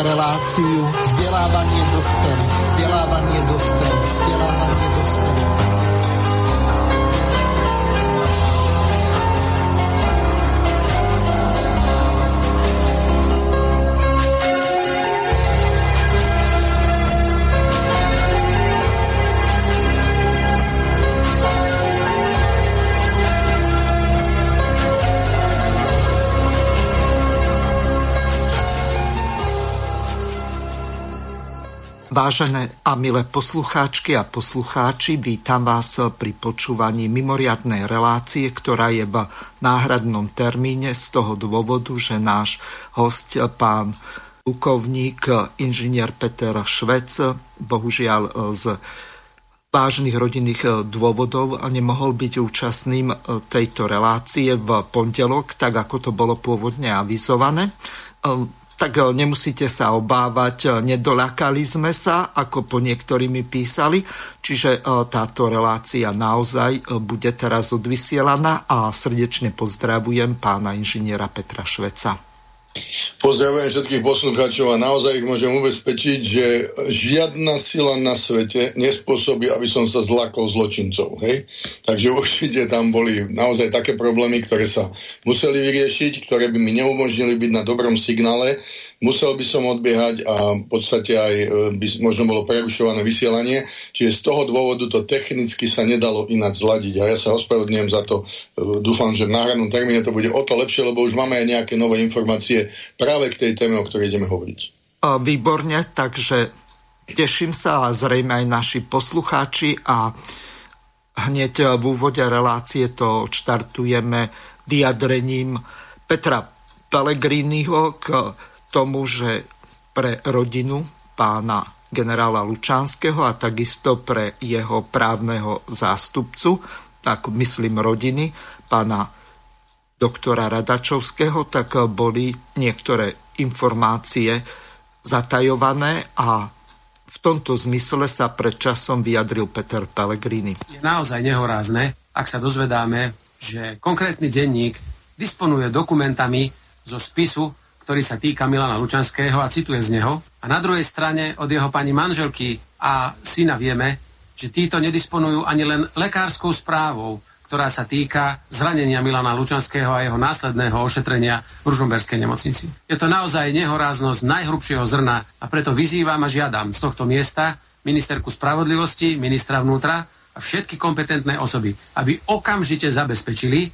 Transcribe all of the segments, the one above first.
Reláciu vzdelávanie Vážené a milé poslucháčky a poslucháči, vítam vás pri počúvaní mimoriadnej relácie, ktorá je v náhradnom termíne z toho dôvodu, že náš host, pán plukovník, inžinier Peter Švec, bohužiaľ z vážnych rodinných dôvodov nemohol byť účastným tejto relácie v pondelok, tak ako to bolo pôvodne avizované tak e, nemusíte sa obávať, e, nedoľakali sme sa, ako po niektorými písali, čiže e, táto relácia naozaj bude teraz odvysielaná a srdečne pozdravujem pána inžiniera Petra Šveca. Pozdravujem všetkých poslucháčov a naozaj ich môžem ubezpečiť, že žiadna sila na svete nespôsobí, aby som sa zlakol zločincov. Hej? Takže určite tam boli naozaj také problémy, ktoré sa museli vyriešiť, ktoré by mi neumožnili byť na dobrom signále musel by som odbiehať a v podstate aj e, by možno bolo prerušované vysielanie, čiže z toho dôvodu to technicky sa nedalo ináč zladiť a ja sa ospravedlňujem za to. E, dúfam, že v náhradnom termíne to bude o to lepšie, lebo už máme aj nejaké nové informácie práve k tej téme, o ktorej ideme hovoriť. Výborne, takže teším sa a zrejme aj naši poslucháči a hneď v úvode relácie to štartujeme vyjadrením Petra Pellegriniho k tomu, že pre rodinu pána generála Lučanského a takisto pre jeho právneho zástupcu, tak myslím rodiny pána doktora Radačovského, tak boli niektoré informácie zatajované a v tomto zmysle sa pred časom vyjadril Peter Pellegrini. Je naozaj nehorázne, ak sa dozvedáme, že konkrétny denník disponuje dokumentami zo spisu ktorý sa týka Milana Lučanského a cituje z neho. A na druhej strane od jeho pani manželky a syna vieme, že títo nedisponujú ani len lekárskou správou, ktorá sa týka zranenia Milana Lučanského a jeho následného ošetrenia v Ružomberskej nemocnici. Je to naozaj nehoráznosť najhrubšieho zrna a preto vyzývam a žiadam z tohto miesta ministerku spravodlivosti, ministra vnútra a všetky kompetentné osoby, aby okamžite zabezpečili,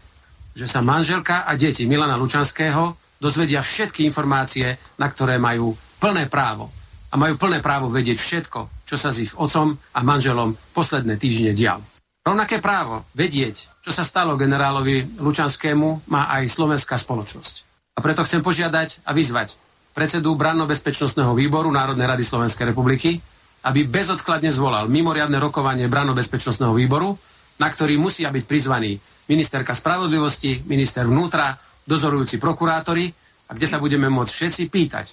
že sa manželka a deti Milana Lučanského dozvedia všetky informácie, na ktoré majú plné právo. A majú plné právo vedieť všetko, čo sa s ich otcom a manželom posledné týždne dialo. Rovnaké právo vedieť, čo sa stalo generálovi Lučanskému, má aj slovenská spoločnosť. A preto chcem požiadať a vyzvať predsedu Branno-bezpečnostného výboru Národnej rady Slovenskej republiky, aby bezodkladne zvolal mimoriadne rokovanie Branno-bezpečnostného výboru, na ktorý musia byť prizvaní ministerka spravodlivosti, minister vnútra, dozorujúci prokurátori a kde sa budeme môcť všetci pýtať,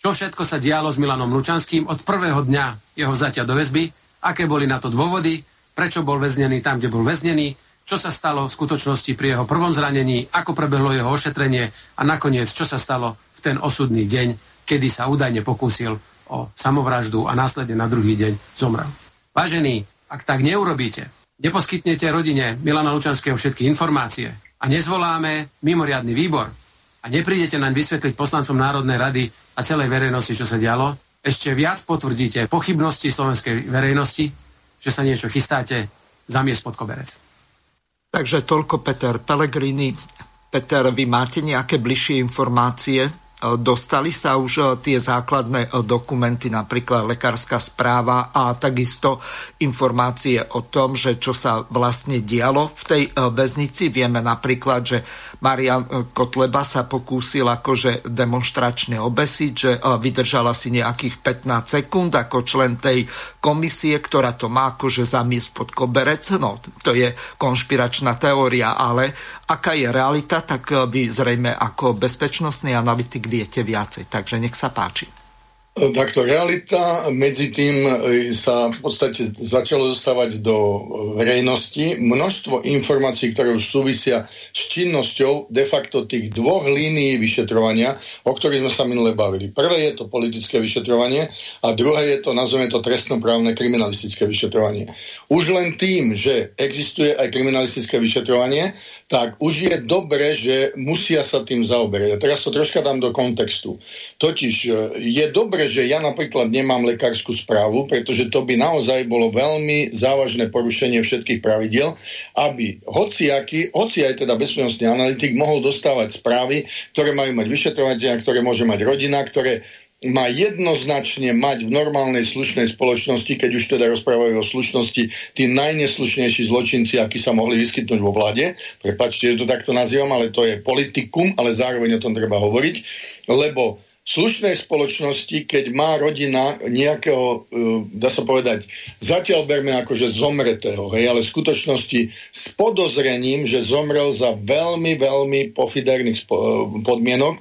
čo všetko sa dialo s Milanom Lučanským od prvého dňa jeho zatia do väzby, aké boli na to dôvody, prečo bol väznený tam, kde bol väznený, čo sa stalo v skutočnosti pri jeho prvom zranení, ako prebehlo jeho ošetrenie a nakoniec, čo sa stalo v ten osudný deň, kedy sa údajne pokúsil o samovraždu a následne na druhý deň zomrel. Vážení, ak tak neurobíte, neposkytnete rodine Milana Lučanského všetky informácie, a nezvoláme mimoriadný výbor a neprídete nám vysvetliť poslancom Národnej rady a celej verejnosti, čo sa dialo, ešte viac potvrdíte pochybnosti slovenskej verejnosti, že sa niečo chystáte zamiesť pod koberec. Takže toľko Peter Pellegrini. Peter, vy máte nejaké bližšie informácie Dostali sa už e, tie základné e, dokumenty, napríklad lekárska správa a takisto informácie o tom, že čo sa vlastne dialo v tej e, väznici. Vieme napríklad, že Marian Kotleba sa pokúsil akože demonstračne obesiť, že vydržala si nejakých 15 sekúnd ako člen tej komisie, ktorá to má akože zamiesť pod koberec. No, to je konšpiračná teória, ale aká je realita, tak vy zrejme ako bezpečnostný analytik viete viacej. Takže nech sa páči. Takto realita medzi tým e, sa v podstate začalo dostávať do e, verejnosti množstvo informácií, ktoré už súvisia s činnosťou de facto tých dvoch línií vyšetrovania, o ktorých sme sa minule bavili. Prvé je to politické vyšetrovanie a druhé je to, nazveme to trestnoprávne kriminalistické vyšetrovanie. Už len tým, že existuje aj kriminalistické vyšetrovanie, tak už je dobre, že musia sa tým zaoberať. A teraz to troška dám do kontextu. Totiž e, je dobre dobre, že ja napríklad nemám lekárskú správu, pretože to by naozaj bolo veľmi závažné porušenie všetkých pravidiel, aby hociaký, hoci aj teda bezpečnostný analytik mohol dostávať správy, ktoré majú mať vyšetrovateľa, ktoré môže mať rodina, ktoré má jednoznačne mať v normálnej slušnej spoločnosti, keď už teda rozprávajú o slušnosti, tí najneslušnejší zločinci, akí sa mohli vyskytnúť vo vláde. Prepačte, že to takto nazývam, ale to je politikum, ale zároveň o tom treba hovoriť, lebo slušnej spoločnosti, keď má rodina nejakého, e, dá sa povedať, zatiaľ berme akože zomretého, hej, ale v skutočnosti s podozrením, že zomrel za veľmi, veľmi pofiderných podmienok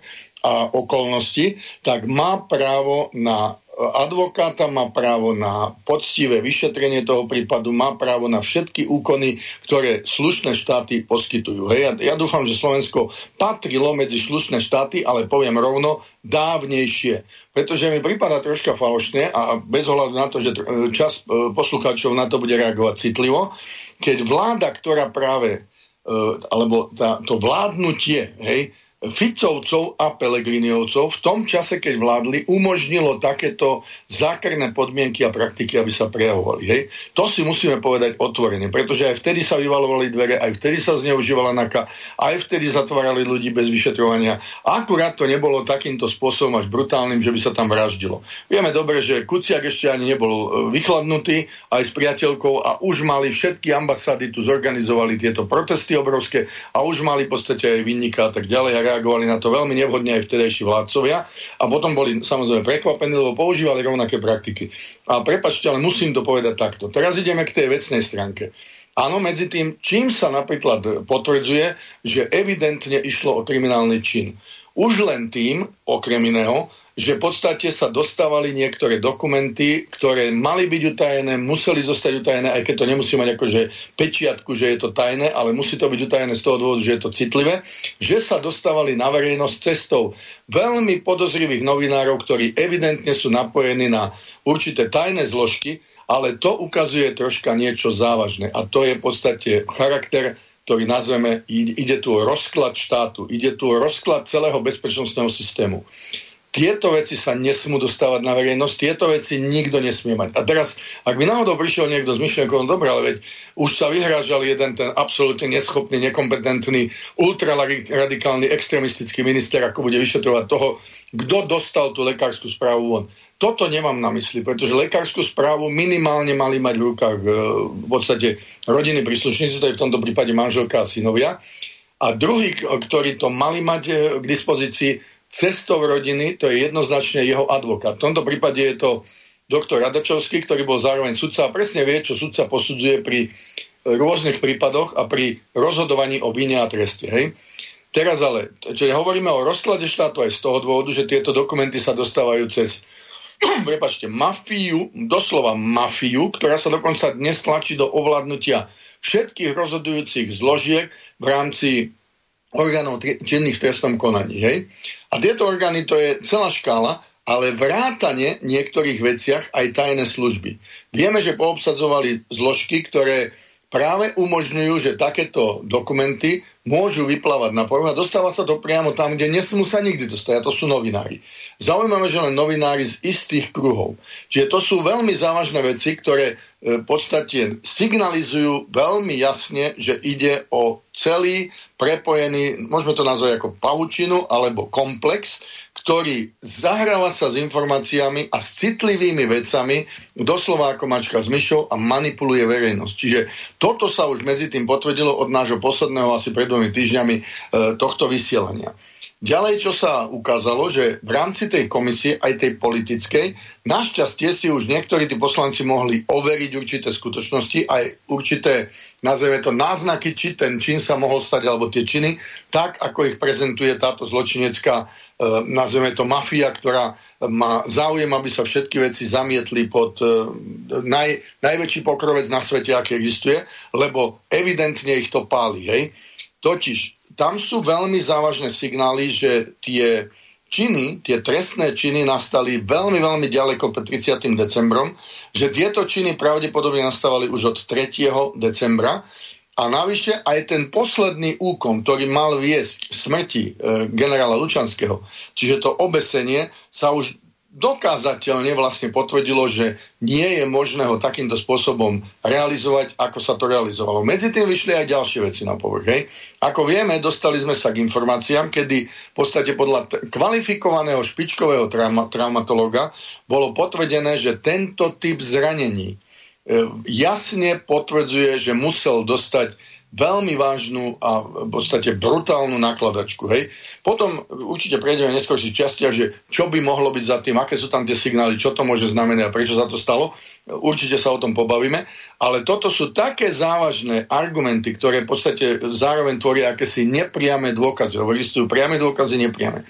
a okolností, tak má právo na advokáta, má právo na poctivé vyšetrenie toho prípadu, má právo na všetky úkony, ktoré slušné štáty poskytujú. Hej, ja, ja dúfam, že Slovensko patrilo medzi slušné štáty, ale poviem rovno, dávnejšie. Pretože mi prípada troška falošne a bez ohľadu na to, že čas e, poslucháčov na to bude reagovať citlivo, keď vláda, ktorá práve, e, alebo tá, to vládnutie, hej, Ficovcov a Pelegriniovcov v tom čase, keď vládli, umožnilo takéto zákerné podmienky a praktiky, aby sa prejavovali. Hej? To si musíme povedať otvorene, pretože aj vtedy sa vyvalovali dvere, aj vtedy sa zneužívala NAKA, aj vtedy zatvárali ľudí bez vyšetrovania. A akurát to nebolo takýmto spôsobom až brutálnym, že by sa tam vraždilo. Vieme dobre, že Kuciak ešte ani nebol e, vychladnutý aj s priateľkou a už mali všetky ambasády tu zorganizovali tieto protesty obrovské a už mali v podstate aj vinníka a tak ďalej reagovali na to veľmi nevhodne aj vtedajší vládcovia a potom boli samozrejme prekvapení, lebo používali rovnaké praktiky. A prepačte, ale musím to povedať takto. Teraz ideme k tej vecnej stránke. Áno, medzi tým, čím sa napríklad potvrdzuje, že evidentne išlo o kriminálny čin. Už len tým, okrem iného, že v podstate sa dostávali niektoré dokumenty, ktoré mali byť utajené, museli zostať utajené, aj keď to nemusí mať akože pečiatku, že je to tajné, ale musí to byť utajené z toho dôvodu, že je to citlivé, že sa dostávali na verejnosť cestou veľmi podozrivých novinárov, ktorí evidentne sú napojení na určité tajné zložky, ale to ukazuje troška niečo závažné. A to je v podstate charakter ktorý nazveme, ide tu o rozklad štátu, ide tu o rozklad celého bezpečnostného systému. Tieto veci sa nesmú dostávať na verejnosť, tieto veci nikto nesmie mať. A teraz, ak by náhodou prišiel niekto s myšlienkou, no dobre, ale veď už sa vyhrážal jeden ten absolútne neschopný, nekompetentný, ultraradikálny, extremistický minister, ako bude vyšetrovať toho, kto dostal tú lekárskú správu von. Toto nemám na mysli, pretože lekárskú správu minimálne mali mať v rukách e, v podstate rodiny príslušníci, to je v tomto prípade manželka a synovia. A druhý, ktorí to mali mať e, k dispozícii, cestou rodiny, to je jednoznačne jeho advokát. V tomto prípade je to doktor Radačovský, ktorý bol zároveň sudca a presne vie, čo sudca posudzuje pri rôznych prípadoch a pri rozhodovaní o vine a treste. Hej? Teraz ale, čiže hovoríme o rozklade štátu aj z toho dôvodu, že tieto dokumenty sa dostávajú cez prepačte, mafiu, doslova mafiu, ktorá sa dokonca dnes tlačí do ovládnutia všetkých rozhodujúcich zložiek v rámci orgánov činných v trestnom konaní. Hej? A tieto orgány to je celá škála, ale vrátane niektorých veciach aj tajné služby. Vieme, že poobsadzovali zložky, ktoré práve umožňujú, že takéto dokumenty môžu vyplávať na povrch a dostáva sa to priamo tam, kde nesmú sa nikdy dostať, a to sú novinári. Zaujímavé, že len novinári z istých kruhov. Čiže to sú veľmi závažné veci, ktoré e, v podstate signalizujú veľmi jasne, že ide o celý prepojený, môžeme to nazvať ako pavučinu alebo komplex, ktorý zahráva sa s informáciami a s citlivými vecami, doslova ako mačka s myšou a manipuluje verejnosť. Čiže toto sa už medzi tým potvrdilo od nášho posledného asi pred dvomi týždňami e, tohto vysielania. Ďalej, čo sa ukázalo, že v rámci tej komisie, aj tej politickej, našťastie si už niektorí tí poslanci mohli overiť určité skutočnosti, aj určité, nazveme to, náznaky, či ten čin sa mohol stať, alebo tie činy, tak, ako ich prezentuje táto zločinecká, e, nazveme to, mafia, ktorá má záujem, aby sa všetky veci zamietli pod e, naj, najväčší pokrovec na svete, aký existuje, lebo evidentne ich to páli. Hej? Totiž tam sú veľmi závažné signály, že tie činy, tie trestné činy nastali veľmi, veľmi ďaleko pred 30. decembrom, že tieto činy pravdepodobne nastávali už od 3. decembra a navyše aj ten posledný úkon, ktorý mal viesť k smrti e, generála Lučanského, čiže to obesenie sa už dokázateľne vlastne potvrdilo, že nie je možné ho takýmto spôsobom realizovať, ako sa to realizovalo. Medzi tým vyšli aj ďalšie veci na povrch. Hej. Ako vieme, dostali sme sa k informáciám, kedy v podstate podľa kvalifikovaného špičkového trauma, traumatológa bolo potvrdené, že tento typ zranení e, jasne potvrdzuje, že musel dostať veľmi vážnu a v podstate brutálnu nakladačku. Hej. Potom určite prejdeme neskôršie častia, že čo by mohlo byť za tým, aké sú tam tie signály, čo to môže znamenať a prečo sa to stalo. Určite sa o tom pobavíme. Ale toto sú také závažné argumenty, ktoré v podstate zároveň tvoria akési nepriame dôkazy. Existujú priame dôkazy, nepriame.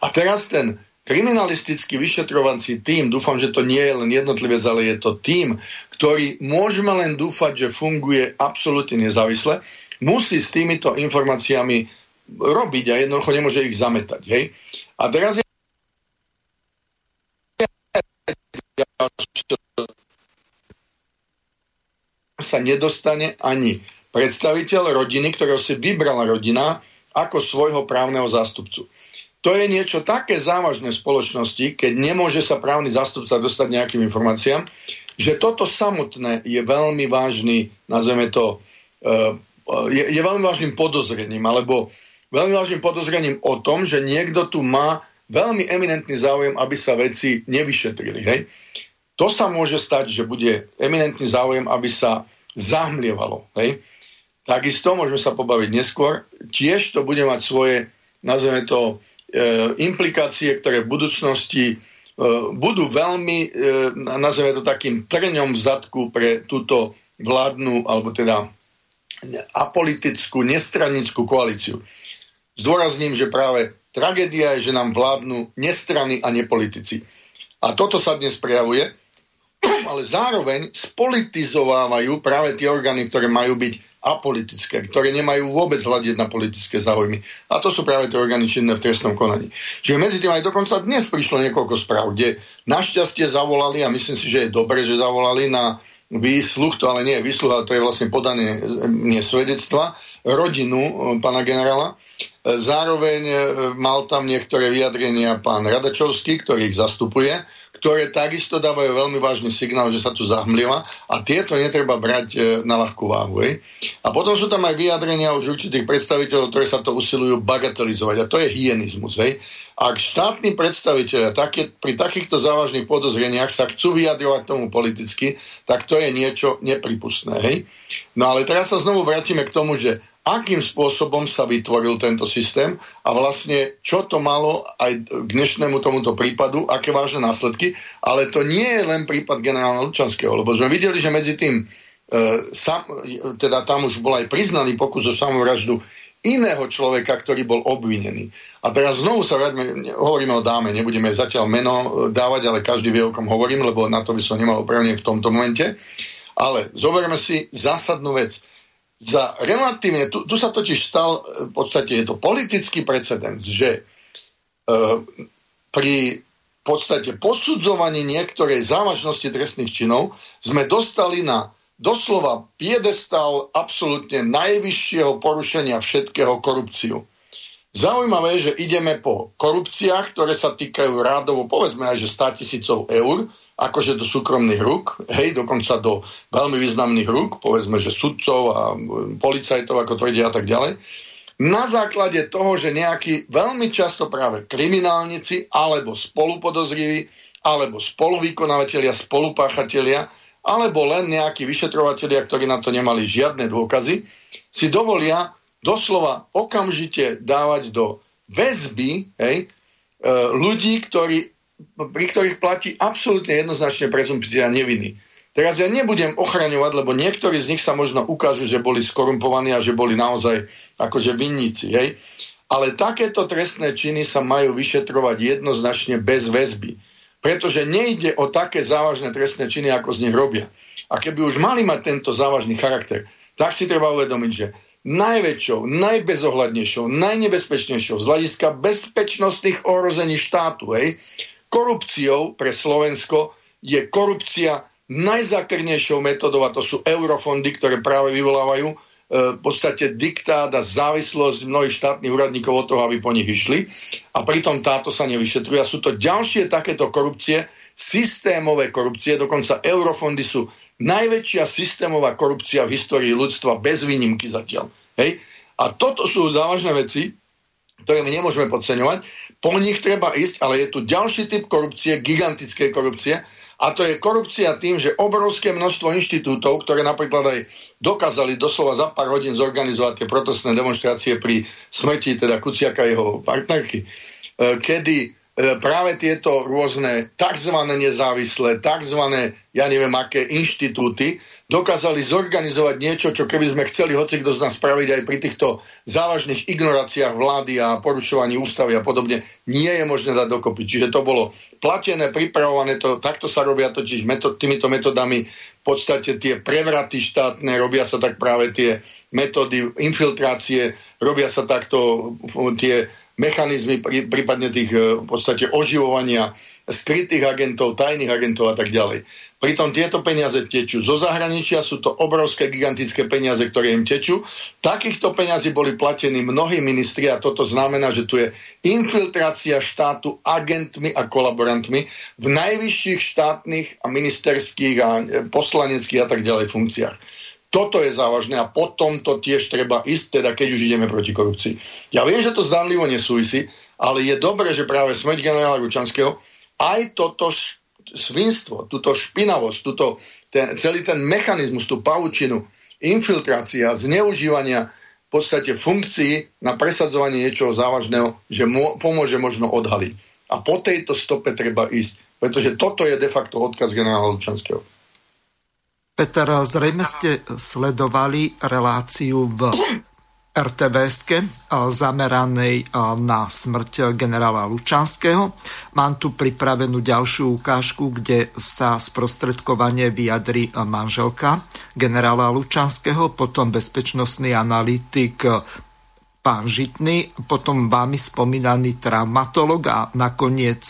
A teraz ten kriminalistický vyšetrovací tým, dúfam, že to nie je len jednotlivé, ale je to tým, ktorý môžeme len dúfať, že funguje absolútne nezávisle, musí s týmito informáciami robiť a jednoducho nemôže ich zametať. Hej? A teraz je sa nedostane ani predstaviteľ rodiny, ktorého si vybrala rodina ako svojho právneho zástupcu. To je niečo také závažné v spoločnosti, keď nemôže sa právny zástupca dostať nejakým informáciám, že toto samotné je veľmi vážny, nazveme to, eh, je, je veľmi vážnym podozrením, alebo veľmi vážnym podozrením o tom, že niekto tu má veľmi eminentný záujem, aby sa veci nevyšetrili. Hej? To sa môže stať, že bude eminentný záujem, aby sa zahmlievalo. Hej? Takisto môžeme sa pobaviť neskôr. Tiež to bude mať svoje, nazveme to, implikácie, ktoré v budúcnosti e, budú veľmi, e, nazveme to takým trňom v zadku pre túto vládnu, alebo teda apolitickú, nestranickú koalíciu. Zdôrazním, že práve tragédia je, že nám vládnu nestrany a nepolitici. A toto sa dnes prejavuje, ale zároveň spolitizovávajú práve tie orgány, ktoré majú byť apolitické, ktoré nemajú vôbec hľadiť na politické záujmy. A to sú práve tie orgány v trestnom konaní. Čiže medzi tým aj dokonca dnes prišlo niekoľko správ, kde našťastie zavolali, a myslím si, že je dobre, že zavolali na výsluch, to ale nie je výsluh, ale to je vlastne podanie nie svedectva, rodinu e, pána generála. E, zároveň e, mal tam niektoré vyjadrenia pán Radačovský, ktorý ich zastupuje ktoré takisto dávajú veľmi vážny signál, že sa tu zahmlieva a tieto netreba brať e, na ľahkú váhu. Hej. A potom sú tam aj vyjadrenia už určitých predstaviteľov, ktoré sa to usilujú bagatelizovať a to je hyenizmus. Hej. Ak štátni predstaviteľia také, pri takýchto závažných podozreniach sa chcú vyjadrovať tomu politicky, tak to je niečo nepripustné. Hej. No ale teraz sa znovu vrátime k tomu, že akým spôsobom sa vytvoril tento systém a vlastne čo to malo aj k dnešnému tomuto prípadu, aké vážne následky, ale to nie je len prípad generálna Lučanského, lebo sme videli, že medzi tým, e, sam, teda tam už bol aj priznaný pokus o samovraždu iného človeka, ktorý bol obvinený. A teraz znovu sa vráťme, hovoríme o dáme, nebudeme zatiaľ meno e, dávať, ale každý vie, o kom hovorím, lebo na to by som nemal opravne v tomto momente. Ale zoberme si zásadnú vec za relatívne, tu, tu sa totiž stal, e, v podstate je to politický precedens, že e, pri v podstate posudzovaní niektorej závažnosti trestných činov sme dostali na doslova piedestal absolútne najvyššieho porušenia všetkého korupciu. Zaujímavé že ideme po korupciách, ktoré sa týkajú rádovo, povedzme aj, že 100 tisícov eur, akože do súkromných rúk, hej, dokonca do veľmi významných rúk, povedzme, že sudcov a policajtov, ako tvrdia a tak ďalej, na základe toho, že nejakí veľmi často práve kriminálnici alebo spolupodozriví, alebo spoluvykonávateľia, spolupáchatelia, alebo len nejakí vyšetrovatelia, ktorí na to nemali žiadne dôkazy, si dovolia doslova okamžite dávať do väzby hej, e, ľudí, ktorí, pri ktorých platí absolútne jednoznačne prezumpcia neviny. Teraz ja nebudem ochraňovať, lebo niektorí z nich sa možno ukážu, že boli skorumpovaní a že boli naozaj akože vinníci. Hej? Ale takéto trestné činy sa majú vyšetrovať jednoznačne bez väzby. Pretože nejde o také závažné trestné činy, ako z nich robia. A keby už mali mať tento závažný charakter, tak si treba uvedomiť, že najväčšou, najbezohľadnejšou, najnebezpečnejšou z hľadiska bezpečnostných ohrození štátu, hej, korupciou pre Slovensko je korupcia najzákernejšou metodou, a to sú eurofondy, ktoré práve vyvolávajú v podstate diktát a závislosť mnohých štátnych úradníkov od toho, aby po nich išli. A pritom táto sa nevyšetruje. A sú to ďalšie takéto korupcie, systémové korupcie, dokonca eurofondy sú najväčšia systémová korupcia v histórii ľudstva bez výnimky zatiaľ. Hej? A toto sú závažné veci, ktoré my nemôžeme podceňovať. Po nich treba ísť, ale je tu ďalší typ korupcie, gigantickej korupcie, a to je korupcia tým, že obrovské množstvo inštitútov, ktoré napríklad aj dokázali doslova za pár hodín zorganizovať tie protestné demonstrácie pri smrti teda Kuciaka a jeho partnerky, e, kedy práve tieto rôzne tzv. nezávislé, tzv. ja neviem aké inštitúty dokázali zorganizovať niečo, čo keby sme chceli hoci kto z nás spraviť aj pri týchto závažných ignoráciách vlády a porušovaní ústavy a podobne, nie je možné dať dokopy. Čiže to bolo platené, pripravované, to, takto sa robia totiž metod, týmito metodami v podstate tie prevraty štátne, robia sa tak práve tie metódy infiltrácie, robia sa takto tie mechanizmy, prípadne tých v podstate oživovania skrytých agentov, tajných agentov a tak ďalej. Pritom tieto peniaze tečú zo zahraničia, sú to obrovské, gigantické peniaze, ktoré im tečú. Takýchto peniazí boli platení mnohí ministri a toto znamená, že tu je infiltrácia štátu agentmi a kolaborantmi v najvyšších štátnych a ministerských a e, poslaneckých a tak ďalej funkciách. Toto je závažné a potom to tiež treba ísť, teda keď už ideme proti korupcii. Ja viem, že to zdánlivo nesúvisí, ale je dobré, že práve smrť generála Ručanského aj toto svinstvo, túto špinavosť, túto, ten, celý ten mechanizmus, tú paučinu, infiltrácia, zneužívania v podstate funkcií na presadzovanie niečoho závažného, že mo, pomôže možno odhaliť. A po tejto stope treba ísť, pretože toto je de facto odkaz generála Lučanského. Peter, zrejme ste sledovali reláciu v RTVS zameranej na smrť generála Lučanského. Mám tu pripravenú ďalšiu ukážku, kde sa sprostredkovanie vyjadri manželka generála Lučanského, potom bezpečnostný analytik pán Žitný, potom vámi spomínaný traumatolog a nakoniec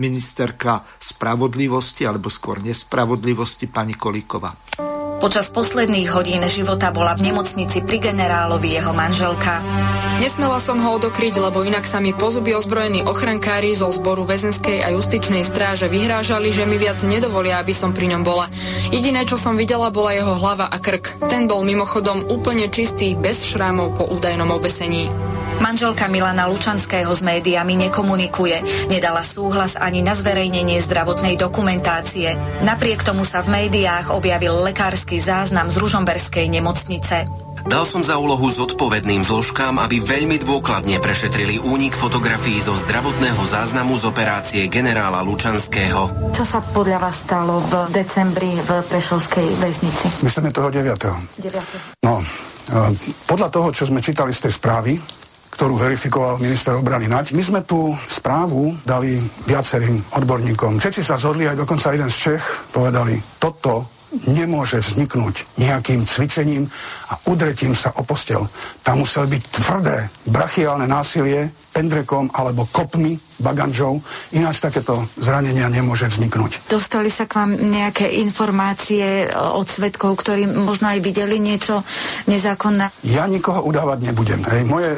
ministerka spravodlivosti, alebo skôr nespravodlivosti, pani Kolíková. Počas posledných hodín života bola v nemocnici pri generálovi jeho manželka. Nesmela som ho odokryť, lebo inak sa mi pozuby ozbrojení ochrankári zo zboru väzenskej a justičnej stráže vyhrážali, že mi viac nedovolia, aby som pri ňom bola. Jediné, čo som videla, bola jeho hlava a krk. Ten bol mimochodom úplne čistý, bez šrámov po údajnom obesení. Manželka Milana Lučanského s médiami nekomunikuje. Nedala súhlas ani na zverejnenie zdravotnej dokumentácie. Napriek tomu sa v médiách objavil lekársky záznam z Ružomberskej nemocnice. Dal som za úlohu zodpovedným zložkám, aby veľmi dôkladne prešetrili únik fotografií zo zdravotného záznamu z operácie generála Lučanského. Čo sa podľa vás stalo v decembri v Prešovskej väznici? Myslíme toho 9. 9. No, podľa toho, čo sme čítali z tej správy, ktorú verifikoval minister obrany Naď. My sme tú správu dali viacerým odborníkom. Všetci sa zhodli, aj dokonca jeden z Čech povedali, toto nemôže vzniknúť nejakým cvičením a udretím sa o postel. Tam musel byť tvrdé brachiálne násilie pendrekom alebo kopmi baganžou, ináč takéto zranenia nemôže vzniknúť. Dostali sa k vám nejaké informácie od svetkov, ktorí možno aj videli niečo nezákonné? Ja nikoho udávať nebudem. Hej. Moje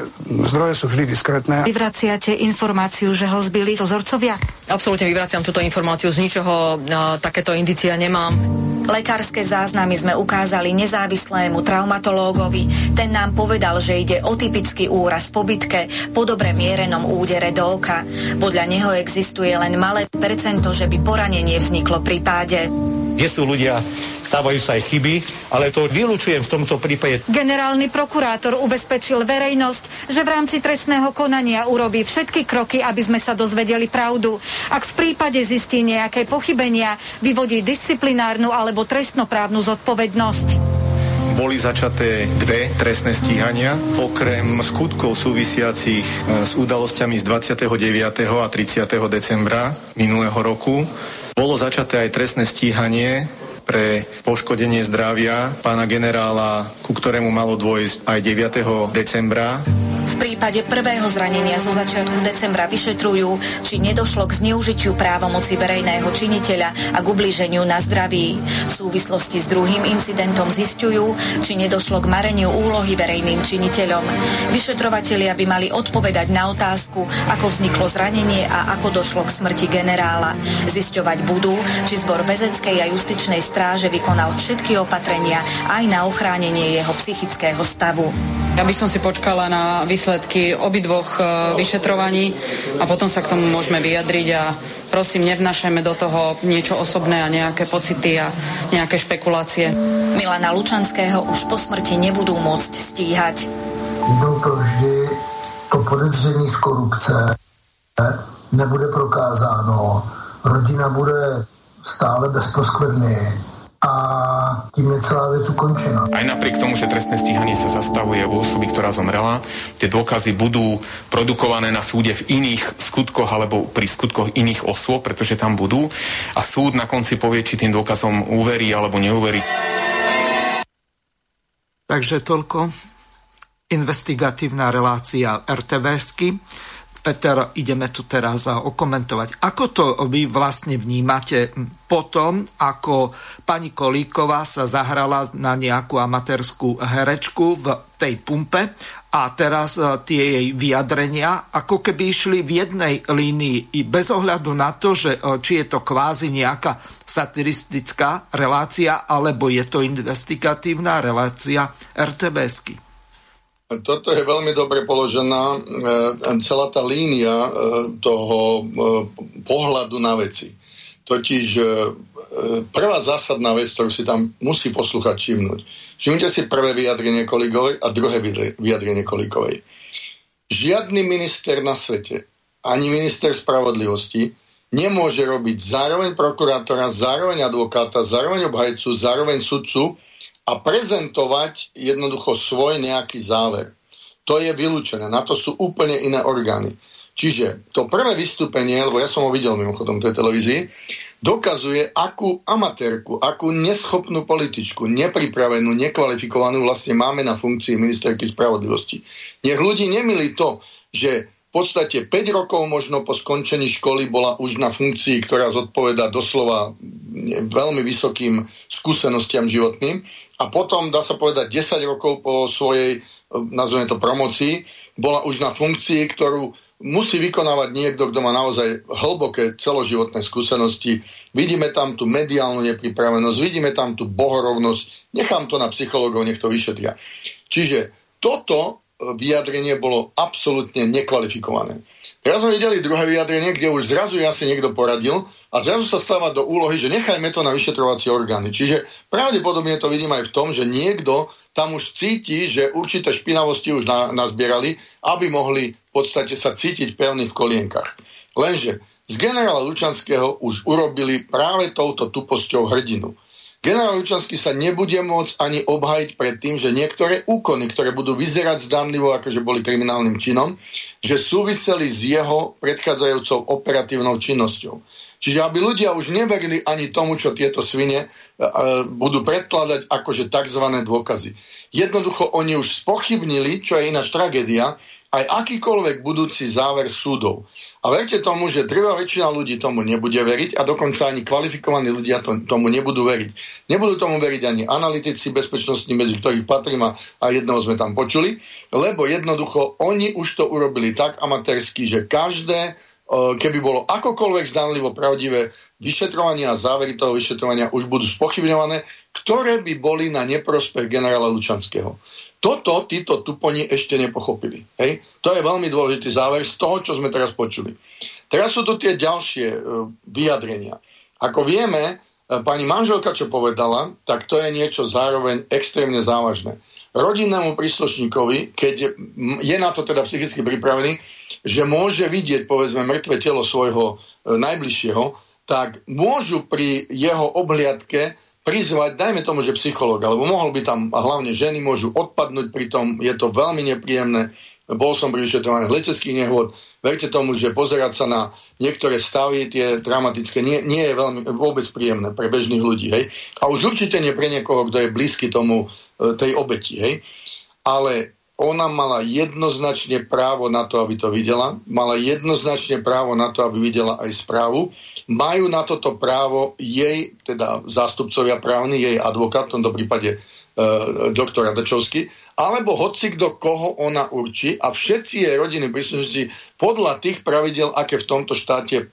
zdroje sú vždy diskrétne. Vyvraciate informáciu, že ho zbili dozorcovia? Absolútne vyvraciam túto informáciu. Z ničoho uh, takéto indícia nemám. Lekárske záznamy sme ukázali nezávislému traumatológovi. Ten nám povedal, že ide o typický úraz po bitke, po dobre mierenom údere do oka. Podľa neho existuje len malé percento, že by poranenie vzniklo pri páde. kde sú ľudia, stávajú sa aj chyby, ale to vylúčujem v tomto prípade. Generálny prokurátor ubezpečil verejnosť, že v rámci trestného konania urobí všetky kroky, aby sme sa dozvedeli pravdu. Ak v prípade zistí nejaké pochybenia, vyvodí disciplinárnu alebo trestnoprávnu zodpovednosť boli začaté dve trestné stíhania, okrem skutkov súvisiacich e, s udalosťami z 29. a 30. decembra minulého roku. Bolo začaté aj trestné stíhanie pre poškodenie zdravia pána generála, ku ktorému malo dôjsť aj 9. decembra v prípade prvého zranenia zo začiatku decembra vyšetrujú, či nedošlo k zneužitiu právomoci verejného činiteľa a k ubliženiu na zdraví. V súvislosti s druhým incidentom zistujú, či nedošlo k mareniu úlohy verejným činiteľom. Vyšetrovatelia by mali odpovedať na otázku, ako vzniklo zranenie a ako došlo k smrti generála. Zisťovať budú, či zbor väzenskej a justičnej stráže vykonal všetky opatrenia aj na ochránenie jeho psychického stavu. Ja by som si počkala na výsledky obidvoch e, vyšetrovaní a potom sa k tomu môžeme vyjadriť a prosím, nevnašajme do toho niečo osobné a nejaké pocity a nejaké špekulácie. Milana Lučanského už po smrti nebudú môcť stíhať. Jdou to vždy to podezření z korupce nebude prokázáno, rodina bude stále bez poskvrny, a tým je celá vec ukončená. Aj napriek tomu, že trestné stíhanie sa zastavuje u osoby, ktorá zomrela, tie dôkazy budú produkované na súde v iných skutkoch alebo pri skutkoch iných osôb, pretože tam budú a súd na konci povie, či tým dôkazom uverí alebo neuverí. Takže toľko investigatívna relácia RTVSky. Peter, ideme tu teraz okomentovať. Ako to vy vlastne vnímate potom, ako pani Kolíková sa zahrala na nejakú amatérskú herečku v tej pumpe a teraz e, tie jej vyjadrenia ako keby išli v jednej línii i bez ohľadu na to, že e, či je to kvázi nejaká satiristická relácia alebo je to investigatívna relácia RTBSky. Toto je veľmi dobre položená e, celá tá línia e, toho e, pohľadu na veci. Totiž prvá zásadná vec, ktorú si tam musí poslúchať všimnúť. Všimnite si prvé vyjadrenie Kolíkovej a druhé vyjadrenie Kolíkovej. Žiadny minister na svete, ani minister spravodlivosti, nemôže robiť zároveň prokurátora, zároveň advokáta, zároveň obhajcu, zároveň sudcu a prezentovať jednoducho svoj nejaký záver. To je vylúčené. Na to sú úplne iné orgány. Čiže to prvé vystúpenie, lebo ja som ho videl mimochodom tej televízii, dokazuje, akú amatérku, akú neschopnú političku, nepripravenú, nekvalifikovanú vlastne máme na funkcii ministerky spravodlivosti. Nech ľudí nemili to, že podstate 5 rokov možno po skončení školy bola už na funkcii, ktorá zodpoveda doslova veľmi vysokým skúsenostiam životným a potom, dá sa povedať, 10 rokov po svojej, nazveme to promocii, bola už na funkcii, ktorú musí vykonávať niekto, kto má naozaj hlboké celoživotné skúsenosti. Vidíme tam tú mediálnu nepripravenosť, vidíme tam tú bohorovnosť. Nechám to na psychológov, nech to vyšetria. Čiže toto vyjadrenie bolo absolútne nekvalifikované. Teraz sme videli druhé vyjadrenie, kde už zrazu asi niekto poradil a zrazu sa stáva do úlohy, že nechajme to na vyšetrovacie orgány. Čiže pravdepodobne to vidím aj v tom, že niekto tam už cíti, že určité špinavosti už na, nazbierali, aby mohli v podstate sa cítiť pevný v kolienkach. Lenže z generála Lučanského už urobili práve touto tuposťou hrdinu. Generál Lučanský sa nebude môcť ani obhajiť pred tým, že niektoré úkony, ktoré budú vyzerať zdanlivo, akože boli kriminálnym činom, že súviseli s jeho predchádzajúcou operatívnou činnosťou. Čiže aby ľudia už neverili ani tomu, čo tieto svine uh, budú predkladať akože tzv. dôkazy. Jednoducho oni už spochybnili, čo je ináč tragédia, aj akýkoľvek budúci záver súdov. A verte tomu, že drvá väčšina ľudí tomu nebude veriť a dokonca ani kvalifikovaní ľudia to, tomu nebudú veriť. Nebudú tomu veriť ani analytici bezpečnostní, medzi ktorých patrím a, a sme tam počuli, lebo jednoducho oni už to urobili tak amatérsky, že každé, e, keby bolo akokoľvek zdanlivo pravdivé, vyšetrovania a závery toho vyšetrovania už budú spochybňované, ktoré by boli na neprospech generála Lučanského. Toto títo tuponi ešte nepochopili. Hej? To je veľmi dôležitý záver z toho, čo sme teraz počuli. Teraz sú tu tie ďalšie e, vyjadrenia. Ako vieme, pani manželka, čo povedala, tak to je niečo zároveň extrémne závažné. Rodinnému príslušníkovi, keď je na to teda psychicky pripravený, že môže vidieť, povedzme, mŕtve telo svojho e, najbližšieho, tak môžu pri jeho obhliadke prizvať, dajme tomu, že psychológ, alebo mohol by tam, a hlavne ženy môžu odpadnúť pri tom, je to veľmi nepríjemné. Bol som pri vyšetrovaní leteckých nehôd, verte tomu, že pozerať sa na niektoré stavy, tie dramatické, nie, nie je veľmi, vôbec príjemné pre bežných ľudí. Hej? A už určite nie pre niekoho, kto je blízky tomu, e, tej obeti. Hej? Ale ona mala jednoznačne právo na to, aby to videla, mala jednoznačne právo na to, aby videla aj správu. Majú na toto právo jej, teda zástupcovia právny, jej advokát, v tomto prípade e, doktor Adačovský, alebo hoci kto, koho ona určí a všetci jej rodiny príslušníci podľa tých pravidel, aké v tomto štáte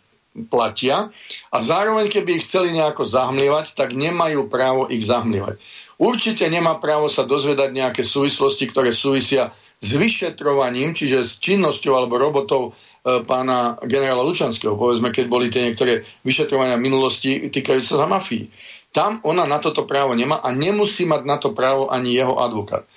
platia a zároveň, keby ich chceli nejako zahmlievať, tak nemajú právo ich zahmlievať. Určite nemá právo sa dozvedať nejaké súvislosti, ktoré súvisia s vyšetrovaním, čiže s činnosťou alebo robotou e, pána generála Lučanského. Povedzme, keď boli tie niektoré vyšetrovania minulosti týkajúce sa mafii. Tam ona na toto právo nemá a nemusí mať na to právo ani jeho advokát. E,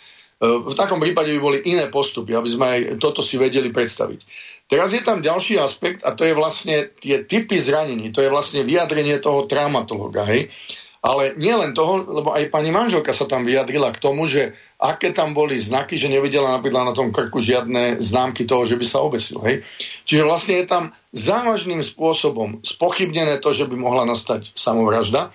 v takom prípade by boli iné postupy, aby sme aj toto si vedeli predstaviť. Teraz je tam ďalší aspekt a to je vlastne tie typy zranení, to je vlastne vyjadrenie toho traumatologa. Hej? Ale nie len toho, lebo aj pani manželka sa tam vyjadrila k tomu, že aké tam boli znaky, že nevidela napríklad na tom krku žiadne známky toho, že by sa obesil. Hej? Čiže vlastne je tam závažným spôsobom spochybnené to, že by mohla nastať samovražda.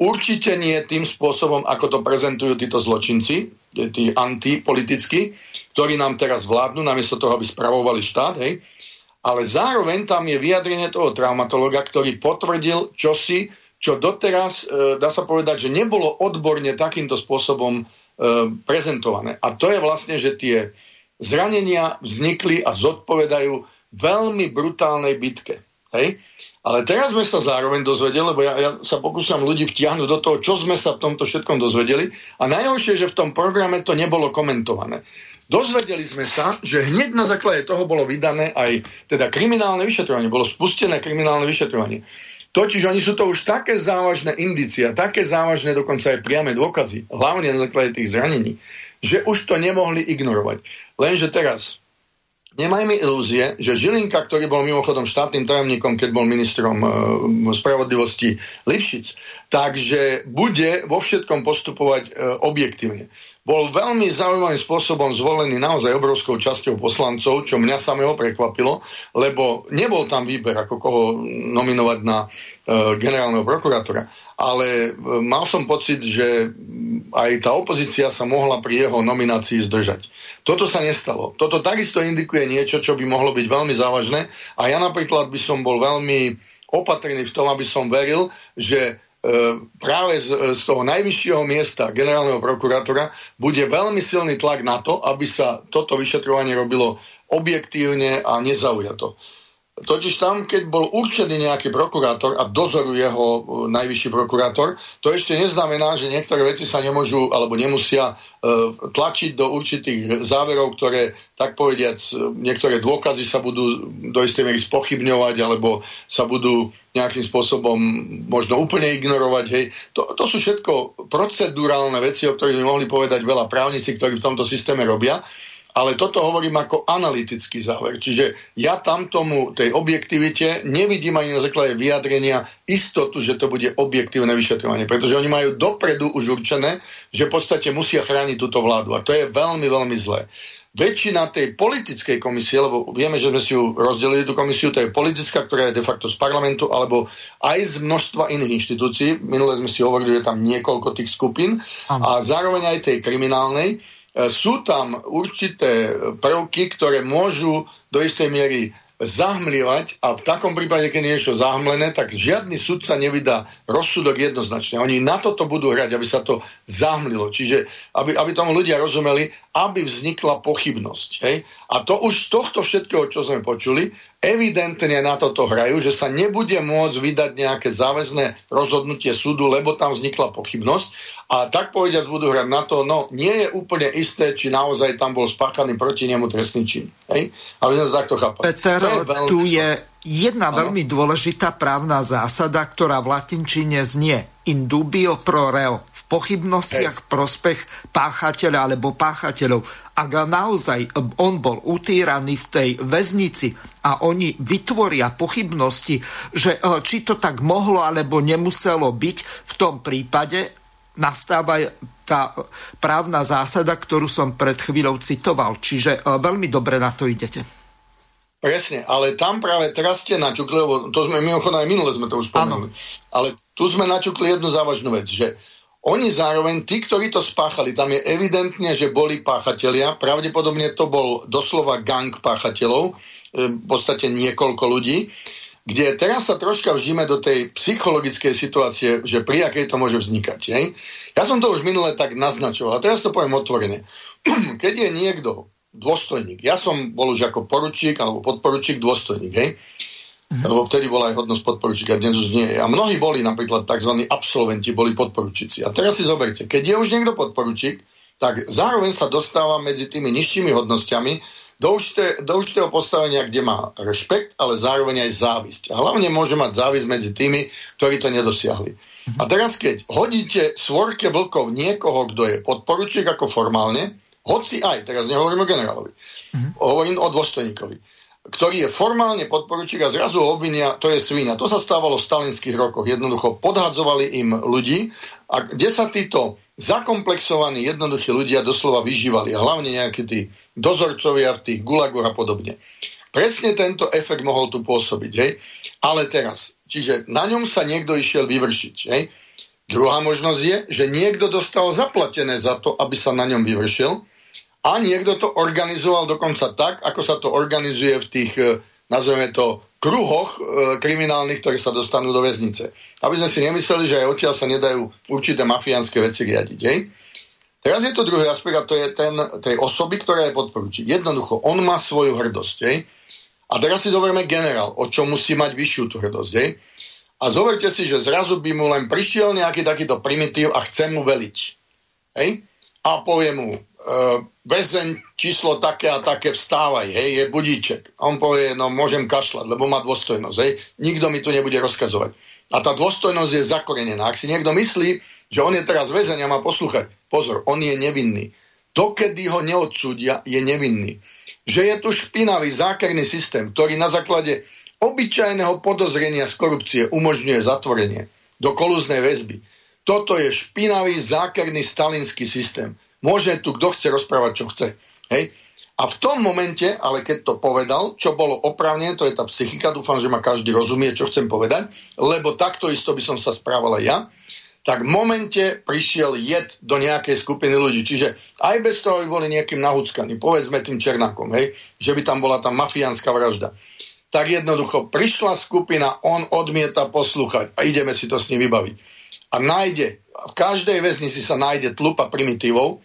Určite nie tým spôsobom, ako to prezentujú títo zločinci, tí antipolitickí, ktorí nám teraz vládnu, namiesto toho, aby spravovali štát, hej. Ale zároveň tam je vyjadrenie toho traumatologa, ktorý potvrdil čosi, čo doteraz, e, dá sa povedať, že nebolo odborne takýmto spôsobom e, prezentované. A to je vlastne, že tie zranenia vznikli a zodpovedajú veľmi brutálnej bitke. Hej? Ale teraz sme sa zároveň dozvedeli, lebo ja, ja sa pokúšam ľudí vtiahnuť do toho, čo sme sa v tomto všetkom dozvedeli. A najhoršie, že v tom programe to nebolo komentované. Dozvedeli sme sa, že hneď na základe toho bolo vydané aj teda kriminálne vyšetrovanie, bolo spustené kriminálne vyšetrovanie. Totiž oni sú to už také závažné indícia, také závažné dokonca aj priame dôkazy, hlavne na základe tých zranení, že už to nemohli ignorovať. Lenže teraz, nemajme ilúzie, že Žilinka, ktorý bol mimochodom štátnym tajomníkom, keď bol ministrom e, spravodlivosti Lipšic, takže bude vo všetkom postupovať e, objektívne bol veľmi zaujímavým spôsobom zvolený naozaj obrovskou časťou poslancov, čo mňa samého prekvapilo, lebo nebol tam výber, ako koho nominovať na e, generálneho prokurátora. Ale e, mal som pocit, že aj tá opozícia sa mohla pri jeho nominácii zdržať. Toto sa nestalo. Toto takisto indikuje niečo, čo by mohlo byť veľmi závažné a ja napríklad by som bol veľmi opatrný v tom, aby som veril, že práve z, e, z toho najvyššieho miesta generálneho prokurátora bude veľmi silný tlak na to, aby sa toto vyšetrovanie robilo objektívne a nezaujato. Totiž tam, keď bol určený nejaký prokurátor a dozoruje ho e, najvyšší prokurátor, to ešte neznamená, že niektoré veci sa nemôžu alebo nemusia e, tlačiť do určitých záverov, ktoré, tak povediac, e, niektoré dôkazy sa budú do istej miery spochybňovať alebo sa budú nejakým spôsobom možno úplne ignorovať. Hej. To, to sú všetko procedurálne veci, o ktorých by mohli povedať veľa právnici, ktorí v tomto systéme robia ale toto hovorím ako analytický záver. Čiže ja tam tomu tej objektivite nevidím ani na základe vyjadrenia istotu, že to bude objektívne vyšetrovanie, pretože oni majú dopredu už určené, že v podstate musia chrániť túto vládu a to je veľmi, veľmi zlé. Väčšina tej politickej komisie, lebo vieme, že sme si ju rozdelili tú komisiu, to je politická, ktorá je de facto z parlamentu, alebo aj z množstva iných inštitúcií. Minule sme si hovorili, že tam niekoľko tých skupín a zároveň aj tej kriminálnej sú tam určité prvky, ktoré môžu do istej miery zahmlievať a v takom prípade, keď je niečo zahmlené, tak žiadny sudca nevydá rozsudok jednoznačne. Oni na toto budú hrať, aby sa to zahmlilo. Čiže, aby, aby tomu ľudia rozumeli, aby vznikla pochybnosť. Hej? A to už z tohto všetkého, čo sme počuli, evidentne na toto hrajú, že sa nebude môcť vydať nejaké záväzné rozhodnutie súdu, lebo tam vznikla pochybnosť a tak povediac budú hrať na to, no nie je úplne isté, či naozaj tam bol spáchaný proti nemu trestný čin. Hej? Ale sme to takto chápať. Peter, je tu je jedna ano. veľmi dôležitá právna zásada, ktorá v latinčine znie in dubio pro reo, pochybnostiach prospech páchateľa alebo páchateľov. Ak naozaj on bol utíraný v tej väznici a oni vytvoria pochybnosti, že e, či to tak mohlo alebo nemuselo byť, v tom prípade nastáva tá právna zásada, ktorú som pred chvíľou citoval. Čiže veľmi dobre na to idete. Presne, ale tam práve teraz ste naťukli, lebo to sme mimochodom aj minule sme to už spomenuli, ale tu sme naťukli jednu závažnú vec, že oni zároveň, tí, ktorí to spáchali, tam je evidentne, že boli páchatelia, pravdepodobne to bol doslova gang páchateľov, e, v podstate niekoľko ľudí, kde teraz sa troška vžíme do tej psychologickej situácie, že pri akej to môže vznikať. Hej? Ja som to už minule tak naznačoval, a teraz to poviem otvorene. Keď je niekto dôstojník. Ja som bol už ako poručík alebo podporučík dôstojník, hej? Lebo vtedy bola aj hodnosť podporučíka, dnes už nie je. A mnohí boli napríklad tzv. absolventi, boli podporučíci. A teraz si zoberte, keď je už niekto podporučík, tak zároveň sa dostáva medzi tými nižšími hodnosťami do, určité, do určitého postavenia, kde má rešpekt, ale zároveň aj závisť. A hlavne môže mať závisť medzi tými, ktorí to nedosiahli. A teraz, keď hodíte svorke vlkov niekoho, kto je podporučík ako formálne, hoci aj, teraz nehovorím o generálovi, hovorím o dôstojníkovi, ktorý je formálne podporučík a zrazu obvinia, to je svíňa. To sa stávalo v stalinských rokoch. Jednoducho podhadzovali im ľudí a kde sa títo zakomplexovaní jednoduchí ľudia doslova vyžívali. A hlavne nejakí tí dozorcovia v tých gulagoch a podobne. Presne tento efekt mohol tu pôsobiť. Hej? Ale teraz, čiže na ňom sa niekto išiel vyvršiť. Hej? Druhá možnosť je, že niekto dostal zaplatené za to, aby sa na ňom vyvršil a niekto to organizoval dokonca tak, ako sa to organizuje v tých, e, nazveme to, kruhoch e, kriminálnych, ktoré sa dostanú do väznice. Aby sme si nemysleli, že aj odtiaľ sa nedajú určité mafiánske veci riadiť. Hej? Teraz je to druhý aspekt a to je ten, tej osoby, ktorá je podporučí. Jednoducho, on má svoju hrdosť. Hej? A teraz si zoberieme generál, o čo musí mať vyššiu tú hrdosť. Hej? A zoberte si, že zrazu by mu len prišiel nejaký takýto primitív a chce mu veliť. Hej? A povie mu, väzeň číslo také a také vstávaj, hej, je budíček. A on povie, no môžem kašľať, lebo má dôstojnosť, hej. Nikto mi tu nebude rozkazovať. A tá dôstojnosť je zakorenená. Ak si niekto myslí, že on je teraz väzeň a má poslúchať, pozor, on je nevinný. Dokedy ho neodsúdia, je nevinný. Že je tu špinavý zákerný systém, ktorý na základe obyčajného podozrenia z korupcie umožňuje zatvorenie do kolúznej väzby. Toto je špinavý zákerný stalinský systém Môže tu kto chce rozprávať, čo chce. Hej? A v tom momente, ale keď to povedal, čo bolo opravnené, to je tá psychika, dúfam, že ma každý rozumie, čo chcem povedať, lebo takto isto by som sa správal ja, tak v momente prišiel jed do nejakej skupiny ľudí. Čiže aj bez toho by boli nejakým nahúckaní, povedzme tým Černákom, hej, že by tam bola tá mafiánska vražda. Tak jednoducho prišla skupina, on odmieta poslúchať a ideme si to s ním vybaviť. A nájde, v každej väznici sa nájde tlupa primitívov,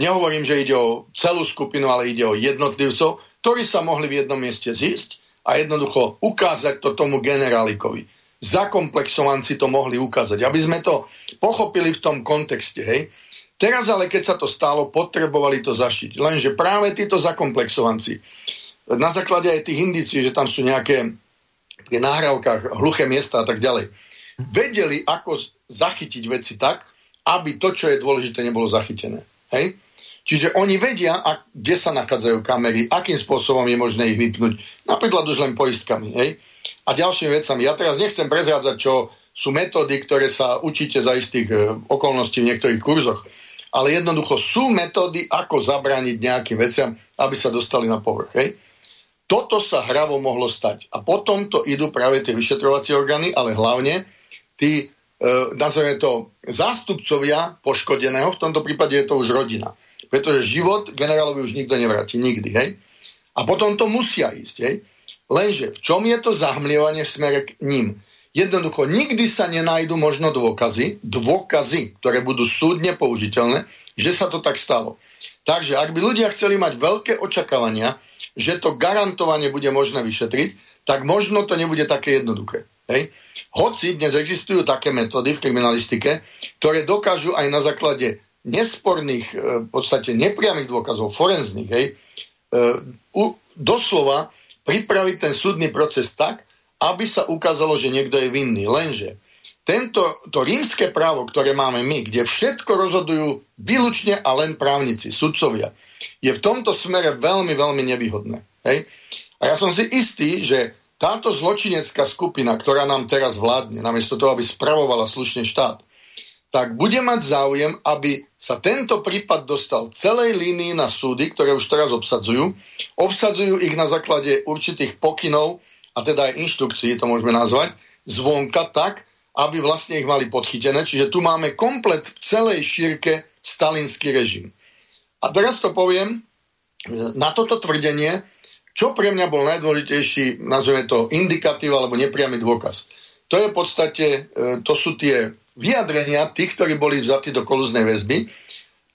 Nehovorím, že ide o celú skupinu, ale ide o jednotlivcov, ktorí sa mohli v jednom mieste zísť a jednoducho ukázať to tomu generálikovi. Zakomplexovanci to mohli ukázať, aby sme to pochopili v tom kontexte. Hej. Teraz ale, keď sa to stalo, potrebovali to zašiť. Lenže práve títo zakomplexovanci, na základe aj tých indícií, že tam sú nejaké v nahrávkach hluché miesta a tak ďalej, vedeli, ako zachytiť veci tak, aby to, čo je dôležité, nebolo zachytené. Hej? Čiže oni vedia, a kde sa nachádzajú kamery, akým spôsobom je možné ich vypnúť. Napríklad už len poistkami. Hej? A ďalšími vecami. Ja teraz nechcem prezrádzať, čo sú metódy, ktoré sa učíte za istých e, okolností v niektorých kurzoch. Ale jednoducho sú metódy, ako zabrániť nejakým veciam, aby sa dostali na povrch. Hej? Toto sa hravo mohlo stať. A potom to idú práve tie vyšetrovacie orgány, ale hlavne tí, e, nazveme to, zástupcovia poškodeného, v tomto prípade je to už rodina pretože život generálovi už nikto nevráti, nikdy, hej. A potom to musia ísť, hej. Lenže v čom je to zahmlievanie v smere k ním? Jednoducho, nikdy sa nenajdu možno dôkazy, dôkazy, ktoré budú súdne použiteľné, že sa to tak stalo. Takže ak by ľudia chceli mať veľké očakávania, že to garantovane bude možné vyšetriť, tak možno to nebude také jednoduché. Hej? Hoci dnes existujú také metódy v kriminalistike, ktoré dokážu aj na základe nesporných, e, v podstate nepriamých dôkazov, forenzných, hej, e, doslova pripraviť ten súdny proces tak, aby sa ukázalo, že niekto je vinný. Lenže tento, to rímske právo, ktoré máme my, kde všetko rozhodujú výlučne a len právnici, sudcovia, je v tomto smere veľmi, veľmi nevýhodné. Hej? A ja som si istý, že táto zločinecká skupina, ktorá nám teraz vládne, namiesto toho, aby spravovala slušne štát, tak bude mať záujem, aby sa tento prípad dostal celej línii na súdy, ktoré už teraz obsadzujú. Obsadzujú ich na základe určitých pokynov, a teda aj inštrukcií, to môžeme nazvať, zvonka tak, aby vlastne ich mali podchytené. Čiže tu máme komplet v celej šírke stalinský režim. A teraz to poviem, na toto tvrdenie, čo pre mňa bol najdôležitejší, nazveme to indikatív alebo nepriamy dôkaz. To je v podstate, e, to sú tie vyjadrenia tých, ktorí boli vzatí do kolúznej väzby,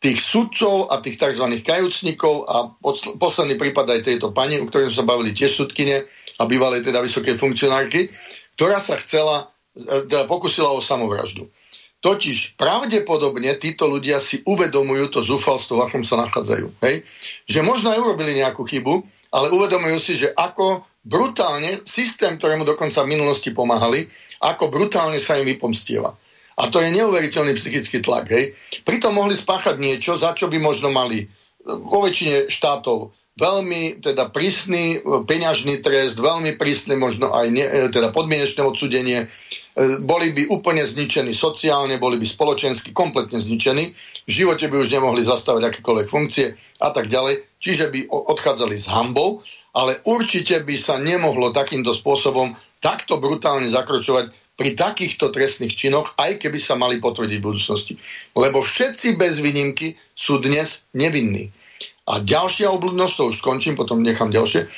tých sudcov a tých tzv. kajúcnikov a posledný prípad aj tejto pani, o ktorej sa bavili tiež sudkine a bývalej teda vysokej funkcionárky, ktorá sa chcela, e, teda pokusila o samovraždu. Totiž pravdepodobne títo ľudia si uvedomujú to zúfalstvo, v akom sa nachádzajú. Hej? Že možno aj urobili nejakú chybu, ale uvedomujú si, že ako brutálne systém, ktorému dokonca v minulosti pomáhali, ako brutálne sa im vypomstieva. A to je neuveriteľný psychický tlak. Hej. Pritom mohli spáchať niečo, za čo by možno mali vo väčšine štátov veľmi teda prísny peňažný trest, veľmi prísne možno aj ne, e, teda podmienečné odsudenie. E, boli by úplne zničení sociálne, boli by spoločensky kompletne zničení, v živote by už nemohli zastavať akékoľvek funkcie a tak ďalej, čiže by odchádzali s hambou, ale určite by sa nemohlo takýmto spôsobom takto brutálne zakročovať pri takýchto trestných činoch, aj keby sa mali potvrdiť v budúcnosti. Lebo všetci bez výnimky sú dnes nevinní. A ďalšia obľudnosť, to už skončím, potom nechám ďalšie,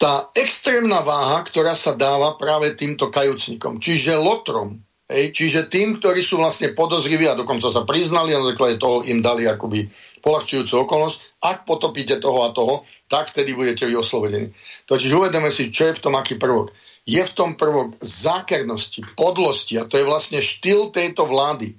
tá extrémna váha, ktorá sa dáva práve týmto kajúcnikom, čiže lotrom, hej, čiže tým, ktorí sú vlastne podozriví a dokonca sa priznali a na základe toho im dali akoby polahčujúcu okolnosť, ak potopíte toho a toho, tak vtedy budete vy oslobodení. Totiž uvedeme si, čo je v tom aký prvok je v tom prvok zákernosti, podlosti a to je vlastne štýl tejto vlády.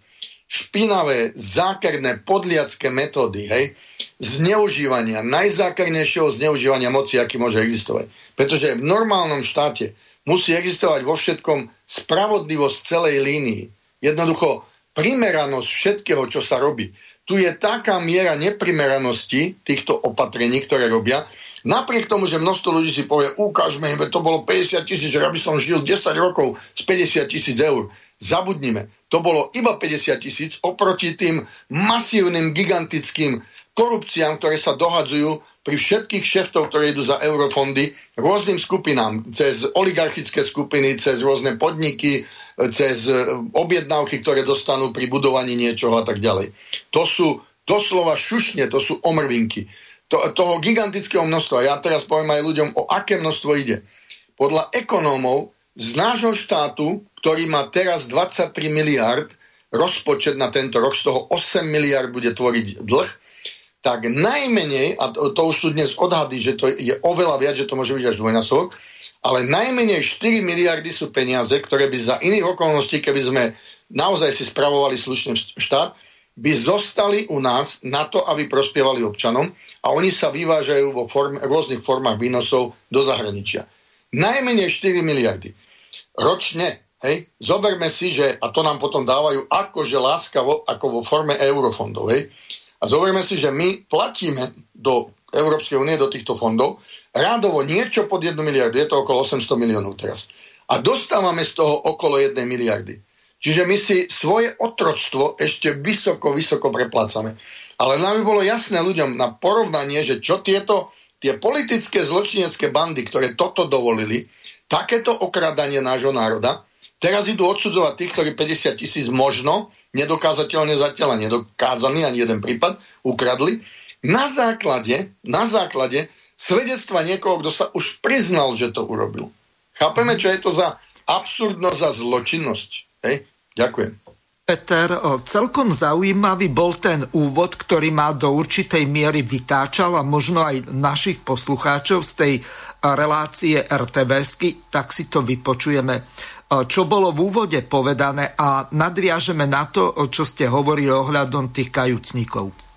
Špinavé, zákerné, podliacké metódy, hej, zneužívania, najzákernejšieho zneužívania moci, aký môže existovať. Pretože v normálnom štáte musí existovať vo všetkom spravodlivosť celej línii. Jednoducho primeranosť všetkého, čo sa robí tu je taká miera neprimeranosti týchto opatrení, ktoré robia. Napriek tomu, že množstvo ľudí si povie, ukážme im, to bolo 50 tisíc, že ja som žil 10 rokov z 50 tisíc eur. Zabudnime, to bolo iba 50 tisíc oproti tým masívnym, gigantickým korupciám, ktoré sa dohadzujú pri všetkých šeftov, ktoré idú za eurofondy, rôznym skupinám, cez oligarchické skupiny, cez rôzne podniky, cez e, objednávky, ktoré dostanú pri budovaní niečoho a tak ďalej. To sú doslova šušne, to sú omrvinky. To, toho gigantického množstva. Ja teraz poviem aj ľuďom, o aké množstvo ide. Podľa ekonómov z nášho štátu, ktorý má teraz 23 miliard rozpočet na tento rok, z toho 8 miliard bude tvoriť dlh, tak najmenej, a to, to už sú dnes odhady, že to je oveľa viac, že to môže byť až dvojnásobok, ale najmenej 4 miliardy sú peniaze, ktoré by za iných okolností, keby sme naozaj si spravovali slušne štát, by zostali u nás na to, aby prospievali občanom a oni sa vyvážajú vo form, rôznych formách výnosov do zahraničia. Najmenej 4 miliardy. Ročne, hej, zoberme si, že, a to nám potom dávajú akože láskavo, ako vo forme eurofondov, hej, a zoberme si, že my platíme do Európskej únie, do týchto fondov, rádovo niečo pod 1 miliardu, je to okolo 800 miliónov teraz. A dostávame z toho okolo 1 miliardy. Čiže my si svoje otroctvo ešte vysoko, vysoko preplácame. Ale nám by bolo jasné ľuďom na porovnanie, že čo tieto tie politické zločinecké bandy, ktoré toto dovolili, takéto okradanie nášho národa, teraz idú odsudzovať tých, ktorí 50 tisíc možno, nedokázateľne zatiaľ a nedokázaný ani jeden prípad, ukradli, na základe, na základe svedectva niekoho, kto sa už priznal, že to urobil. Chápeme, čo je to za absurdnosť, za zločinnosť. Hej? Ďakujem. Peter, celkom zaujímavý bol ten úvod, ktorý ma do určitej miery vytáčal a možno aj našich poslucháčov z tej relácie RTVSky, tak si to vypočujeme, čo bolo v úvode povedané a nadviažeme na to, čo ste hovorili ohľadom tých kajúcnikov.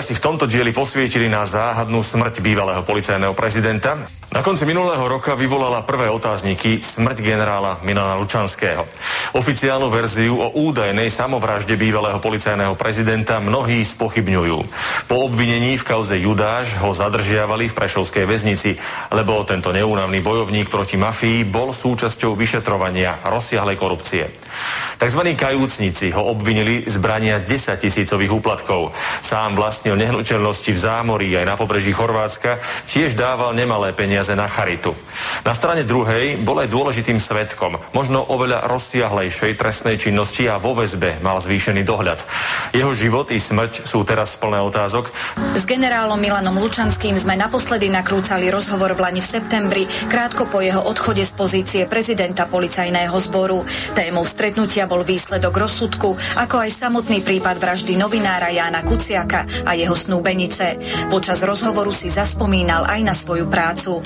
Archeológovia si v tomto dieli posvietili na záhadnú smrť bývalého policajného prezidenta. Na konci minulého roka vyvolala prvé otázniky smrť generála Milana Lučanského. Oficiálnu verziu o údajnej samovražde bývalého policajného prezidenta mnohí spochybňujú. Po obvinení v kauze Judáš ho zadržiavali v Prešovskej väznici, lebo tento neúnavný bojovník proti mafii bol súčasťou vyšetrovania rozsiahlej korupcie. Takzvaní kajúcnici ho obvinili z brania 10 tisícových úplatkov. Sám vlastnil nehnuteľnosti v zámorí aj na pobreží Chorvátska, tiež dával nemalé peniaze na charitu. Na strane druhej bol aj dôležitým svetkom, možno oveľa rozsiahlejšej trestnej činnosti a vo väzbe mal zvýšený dohľad. Jeho život i smrť sú teraz plné otázok. S generálom Milanom Lučanským sme naposledy nakrúcali rozhovor v Lani v septembri, krátko po jeho odchode z pozície prezidenta policajného zboru. Témou stretnutia bol výsledok rozsudku, ako aj samotný prípad vraždy novinára Jána Kuciaka a jeho snúbenice. Počas rozhovoru si zaspomínal aj na svoju prácu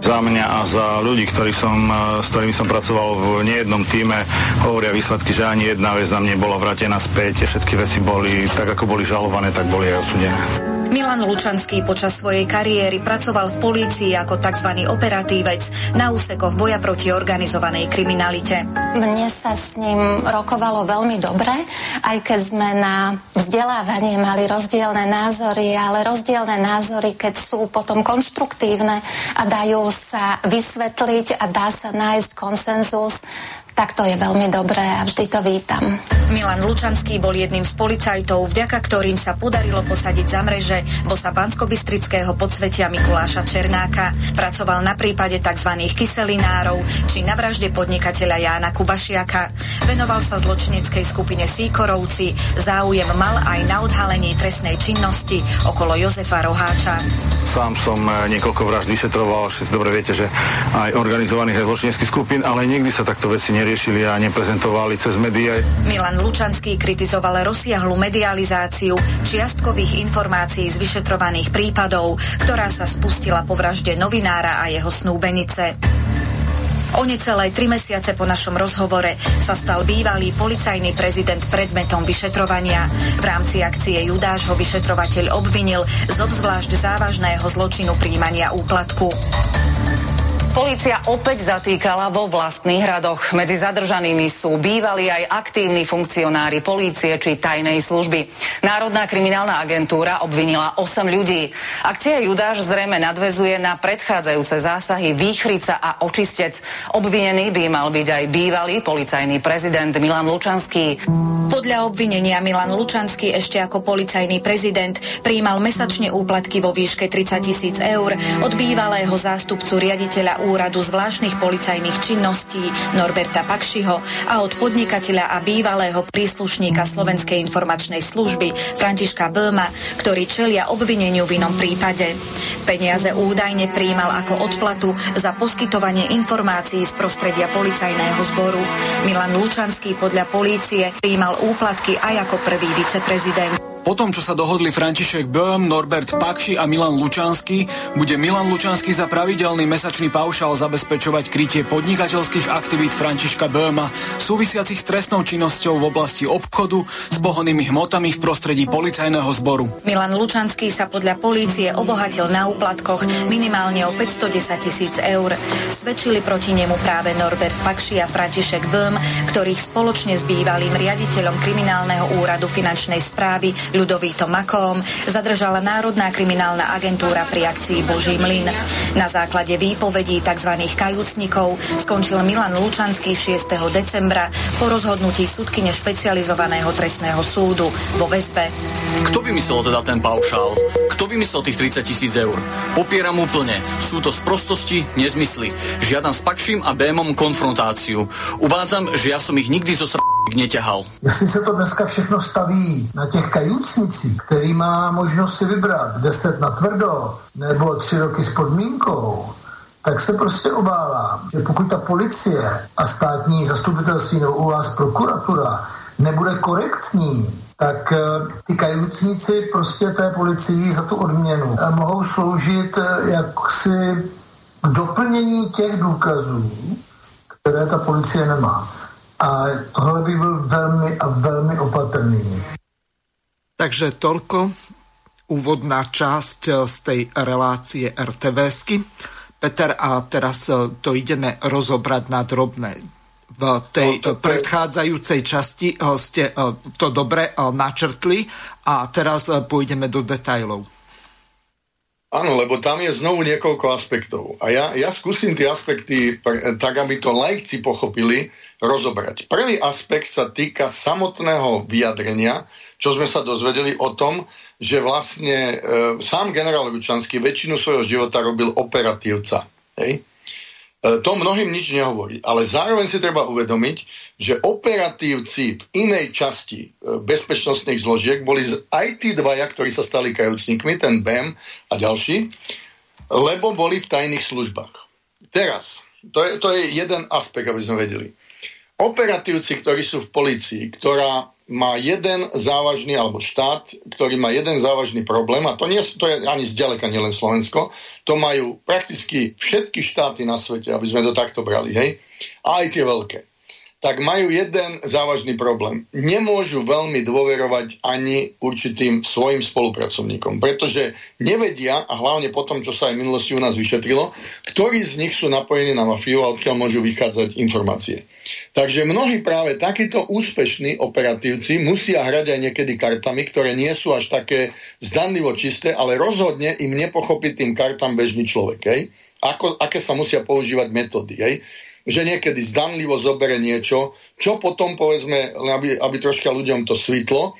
za mňa a za ľudí, ktorý som, s ktorými som pracoval v nejednom týme, hovoria výsledky, že ani jedna vec na mne bola vrátená späť. Všetky veci boli tak, ako boli žalované, tak boli aj odsudené. Milan Lučanský počas svojej kariéry pracoval v polícii ako tzv. operatívec na úsekoch boja proti organizovanej kriminalite. Mne sa s ním rokovalo veľmi dobre, aj keď sme na vzdelávanie mali rozdielne názory, ale rozdielne názory, keď sú potom konštruktívne a dajú sa vysvetliť a dá sa nájsť konsenzus, tak to je veľmi dobré a vždy to vítam. Milan Lučanský bol jedným z policajtov, vďaka ktorým sa podarilo posadiť za mreže bosa Banskobystrického podsvetia Mikuláša Černáka. Pracoval na prípade tzv. kyselinárov či na vražde podnikateľa Jána Kubašiaka. Venoval sa zločineckej skupine Síkorovci, záujem mal aj na odhalení trestnej činnosti okolo Jozefa Roháča. Sám som eh, niekoľko vražd vyšetroval, všetci dobre viete, že aj organizovaných zločineckých skupín, ale nikdy sa takto veci neriešili a neprezentovali cez médiá. Milan Lučanský kritizoval rozsiahlu medializáciu čiastkových informácií z vyšetrovaných prípadov, ktorá sa spustila po vražde novinára a jeho snúbenice. O necelé tri mesiace po našom rozhovore sa stal bývalý policajný prezident predmetom vyšetrovania. V rámci akcie Judáš ho vyšetrovateľ obvinil z obzvlášť závažného zločinu príjmania úplatku. Polícia opäť zatýkala vo vlastných hradoch. Medzi zadržanými sú bývalí aj aktívni funkcionári polície či tajnej služby. Národná kriminálna agentúra obvinila 8 ľudí. Akcia Judáš zrejme nadvezuje na predchádzajúce zásahy Výchrica a Očistec. Obvinený by mal byť aj bývalý policajný prezident Milan Lučanský. Podľa obvinenia Milan Lučanský ešte ako policajný prezident prijímal mesačne úplatky vo výške 30 tisíc eur od bývalého zástupcu riaditeľa úradu zvláštnych policajných činností Norberta Pakšiho a od podnikateľa a bývalého príslušníka Slovenskej informačnej služby Františka Böma, ktorí čelia obvineniu v inom prípade. Peniaze údajne príjmal ako odplatu za poskytovanie informácií z prostredia policajného zboru. Milan Lučanský podľa polície príjmal úplatky aj ako prvý viceprezident. Po tom, čo sa dohodli František Böhm, Norbert Pakši a Milan Lučanský, bude Milan Lučanský za pravidelný mesačný paušál zabezpečovať krytie podnikateľských aktivít Františka Böhma, súvisiacich s trestnou činnosťou v oblasti obchodu s pohonnými hmotami v prostredí policajného zboru. Milan Lučanský sa podľa polície obohatil na úplatkoch minimálne o 510 tisíc eur. Svedčili proti nemu práve Norbert Pakši a František Böhm, ktorých spoločne s bývalým riaditeľom kriminálneho úradu finančnej správy Ľudovítom Makom zadržala Národná kriminálna agentúra pri akcii Boží mlyn. Na základe výpovedí tzv. kajúcnikov skončil Milan Lučanský 6. decembra po rozhodnutí súdkyne špecializovaného trestného súdu vo väzbe. Kto vymyslel teda ten paušál? Kto vymyslel tých 30 tisíc eur? Popieram úplne. Sú to sprostosti, nezmysly. Žiadam s Pakším a Bémom konfrontáciu. Uvádzam, že ja som ich nikdy zo sr neťahal. Jestli se to dneska všechno staví na těch kajúcnicích, který má možnost si vybrat 10 na tvrdo nebo 3 roky s podmínkou, tak se prostě obávám, že pokud ta policie a státní zastupitelství nebo u vás prokuratura nebude korektní, tak eh, ty kajúcníci prostě té policii za tu odměnu eh, mohou sloužit eh, jaksi k doplnění těch důkazů, které ta policie nemá. A tohle by byl velmi a velmi opatrný. Takže toľko úvodná časť z tej relácie RTVSky. Peter, a teraz to ideme rozobrať na drobné. V tej no, predchádzajúcej časti ste to dobre načrtli a teraz pôjdeme do detajlov. Áno, lebo tam je znovu niekoľko aspektov. A ja, ja skúsim tie aspekty, tak aby to lajci pochopili, rozobrať. Prvý aspekt sa týka samotného vyjadrenia, čo sme sa dozvedeli o tom, že vlastne e, sám generál Ručanský väčšinu svojho života robil operatívca. Hej? E, to mnohým nič nehovorí. Ale zároveň si treba uvedomiť, že operatívci v inej časti e, bezpečnostných zložiek boli aj tí dvaja, ktorí sa stali kajúcnikmi, ten BEM a ďalší, lebo boli v tajných službách. Teraz, to je, to je jeden aspekt, aby sme vedeli. Operatívci, ktorí sú v policii, ktorá má jeden závažný, alebo štát, ktorý má jeden závažný problém, a to, nie, to je ani zďaleka nielen Slovensko, to majú prakticky všetky štáty na svete, aby sme to takto brali, hej, a aj tie veľké tak majú jeden závažný problém. Nemôžu veľmi dôverovať ani určitým svojim spolupracovníkom, pretože nevedia, a hlavne po tom, čo sa aj v minulosti u nás vyšetrilo, ktorí z nich sú napojení na mafiu a odkiaľ môžu vychádzať informácie. Takže mnohí práve takíto úspešní operatívci musia hrať aj niekedy kartami, ktoré nie sú až také zdanlivo čisté, ale rozhodne im nepochopí tým kartám bežný človek. Hej? Ako, aké sa musia používať metódy. Hej? Že niekedy zdanlivo zobere niečo, čo potom, povedzme, aby, aby troška ľuďom to svitlo, uh,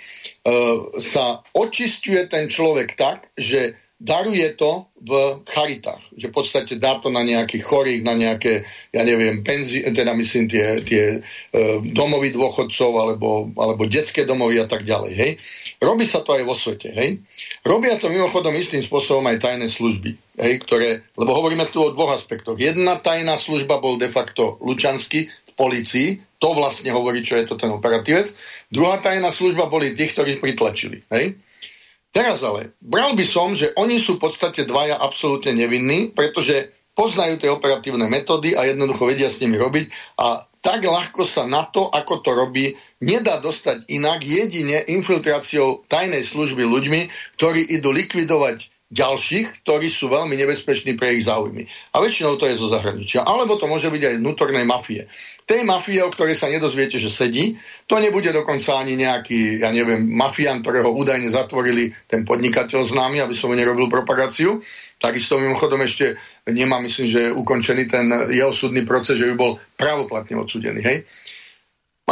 sa očistuje ten človek tak, že daruje to v charitách. Že v podstate dá to na nejakých chorých, na nejaké, ja neviem, penzi, teda myslím tie, tie uh, domovy dôchodcov alebo, alebo detské domovy a tak ďalej. Hej? Robí sa to aj vo svete. Hej? Robia to mimochodom istým spôsobom aj tajné služby. Hej, ktoré, lebo hovoríme tu o dvoch aspektoch. Jedna tajná služba bol de facto Lučansky v policii, to vlastne hovorí, čo je to ten operatívec. Druhá tajná služba boli tí, ktorí pritlačili. Hej? Teraz ale, bral by som, že oni sú v podstate dvaja absolútne nevinní, pretože poznajú tie operatívne metódy a jednoducho vedia s nimi robiť a tak ľahko sa na to, ako to robí, nedá dostať inak jedine infiltráciou tajnej služby ľuďmi, ktorí idú likvidovať ďalších, ktorí sú veľmi nebezpeční pre ich záujmy. A väčšinou to je zo zahraničia. Alebo to môže byť aj vnútornej mafie. Tej mafie, o ktorej sa nedozviete, že sedí, to nebude dokonca ani nejaký, ja neviem, mafián, ktorého údajne zatvorili ten podnikateľ známy, aby som nerobil propagáciu. Takisto mimochodom ešte nemá, myslím, že ukončený ten jeho súdny proces, že by bol pravoplatne odsudený. Hej?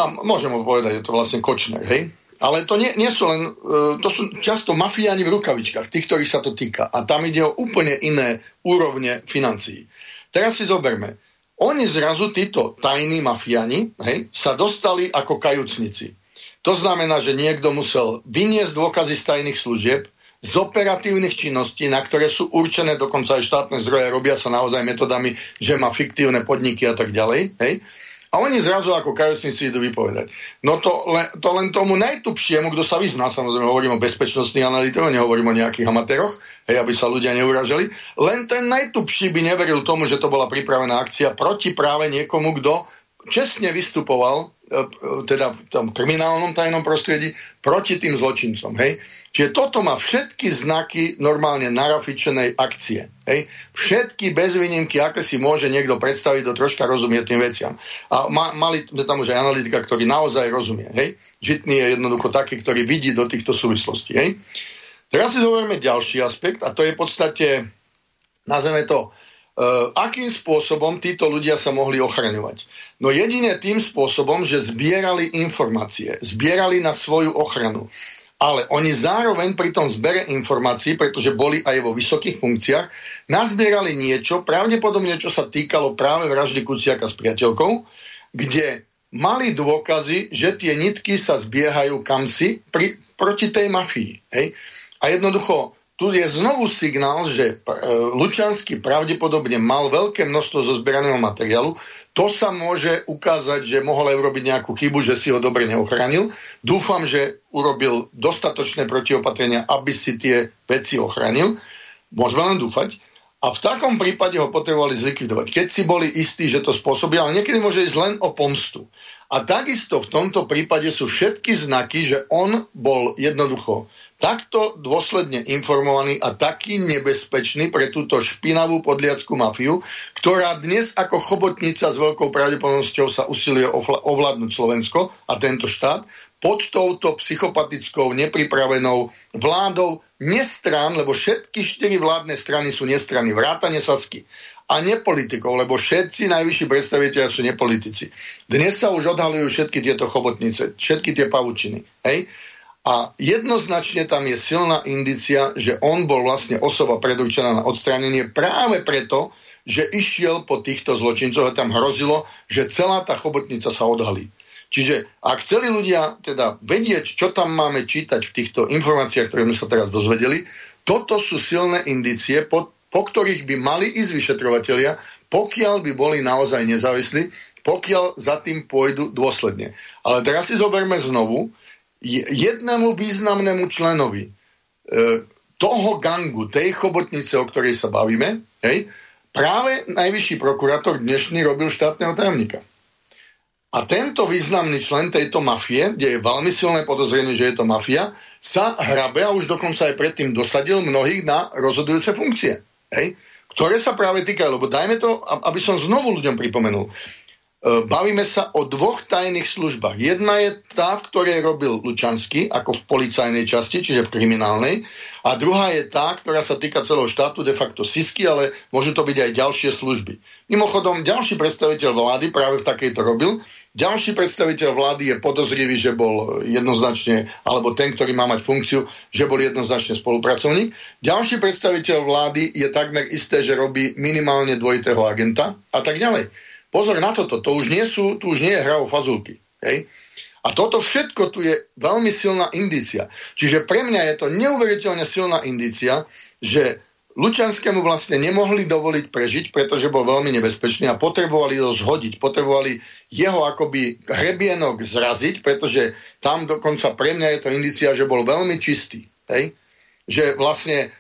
A môžem mu povedať, je to vlastne Kočner, hej? Ale to nie, nie sú len, e, to sú často mafiáni v rukavičkách, tých, ktorých sa to týka. A tam ide o úplne iné úrovne financií. Teraz si zoberme. Oni zrazu, títo tajní mafiáni, hej, sa dostali ako kajúcnici. To znamená, že niekto musel vyniesť dôkazy z tajných služieb, z operatívnych činností, na ktoré sú určené dokonca aj štátne zdroje, robia sa naozaj metodami, že má fiktívne podniky a tak ďalej. Hej? A oni zrazu ako kajúcnici idú vypovedať. No to, le, to len tomu najtupšiemu, kto sa vyzná, samozrejme hovorím o bezpečnostných analytikoch, nehovorím o nejakých amatéroch, hej, aby sa ľudia neuražali, len ten najtupší by neveril tomu, že to bola pripravená akcia proti práve niekomu, kto čestne vystupoval E, e, teda v tom kriminálnom tajnom prostredí proti tým zločincom. Hej? Čiže toto má všetky znaky normálne narafičenej akcie. Hej? Všetky bez výnimky, aké si môže niekto predstaviť, do troška rozumie tým veciam. A ma, mali tam už aj analytika, ktorý naozaj rozumie. Hej? Žitný je jednoducho taký, ktorý vidí do týchto súvislostí. Hej? Teraz si zoberieme ďalší aspekt a to je v podstate, nazveme to, uh, akým spôsobom títo ľudia sa mohli ochraňovať. No jedine tým spôsobom, že zbierali informácie, zbierali na svoju ochranu. Ale oni zároveň pri tom zbere informácií, pretože boli aj vo vysokých funkciách, nazbierali niečo, pravdepodobne čo sa týkalo práve vraždy Kuciaka s priateľkou, kde mali dôkazy, že tie nitky sa zbiehajú kamsi pri, proti tej mafii. Hej? A jednoducho tu je znovu signál, že e, Lučanský pravdepodobne mal veľké množstvo zozbieraného materiálu. To sa môže ukázať, že mohol aj urobiť nejakú chybu, že si ho dobre neochránil. Dúfam, že urobil dostatočné protiopatrenia, aby si tie veci ochránil. Môžeme len dúfať. A v takom prípade ho potrebovali zlikvidovať. Keď si boli istí, že to spôsobí, ale niekedy môže ísť len o pomstu. A takisto v tomto prípade sú všetky znaky, že on bol jednoducho takto dôsledne informovaný a taký nebezpečný pre túto špinavú podliackú mafiu, ktorá dnes ako chobotnica s veľkou pravdepodobnosťou sa usiluje ovládnuť Slovensko a tento štát, pod touto psychopatickou, nepripravenou vládou nestrán, lebo všetky štyri vládne strany sú nestrany, vrátane Sasky a nepolitikov, lebo všetci najvyšší predstaviteľia sú nepolitici. Dnes sa už odhalujú všetky tieto chobotnice, všetky tie pavučiny. Hej? A jednoznačne tam je silná indicia, že on bol vlastne osoba predurčená na odstránenie práve preto, že išiel po týchto zločincoch a tam hrozilo, že celá tá chobotnica sa odhalí. Čiže ak chceli ľudia teda vedieť, čo tam máme čítať v týchto informáciách, ktoré sme sa teraz dozvedeli, toto sú silné indície, pod po ktorých by mali ísť vyšetrovateľia, pokiaľ by boli naozaj nezávislí, pokiaľ za tým pôjdu dôsledne. Ale teraz si zoberme znovu, jednému významnému členovi e, toho gangu, tej chobotnice, o ktorej sa bavíme, hej, práve najvyšší prokurátor dnešný robil štátneho tajomníka. A tento významný člen tejto mafie, kde je veľmi silné podozrenie, že je to mafia, sa hrabe a už dokonca aj predtým dosadil mnohých na rozhodujúce funkcie hej, ktoré sa práve týkajú, lebo dajme to, aby som znovu ľuďom pripomenul. E, bavíme sa o dvoch tajných službách. Jedna je tá, v ktorej robil Lučanský, ako v policajnej časti, čiže v kriminálnej. A druhá je tá, ktorá sa týka celého štátu, de facto SISky, ale môžu to byť aj ďalšie služby. Mimochodom, ďalší predstaviteľ vlády práve v takejto robil ďalší predstaviteľ vlády je podozrivý, že bol jednoznačne, alebo ten, ktorý má mať funkciu, že bol jednoznačne spolupracovník. Ďalší predstaviteľ vlády je takmer isté, že robí minimálne dvojitého agenta a tak ďalej. Pozor na toto, to už nie, sú, tu už nie je hra o fazulky. Hej? A toto všetko tu je veľmi silná indícia. Čiže pre mňa je to neuveriteľne silná indícia, že Lučanskému vlastne nemohli dovoliť prežiť, pretože bol veľmi nebezpečný a potrebovali ho zhodiť, potrebovali jeho akoby hrebienok zraziť, pretože tam dokonca pre mňa je to indicia, že bol veľmi čistý. Hej? Že vlastne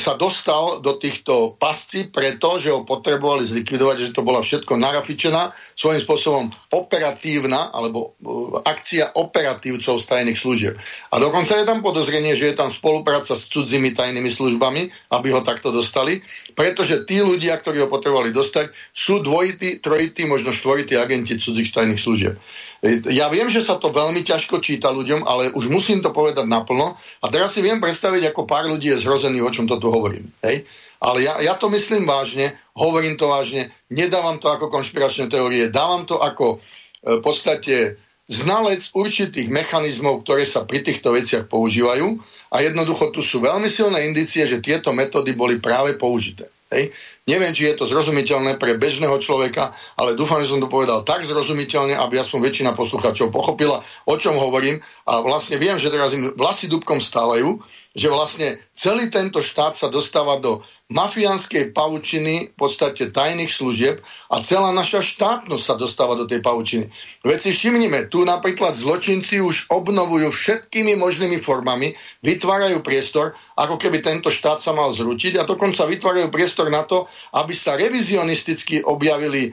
sa dostal do týchto pasci preto, že ho potrebovali zlikvidovať, že to bola všetko narafičená, svojím spôsobom operatívna, alebo uh, akcia operatívcov z tajných služieb. A dokonca je tam podozrenie, že je tam spolupráca s cudzími tajnými službami, aby ho takto dostali, pretože tí ľudia, ktorí ho potrebovali dostať, sú dvojití, trojití, možno štvorití agenti cudzích tajných služieb. Ja viem, že sa to veľmi ťažko číta ľuďom, ale už musím to povedať naplno. A teraz si viem predstaviť, ako pár ľudí je zhrozený, o čom to tu hovorím. Hej? Ale ja, ja to myslím vážne, hovorím to vážne, nedávam to ako konšpiračné teórie, dávam to ako e, v podstate znalec určitých mechanizmov, ktoré sa pri týchto veciach používajú a jednoducho tu sú veľmi silné indície, že tieto metódy boli práve použité. Hej? Neviem, či je to zrozumiteľné pre bežného človeka, ale dúfam, že som to povedal tak zrozumiteľne, aby aspoň väčšina poslucháčov pochopila, o čom hovorím. A vlastne viem, že teraz im vlasy dubkom stávajú, že vlastne celý tento štát sa dostáva do mafiánskej pavučiny v podstate tajných služieb a celá naša štátnosť sa dostáva do tej pavučiny. Veď si všimnime, tu napríklad zločinci už obnovujú všetkými možnými formami, vytvárajú priestor, ako keby tento štát sa mal zrútiť a dokonca vytvárajú priestor na to, aby sa revizionisticky objavili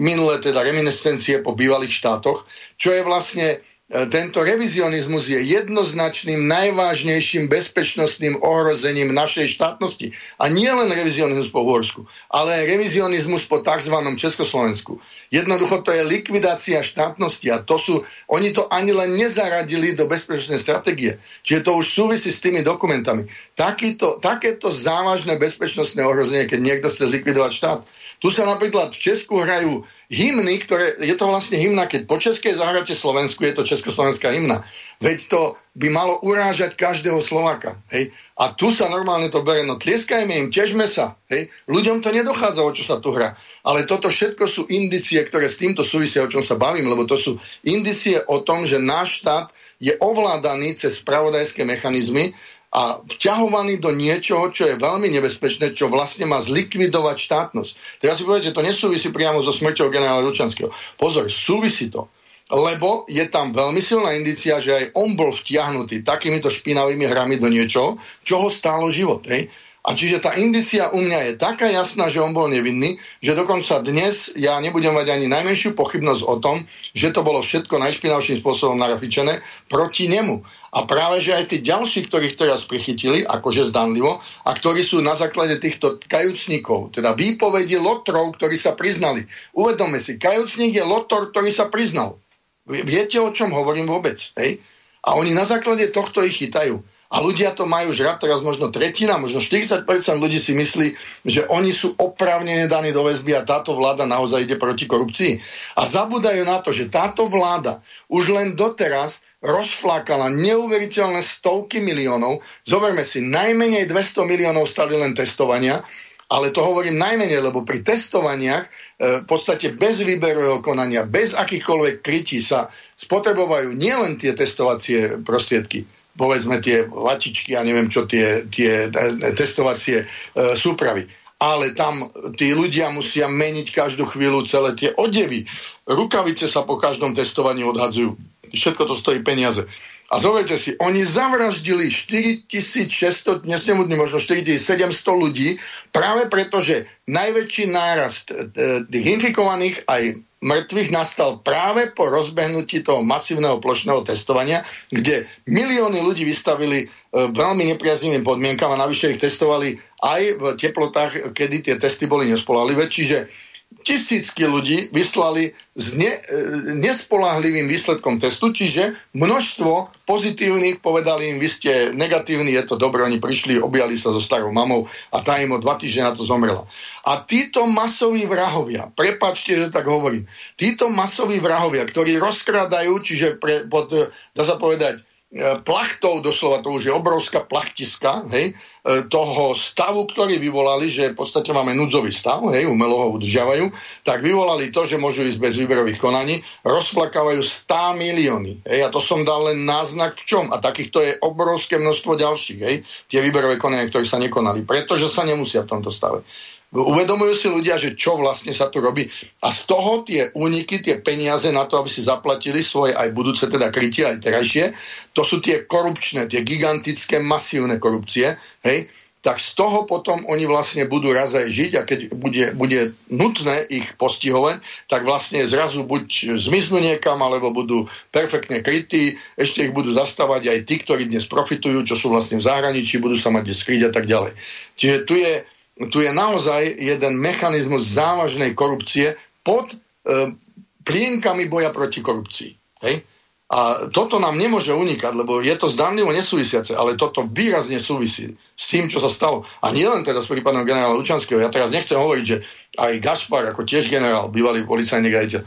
minulé teda reminiscencie po bývalých štátoch, čo je vlastne tento revizionizmus je jednoznačným najvážnejším bezpečnostným ohrozením našej štátnosti. A nie len revizionizmus po Horsku, ale aj revizionizmus po tzv. Československu. Jednoducho to je likvidácia štátnosti a to sú, oni to ani len nezaradili do bezpečnej stratégie. Čiže to už súvisí s tými dokumentami. Takýto, takéto závažné bezpečnostné ohrozenie, keď niekto chce zlikvidovať štát, tu sa napríklad v Česku hrajú hymny, ktoré, je to vlastne hymna, keď po českej zahráte Slovensku, je to československá hymna. Veď to by malo urážať každého Slováka. Hej? A tu sa normálne to bere, no tlieskajme im, težme sa. Hej? Ľuďom to nedochádza, o čo sa tu hrá. Ale toto všetko sú indicie, ktoré s týmto súvisia, o čom sa bavím, lebo to sú indicie o tom, že náš štát je ovládaný cez spravodajské mechanizmy a vťahovaný do niečoho, čo je veľmi nebezpečné, čo vlastne má zlikvidovať štátnosť. Teraz si že to nesúvisí priamo so smrťou generála Ručanského. Pozor, súvisí to. Lebo je tam veľmi silná indícia, že aj on bol vtiahnutý takýmito špinavými hrami do niečoho, čo ho stálo život. Hej? A čiže tá indícia u mňa je taká jasná, že on bol nevinný, že dokonca dnes ja nebudem mať ani najmenšiu pochybnosť o tom, že to bolo všetko najšpinavším spôsobom narafičené proti nemu. A práve, že aj tí ďalší, ktorých teraz prichytili, akože zdanlivo, a ktorí sú na základe týchto kajúcnikov, teda výpovedi lotrov, ktorí sa priznali. Uvedome si, kajúcnik je lotor, ktorý sa priznal. Viete, o čom hovorím vôbec? Hej? A oni na základe tohto ich chytajú. A ľudia to majú žrať, teraz možno tretina, možno 40% ľudí si myslí, že oni sú opravnene daní do väzby a táto vláda naozaj ide proti korupcii. A zabúdajú na to, že táto vláda už len doteraz rozflákala neuveriteľné stovky miliónov. Zoberme si, najmenej 200 miliónov stali len testovania, ale to hovorím najmenej, lebo pri testovaniach e, v podstate bez výberového konania, bez akýchkoľvek krytí sa spotrebovajú nielen tie testovacie prostriedky, povedzme tie lačičky a neviem čo, tie, tie testovacie e, súpravy. Ale tam tí ľudia musia meniť každú chvíľu celé tie odevy. Rukavice sa po každom testovaní odhadzujú. Všetko to stojí peniaze. A zovete si, oni zavraždili 4600, dnes nebudú možno 4700 ľudí, práve preto, že najväčší nárast e, tých infikovaných aj mŕtvych nastal práve po rozbehnutí toho masívneho plošného testovania, kde milióny ľudí vystavili veľmi nepriaznivým podmienkam a navyše ich testovali aj v teplotách, kedy tie testy boli nespolahlivé. Čiže tisícky ľudí vyslali s ne, e, nespolahlivým výsledkom testu, čiže množstvo pozitívnych povedali im, vy ste negatívni, je to dobré, oni prišli, objali sa so starou mamou a tá im o dva týždne na to zomrela. A títo masoví vrahovia, prepačte, že tak hovorím, títo masoví vrahovia, ktorí rozkradajú, čiže pre, pod, dá sa povedať, e, plachtou, doslova to už je obrovská plachtiska, hej, E, toho stavu, ktorý vyvolali, že v podstate máme núdzový stav, hej, umelo ho udržiavajú, tak vyvolali to, že môžu ísť bez výberových konaní, rozflakávajú 100 milióny. Hej, a to som dal len náznak v čom. A takýchto je obrovské množstvo ďalších. Hej, tie výberové konania, ktoré sa nekonali. Pretože sa nemusia v tomto stave. Uvedomujú si ľudia, že čo vlastne sa tu robí. A z toho tie úniky, tie peniaze na to, aby si zaplatili svoje aj budúce teda krytie, aj terajšie, to sú tie korupčné, tie gigantické, masívne korupcie, hej, tak z toho potom oni vlastne budú raz aj žiť a keď bude, bude nutné ich postihovať, tak vlastne zrazu buď zmiznú niekam, alebo budú perfektne krytí, ešte ich budú zastávať aj tí, ktorí dnes profitujú, čo sú vlastne v zahraničí, budú sa mať kde skryť a tak ďalej. Čiže tu je tu je naozaj jeden mechanizmus závažnej korupcie pod e, plienkami boja proti korupcii. Hej? A toto nám nemôže unikať, lebo je to zdanlivo nesúvisiace, ale toto výrazne súvisí s tým, čo sa stalo. A nie len teda s prípadom generála Lučanského. Ja teraz nechcem hovoriť, že aj Gašpar, ako tiež generál, bývalý policajný riaditeľ, e,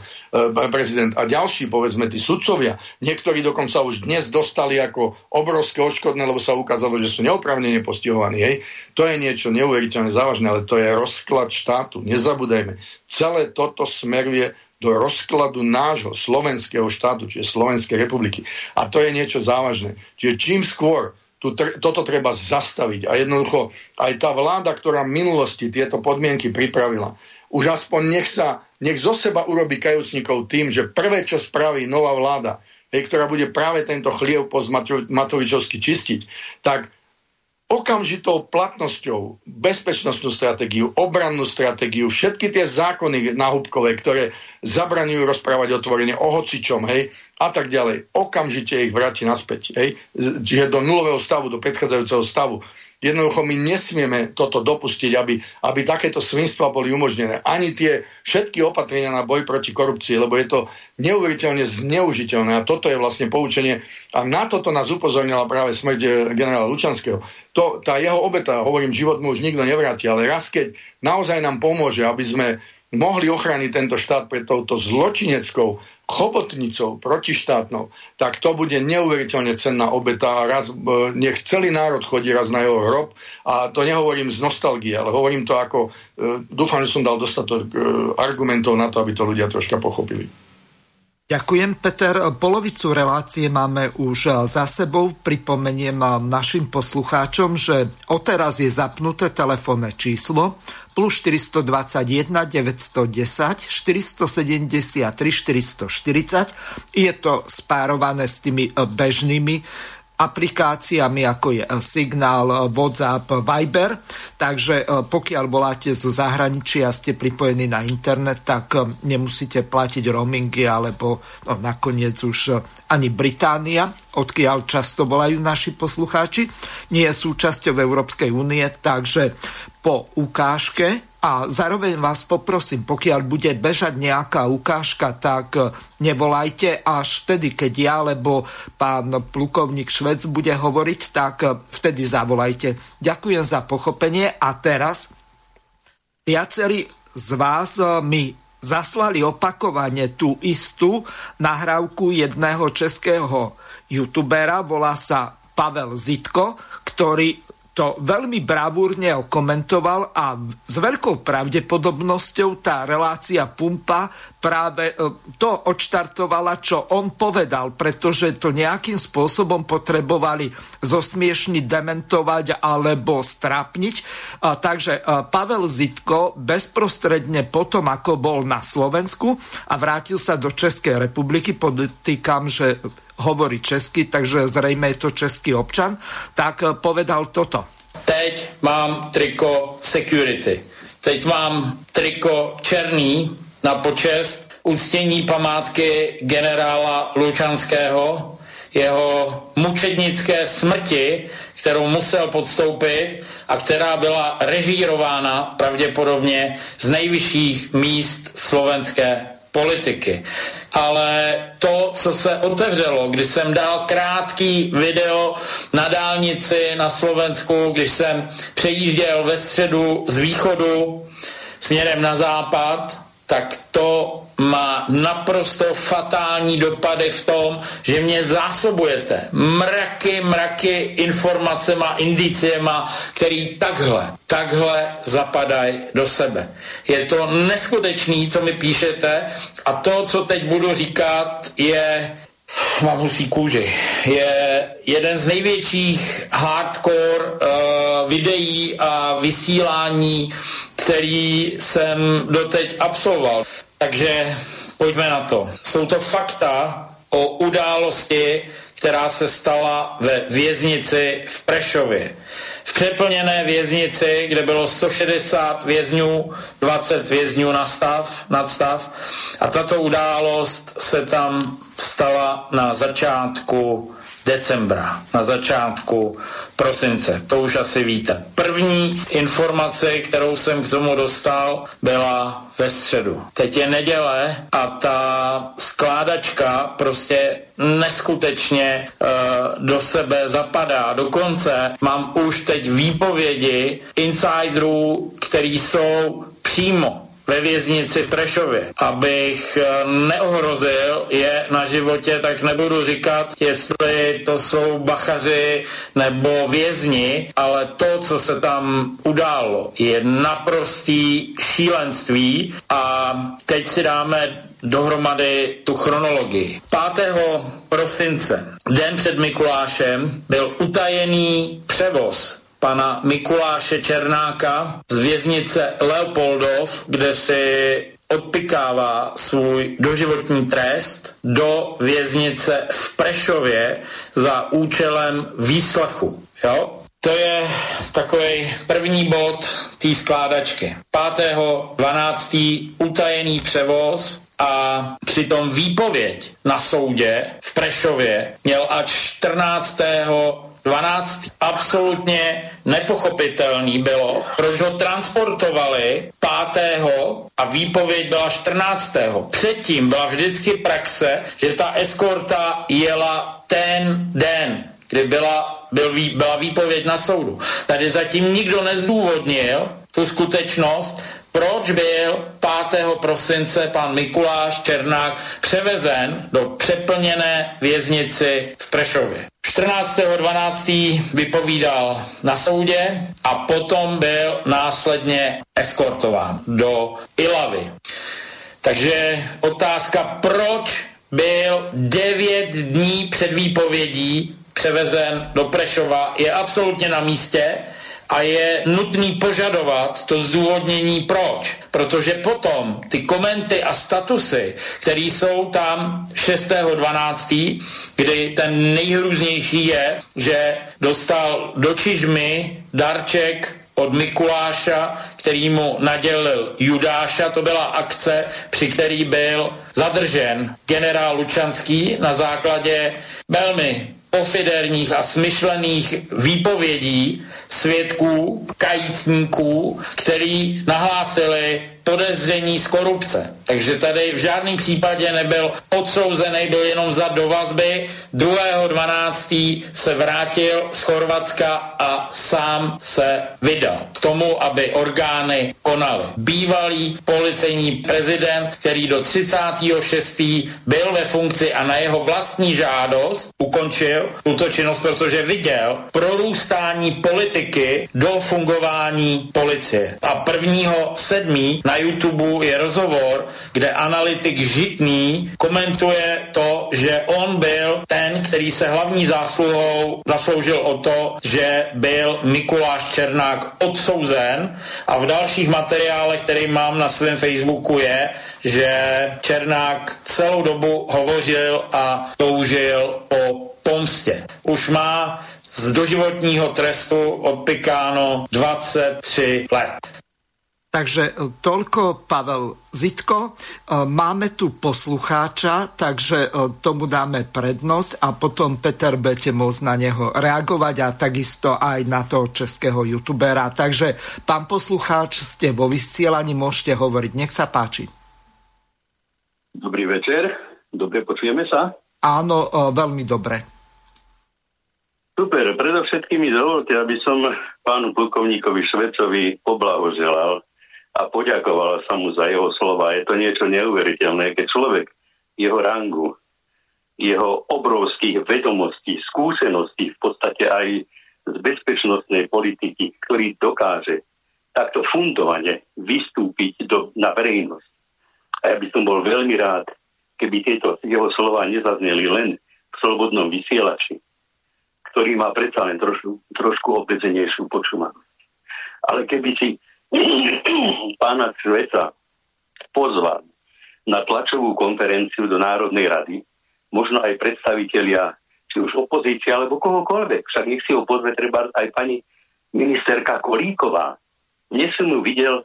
prezident a ďalší, povedzme, tí sudcovia, niektorí dokonca už dnes dostali ako obrovské odškodné, lebo sa ukázalo, že sú neoprávnene postihovaní. Hej. To je niečo neuveriteľne závažné, ale to je rozklad štátu. Nezabúdajme. Celé toto smeruje do rozkladu nášho slovenského štátu, čiže Slovenskej republiky. A to je niečo závažné. Čiže čím skôr tu, toto treba zastaviť. A jednoducho aj tá vláda, ktorá v minulosti tieto podmienky pripravila, už aspoň nech sa, nech zo seba urobí kajúcnikov tým, že prvé, čo spraví nová vláda, hej, ktorá bude práve tento chliev post Matovičovsky čistiť, tak okamžitou platnosťou bezpečnostnú stratégiu, obrannú stratégiu, všetky tie zákony náhubkové, ktoré zabraňujú rozprávať otvorene o hocičom, hej, a tak ďalej, okamžite ich vráti naspäť, hej, čiže do nulového stavu, do predchádzajúceho stavu. Jednoducho my nesmieme toto dopustiť, aby, aby takéto svinstva boli umožnené. Ani tie všetky opatrenia na boj proti korupcii, lebo je to neuveriteľne zneužiteľné. A toto je vlastne poučenie. A na toto nás upozornila práve smrť eh, generála Lučanského. To, tá jeho obeta, hovorím, život mu už nikto nevráti, ale raz, keď naozaj nám pomôže, aby sme mohli ochrániť tento štát pred touto zločineckou chobotnicou protištátnou, tak to bude neuveriteľne cenná obeta a raz, e, nech celý národ chodí raz na jeho hrob a to nehovorím z nostalgie, ale hovorím to ako, e, dúfam, že som dal dostatok e, argumentov na to, aby to ľudia troška pochopili. Ďakujem, Peter. Polovicu relácie máme už za sebou. Pripomeniem našim poslucháčom, že odteraz je zapnuté telefónne číslo plus 421 910 473 440. Je to spárované s tými bežnými aplikáciami ako je Signál, WhatsApp, Viber. Takže pokiaľ voláte zo zahraničia a ste pripojení na internet, tak nemusíte platiť roamingy alebo no, nakoniec už ani Británia, odkiaľ často volajú naši poslucháči, nie je súčasťou Európskej únie, takže po ukážke a zároveň vás poprosím, pokiaľ bude bežať nejaká ukážka, tak e, nevolajte až vtedy, keď ja, alebo pán plukovník Švec bude hovoriť, tak e, vtedy zavolajte. Ďakujem za pochopenie a teraz viacerí z vás e, mi zaslali opakovane tú istú nahrávku jedného českého youtubera, volá sa Pavel Zitko, ktorý to veľmi bravúrne komentoval a s veľkou pravdepodobnosťou tá relácia Pumpa práve e, to odštartovala, čo on povedal, pretože to nejakým spôsobom potrebovali zosmiešniť, dementovať alebo strápniť. Takže e, Pavel Zitko bezprostredne potom, ako bol na Slovensku a vrátil sa do Českej republiky, podtýkam, že hovorí česky, takže zrejme je to český občan, tak eh, povedal toto. Teď mám triko security. Teď mám triko černý na počest uctění památky generála Lučanského, jeho mučednické smrti, kterou musel podstoupit a která byla režírována pravděpodobně z nejvyšších míst slovenské politiky. Ale to, co se otevřelo, když jsem dal krátký video na dálnici na Slovensku, když jsem přejížděl ve středu z východu směrem na západ, tak to má naprosto fatální dopady v tom, že mě zásobujete mraky, mraky informacema, indiciema, který takhle, takhle zapadají do sebe. Je to neskutečný, co mi píšete a to, co teď budu říkat, je mám husí kůži. Je jeden z největších hardcore uh, videí a vysílání, který jsem doteď absolvoval. Takže pojďme na to. Jsou to fakta o události, která se stala ve věznici v Prešově. V přeplněné věznici, kde bylo 160 vězňů, 20 vězňů na stav, nadstav. A tato událost se tam stala na začátku decembra, na začátku prosince. To už asi víte. První informace, kterou jsem k tomu dostal, byla ve středu. Teď je neděle a ta skládačka prostě neskutečně uh, do sebe zapadá. Dokonce mám už teď výpovědi insiderů, který jsou přímo ve věznici v Prešově. Abych eh, neohrozil je na životě, tak nebudu říkat, jestli to jsou bachaři nebo vězni, ale to, co se tam událo, je naprostý šílenství a teď si dáme dohromady tu chronologii. 5. prosince, den před Mikulášem, byl utajený převoz pana Mikuláše Černáka z věznice Leopoldov, kde si odpikává svůj doživotní trest do věznice v Prešově za účelem výslachu. Jo? To je takový první bod té skládačky. 5.12. utajený převoz a přitom výpověď na soudě v Prešově měl až 14. 12. Absolutně nepochopitelný bylo, proč ho transportovali 5. a výpověď byla 14. Předtím byla vždycky praxe, že ta eskorta jela ten den, kdy byla, byl, byla výpověď na soudu. Tady zatím nikdo nezdůvodnil tu skutečnost, proč byl 5. prosince pan Mikuláš Černák převezen do přeplněné věznici v Prešově. 14.12. vypovídal na soudě a potom byl následně eskortován do Ilavy. Takže otázka, proč byl 9 dní před výpovědí převezen do Prešova, je absolutně na místě a je nutný požadovat to zdůvodnění proč. Protože potom ty komenty a statusy, které jsou tam 6.12., kdy ten nejhrůznější je, že dostal do čižmy darček od Mikuláša, který mu nadělil Judáša. To byla akce, při který byl zadržen generál Lučanský na základě velmi pofiderních a smyšlených výpovědí svědků, kajícníků, který nahlásili podezření z korupce. Takže tady v žádném případě nebyl odsouzený, byl jenom za do vazby. 2.12. se vrátil z Chorvatska a sám se vydal k tomu, aby orgány konaly. Bývalý policejní prezident, který do 36. byl ve funkci a na jeho vlastní žádost ukončil tuto činnost, protože viděl prorůstání politiky do fungování policie. A 1. 7. na YouTube je rozhovor, kde analytik Žitný komentuje to, že on byl ten, který se hlavní zásluhou zasloužil o to, že byl Mikuláš Černák odsouzen a v dalších materiálech, který mám na svém Facebooku je, že Černák celou dobu hovořil a toužil o pomstě. Už má z doživotního trestu odpikáno 23 let. Takže e, toľko Pavel Zitko. E, máme tu poslucháča, takže e, tomu dáme prednosť a potom Peter budete môcť na neho reagovať a takisto aj na toho českého youtubera. Takže pán poslucháč, ste vo vysielaní, môžete hovoriť. Nech sa páči. Dobrý večer. Dobre, počujeme sa? Áno, veľmi dobre. Super, predovšetkým mi dovolte, aby som pánu plukovníkovi Švecovi poblahoželal a poďakovala sa mu za jeho slova. Je to niečo neuveriteľné, keď človek jeho rangu, jeho obrovských vedomostí, skúseností v podstate aj z bezpečnostnej politiky, ktorý dokáže takto fundovane vystúpiť do, na verejnosť. A ja by som bol veľmi rád, keby tieto jeho slova nezazneli len v slobodnom vysielači, ktorý má predsa len trošku, trošku obmedzenejšiu počúvanosť. Ale keby si pána Šveca pozval na tlačovú konferenciu do Národnej rady, možno aj predstavitelia, či už opozícia, alebo kohokoľvek. Však nech si ho pozve treba aj pani ministerka Kolíková. Dnes som ju videl,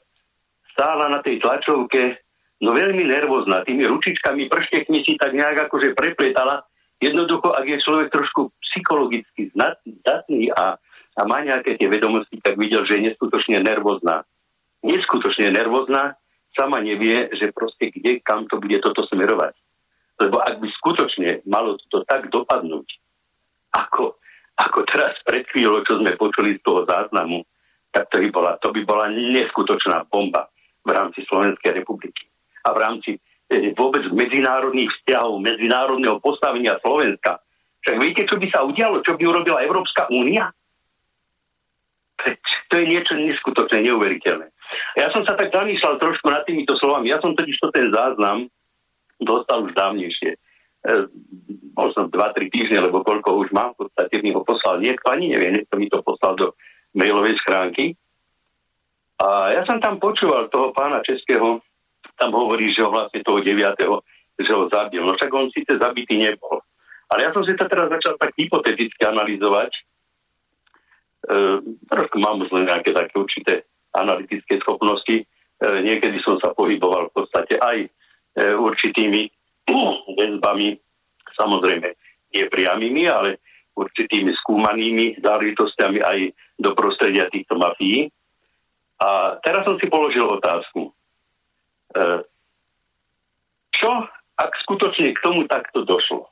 stála na tej tlačovke, no veľmi nervózna, tými ručičkami, prštekmi si tak nejak akože prepletala. Jednoducho, ak je človek trošku psychologicky zdatný a, a má nejaké tie vedomosti, tak videl, že je neskutočne nervózna neskutočne nervózna, sama nevie, že proste kde, kam to bude toto smerovať. Lebo ak by skutočne malo to tak dopadnúť, ako, ako teraz pred chvíľou, čo sme počuli z toho záznamu, tak to by bola, to by bola neskutočná bomba v rámci Slovenskej republiky. A v rámci e, vôbec medzinárodných vzťahov, medzinárodného postavenia Slovenska. Však viete, čo by sa udialo? Čo by urobila Európska únia? To je niečo neskutočné, neuveriteľné. Ja som sa tak zamýšľal trošku nad týmito slovami. Ja som totiž to ten záznam dostal už dávnejšie. E, možno 2-3 týždne, lebo koľko už mám, v podstate mi ho poslal niekto, ani nevie, niekto mi to poslal do mailovej schránky. A ja som tam počúval toho pána Českého, tam hovorí, že ho vlastne toho 9. že ho zabil. No však on síce zabitý nebol. Ale ja som si to teraz začal tak hypoteticky analyzovať. E, trošku mám už len nejaké také určité analytické schopnosti. E, niekedy som sa pohyboval v podstate aj e, určitými väzbami, samozrejme nie ale určitými skúmanými záležitostiami aj do prostredia týchto mafií. A teraz som si položil otázku. E, čo, ak skutočne k tomu takto došlo?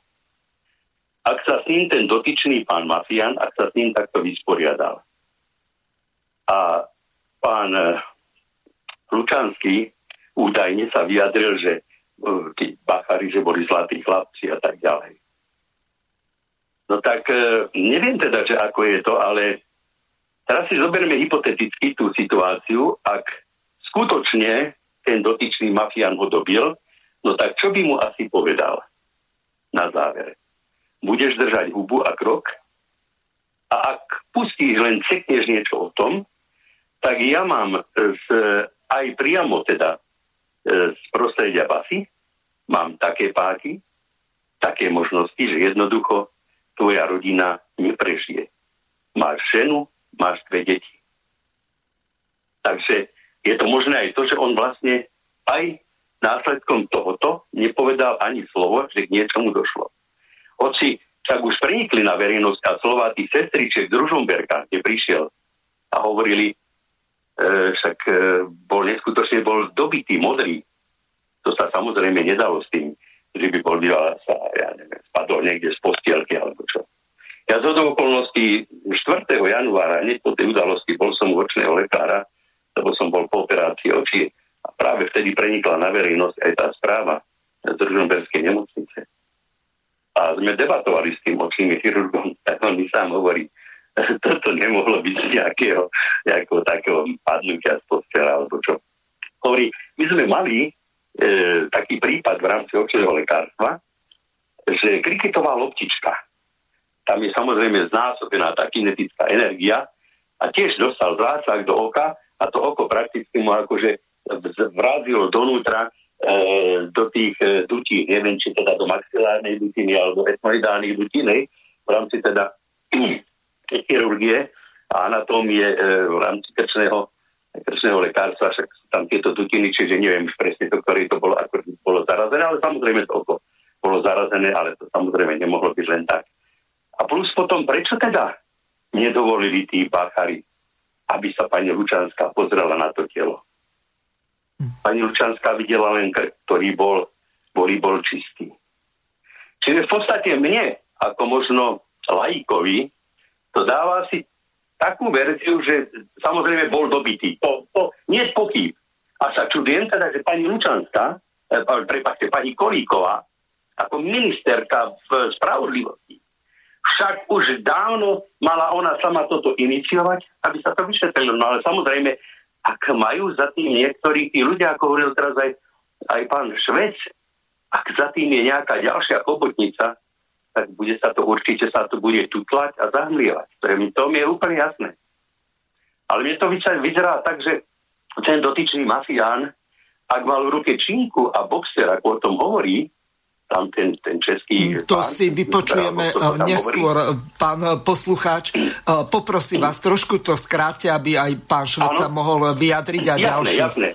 Ak sa s ním ten dotyčný pán mafián, ak sa s ním takto vysporiadal. A pán eh, Lučanský údajne sa vyjadril, že eh, tí bachari, že boli zlatí chlapci a tak ďalej. No tak eh, neviem teda, že ako je to, ale teraz si zoberme hypoteticky tú situáciu, ak skutočne ten dotyčný mafián ho dobil, no tak čo by mu asi povedal na závere? Budeš držať hubu a krok? A ak pustíš len cekneš niečo o tom, tak ja mám z, aj priamo teda z prostredia basy, mám také páky, také možnosti, že jednoducho tvoja rodina neprežije. Máš ženu, máš dve deti. Takže je to možné aj to, že on vlastne aj následkom tohoto nepovedal ani slovo, že k niečomu došlo. Hoci však už prenikli na verejnosť a slova tých sestričiek z Ružomberka, kde prišiel a hovorili, e, však e, bol neskutočne bol dobitý, modrý. To sa samozrejme nedalo s tým, že by bol sa, ja neviem, spadol niekde z postielky alebo čo. Ja z okolností 4. januára, hneď po tej udalosti, bol som u očného lekára, lebo som bol po operácii očí a práve vtedy prenikla na verejnosť aj tá správa z Ružomberskej nemocnice. A sme debatovali s tým očným chirurgom, tak on mi sám hovorí, toto nemohlo byť nejakého, nejakého takého padnutia z postela, alebo čo. Hovorí, my sme mali e, taký prípad v rámci očného lekárstva, že kriketová loptička, tam je samozrejme znásobená tá kinetická energia a tiež dostal zásah do oka a to oko prakticky mu akože vrazilo donútra e, do tých e, dutí, neviem, či teda do maxilárnej dutiny alebo etmoidálnych dutinej v rámci teda chirurgie a anatómie e, v rámci krčného, krčného lekárstva, však tam tieto dutiny, čiže neviem presne to, ktorý to bolo, ako bolo zarazené, ale samozrejme to oko bolo zarazené, ale to samozrejme nemohlo byť len tak. A plus potom, prečo teda nedovolili tí báchari, aby sa pani Lučanská pozrela na to telo? Pani Lučanská videla len krk, ktorý bol, boli, bol čistý. Čiže v podstate mne, ako možno laikovi, to dáva si takú verziu, že samozrejme bol dobitý. To, to nie je pochyb. A sa čudujem teda, že pani Lučanská, eh, prepáčte, pani Kolíková, ako ministerka v spravodlivosti, však už dávno mala ona sama toto iniciovať, aby sa to vyšetrilo. No ale samozrejme, ak majú za tým niektorí tí ľudia, ako hovoril teraz aj, aj pán Švec, ak za tým je nejaká ďalšia chobotnica, tak bude sa to určite sa to bude tutlať a zahmlievať. To, je, to mi je úplne jasné. Ale mne to vyzerá tak, že ten dotyčný mafián, ak mal v ruke činku a boxer, ako o tom hovorí, tam ten, ten český... Mm, to pán, si vypočujeme teda, neskôr, hovorí. pán poslucháč. Poprosím vás, trošku to skráte, aby aj pán Švec sa mohol vyjadriť a jasné, ďalší. Jasné.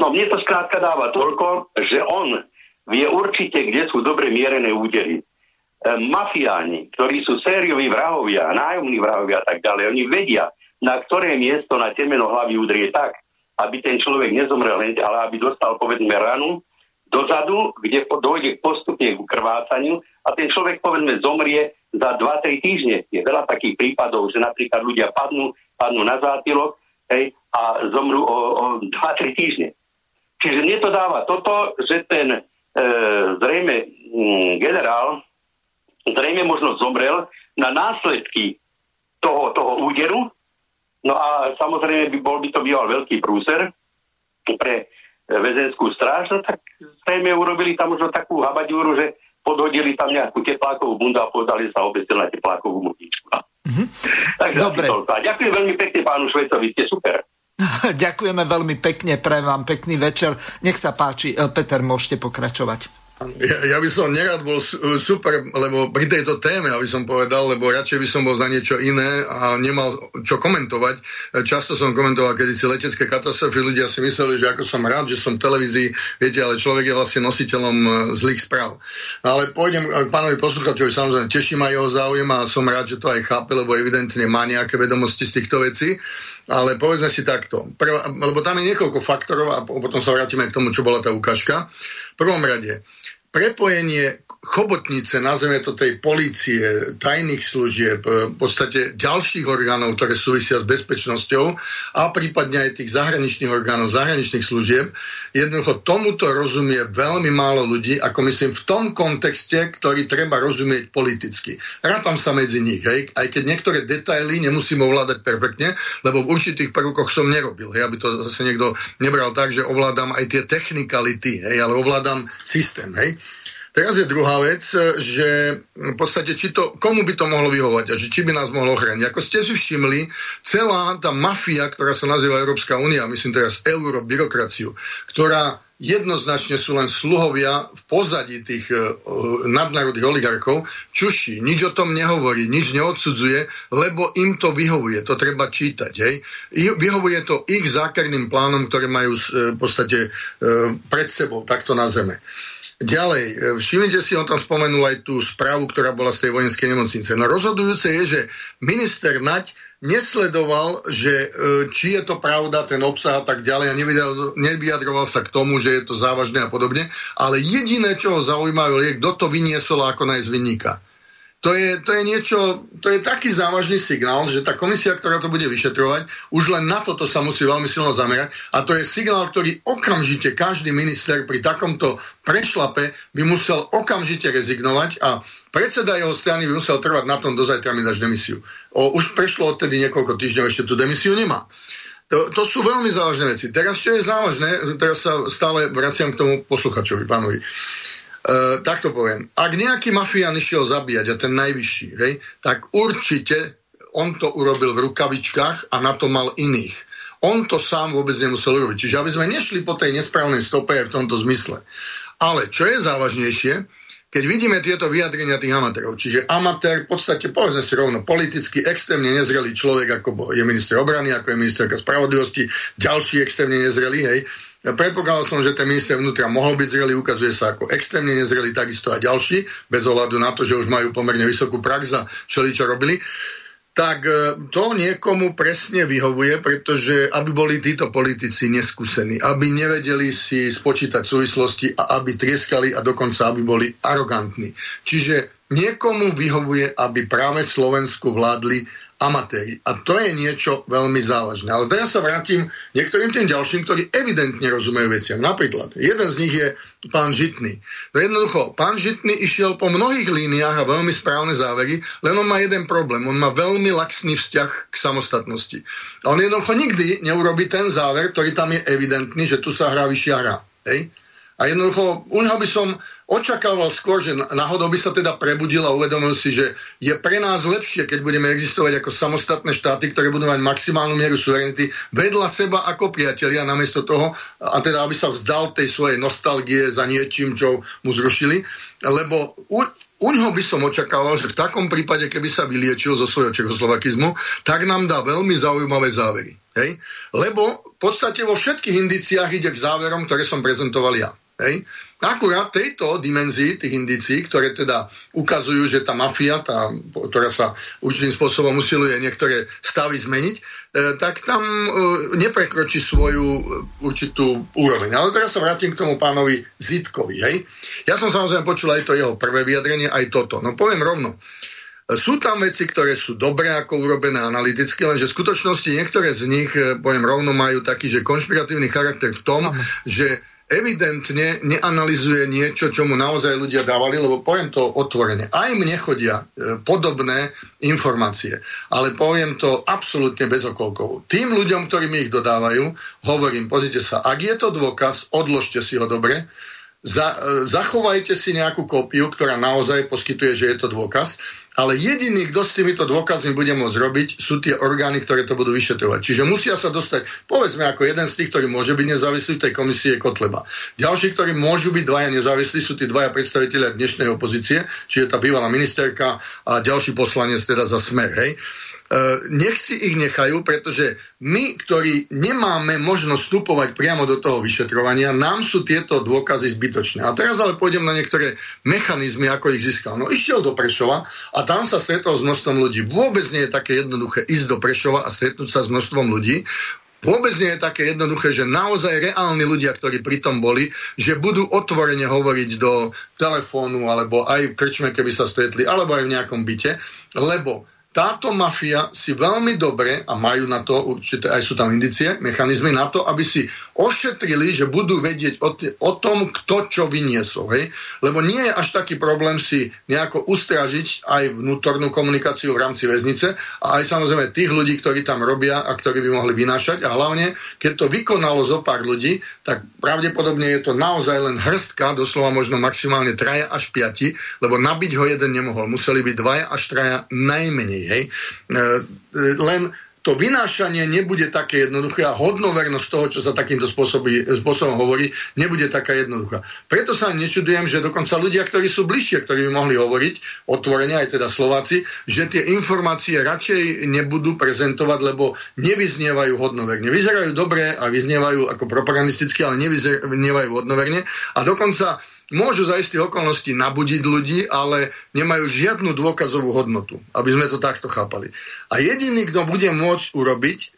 No mne to skrátka dáva toľko, že on vie určite, kde sú dobre mierené údery. E, mafiáni, ktorí sú sérioví vrahovia, nájomní vrahovia a tak ďalej, oni vedia, na ktoré miesto na temeno hlavy udrie tak, aby ten človek nezomrel, ale aby dostal povedzme ranu, dozadu, kde dojde postupne k krvácaniu a ten človek povedzme zomrie za 2-3 týždne. Je veľa takých prípadov, že napríklad ľudia padnú, padnú na zátilok hej, a zomrú o, o 2-3 týždne. Čiže mne to dáva toto, že ten e, zrejme m, mm, generál zrejme možno zomrel na následky toho, toho úderu, no a samozrejme by bol by to býval veľký prúser pre väzenskú stráž, no tak zrejme urobili tam možno takú habadúru, že podhodili tam nejakú teplákovú bundu a povedali sa obesil na teplákovú mutičku. Mm-hmm. Takže Dobre. ďakujem veľmi pekne pánu Švecovi, ste super. Ďakujeme veľmi pekne, pre vám pekný večer. Nech sa páči, Peter, môžete pokračovať. Ja, ja by som nerad bol super, lebo pri tejto téme, aby som povedal, lebo radšej by som bol za niečo iné a nemal čo komentovať. Často som komentoval kedysi letecké katastrofy, ľudia si mysleli, že ako som rád, že som v televízii, viete, ale človek je vlastne nositeľom e, zlých správ. Ale pôjdem k pánovi posluchačovi, samozrejme teším aj jeho záujem a som rád, že to aj chápe, lebo evidentne má nejaké vedomosti z týchto vecí. Ale povedzme si takto, Prv, lebo tam je niekoľko faktorov a potom sa vrátime k tomu, čo bola tá ukážka. V prvom rade, prepojenie chobotnice, nazveme to tej policie, tajných služieb, v podstate ďalších orgánov, ktoré súvisia s bezpečnosťou a prípadne aj tých zahraničných orgánov, zahraničných služieb. Jednoducho tomuto rozumie veľmi málo ľudí, ako myslím v tom kontexte, ktorý treba rozumieť politicky. Rátam sa medzi nich, hej, aj keď niektoré detaily nemusím ovládať perfektne, lebo v určitých prvkoch som nerobil, hej, aby to zase niekto nebral tak, že ovládam aj tie technikality, hej, ale ovládam systém, hej. Teraz je druhá vec, že v podstate, či to, komu by to mohlo vyhovať a že či by nás mohlo ochrániť. Ako ste si všimli, celá tá mafia, ktorá sa nazýva Európska únia, myslím teraz euro, byrokraciu, ktorá jednoznačne sú len sluhovia v pozadí tých uh, nadnárodných oligarchov, čuší, nič o tom nehovorí, nič neodsudzuje, lebo im to vyhovuje, to treba čítať. Hej. Vyhovuje to ich zákerným plánom, ktoré majú uh, v podstate uh, pred sebou, takto na zeme. Ďalej, e, všimnite si, on tam spomenul aj tú správu, ktorá bola z tej vojenskej nemocnice. No rozhodujúce je, že minister Nať nesledoval, že e, či je to pravda, ten obsah a tak ďalej a nevyjadroval sa k tomu, že je to závažné a podobne, ale jediné, čo ho zaujímalo, je, kto to vyniesol ako nájsť vinníka to je, to je niečo, to je taký závažný signál, že tá komisia, ktorá to bude vyšetrovať, už len na toto sa musí veľmi silno zamerať a to je signál, ktorý okamžite každý minister pri takomto prešlape by musel okamžite rezignovať a predseda jeho strany by musel trvať na tom, do zajtra mi dáš demisiu. O, už prešlo odtedy niekoľko týždňov, ešte tú demisiu nemá. To, to sú veľmi závažné veci. Teraz, čo je závažné, teraz sa stále vraciam k tomu posluchačovi, pánovi. E, tak to poviem. Ak nejaký mafián išiel zabíjať, a ten najvyšší, hej, tak určite on to urobil v rukavičkách a na to mal iných. On to sám vôbec nemusel urobiť. Čiže aby sme nešli po tej nesprávnej stope aj v tomto zmysle. Ale čo je závažnejšie, keď vidíme tieto vyjadrenia tých amatérov, čiže amatér, v podstate povedzme si rovno, politicky extrémne nezrelý človek, ako je minister obrany, ako je ministerka spravodlivosti, ďalší extrémne nezrelý, hej, ja predpokladal som, že ten minister vnútra mohol byť zrelý, ukazuje sa ako extrémne nezrelý, takisto aj ďalší, bez ohľadu na to, že už majú pomerne vysokú prax a čo robili tak e, to niekomu presne vyhovuje, pretože aby boli títo politici neskúsení, aby nevedeli si spočítať súvislosti a aby trieskali a dokonca aby boli arogantní. Čiže niekomu vyhovuje, aby práve Slovensku vládli amatéri. A to je niečo veľmi závažné. Ale teraz sa vrátim niektorým tým ďalším, ktorí evidentne rozumejú veciam. Napríklad, jeden z nich je pán Žitný. No jednoducho, pán Žitný išiel po mnohých líniách a veľmi správne závery, len on má jeden problém. On má veľmi laxný vzťah k samostatnosti. A on jednoducho nikdy neurobi ten záver, ktorý tam je evidentný, že tu sa hrá vyššia hra. Hej? A jednoducho, u neho by som očakával skôr, že náhodou by sa teda prebudil a uvedomil si, že je pre nás lepšie, keď budeme existovať ako samostatné štáty, ktoré budú mať maximálnu mieru suverenity vedľa seba ako priatelia, namiesto toho, a teda aby sa vzdal tej svojej nostalgie za niečím, čo mu zrušili, lebo u, u ňoho by som očakával, že v takom prípade, keby sa vyliečil zo svojho čekoslovakizmu, tak nám dá veľmi zaujímavé závery. Hej? Lebo v podstate vo všetkých indiciách ide k záverom, ktoré som prezentoval ja. Hej? Akurát tejto dimenzii tých indícií, ktoré teda ukazujú, že tá mafia, tá, ktorá sa určitým spôsobom usiluje niektoré stavy zmeniť, e, tak tam e, neprekročí svoju e, určitú úroveň. Ale teraz sa vrátim k tomu pánovi Zitkovi. Hej? Ja som samozrejme počul aj to jeho prvé vyjadrenie, aj toto. No poviem rovno. Sú tam veci, ktoré sú dobré ako urobené analyticky, lenže v skutočnosti niektoré z nich, e, poviem rovno, majú taký, že konšpiratívny charakter v tom, že evidentne neanalizuje niečo, čo mu naozaj ľudia dávali, lebo poviem to otvorene. Aj mne chodia e, podobné informácie, ale poviem to absolútne bez okolkov. Tým ľuďom, ktorí mi ich dodávajú, hovorím, pozrite sa, ak je to dôkaz, odložte si ho dobre, za, zachovajte si nejakú kópiu, ktorá naozaj poskytuje, že je to dôkaz ale jediný, kto s týmito dôkazmi bude môcť robiť, sú tie orgány, ktoré to budú vyšetrovať. Čiže musia sa dostať, povedzme, ako jeden z tých, ktorý môže byť nezávislý v tej komisie je Kotleba. Ďalší, ktorí môžu byť dvaja nezávislí, sú tí dvaja predstaviteľia dnešnej opozície, čiže tá bývalá ministerka a ďalší poslanec teda za smer. Hej. E, nech si ich nechajú, pretože my, ktorí nemáme možnosť vstupovať priamo do toho vyšetrovania, nám sú tieto dôkazy zbytočné. A teraz ale pôjdem na niektoré mechanizmy, ako ich získal. No išiel do Prešova a tam sa stretol s množstvom ľudí. Vôbec nie je také jednoduché ísť do Prešova a stretnúť sa s množstvom ľudí. Vôbec nie je také jednoduché, že naozaj reálni ľudia, ktorí pritom boli, že budú otvorene hovoriť do telefónu, alebo aj v krčme, keby sa stretli, alebo aj v nejakom byte, lebo táto mafia si veľmi dobre, a majú na to určite, aj sú tam indicie, mechanizmy na to, aby si ošetrili, že budú vedieť o, t- o tom, kto čo vyniesol. Hej? Lebo nie je až taký problém si nejako ustražiť aj vnútornú komunikáciu v rámci väznice a aj samozrejme tých ľudí, ktorí tam robia a ktorí by mohli vynášať. A hlavne, keď to vykonalo zo pár ľudí, tak pravdepodobne je to naozaj len hrstka, doslova možno maximálne traja až piati, lebo nabiť ho jeden nemohol. Museli byť dvaja až traja najmenej hej. E, e, len to vynášanie nebude také jednoduché a hodnovernosť toho, čo sa takýmto spôsobom hovorí, nebude taká jednoduchá. Preto sa nečudujem, že dokonca ľudia, ktorí sú bližšie, ktorí by mohli hovoriť, otvorene aj teda Slováci, že tie informácie radšej nebudú prezentovať, lebo nevyznievajú hodnoverne. Vyzerajú dobre a vyznievajú ako propagandisticky, ale nevyznievajú hodnoverne. A dokonca môžu za istých okolností nabudiť ľudí, ale nemajú žiadnu dôkazovú hodnotu, aby sme to takto chápali. A jediný, kto bude môcť urobiť e,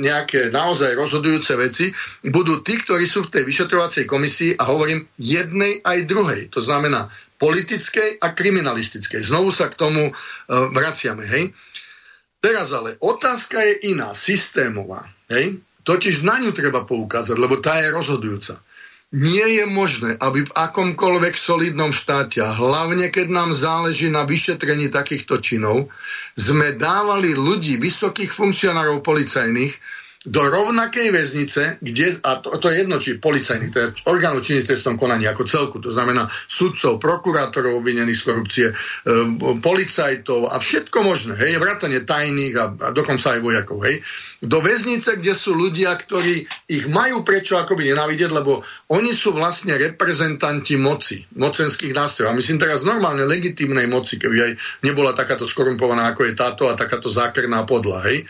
nejaké naozaj rozhodujúce veci, budú tí, ktorí sú v tej vyšetrovacej komisii a hovorím jednej aj druhej. To znamená politickej a kriminalistickej. Znovu sa k tomu e, vraciame. Hej? Teraz ale otázka je iná, systémová. Hej? Totiž na ňu treba poukázať, lebo tá je rozhodujúca. Nie je možné, aby v akomkoľvek solidnom štáte, a hlavne keď nám záleží na vyšetrení takýchto činov, sme dávali ľudí, vysokých funkcionárov policajných, do rovnakej väznice, kde, a to, to je jedno, či policajných, je orgánov činných trestnom konaní ako celku, to znamená sudcov, prokurátorov obvinených z korupcie, e, policajtov a všetko možné, hej, vrátane tajných a, a dokonca aj vojakov, hej, do väznice, kde sú ľudia, ktorí ich majú prečo akoby nenávidieť, lebo oni sú vlastne reprezentanti moci, mocenských nástrojov. A myslím teraz normálne legitímnej moci, keby aj nebola takáto skorumpovaná, ako je táto a takáto zákerná podla, hej.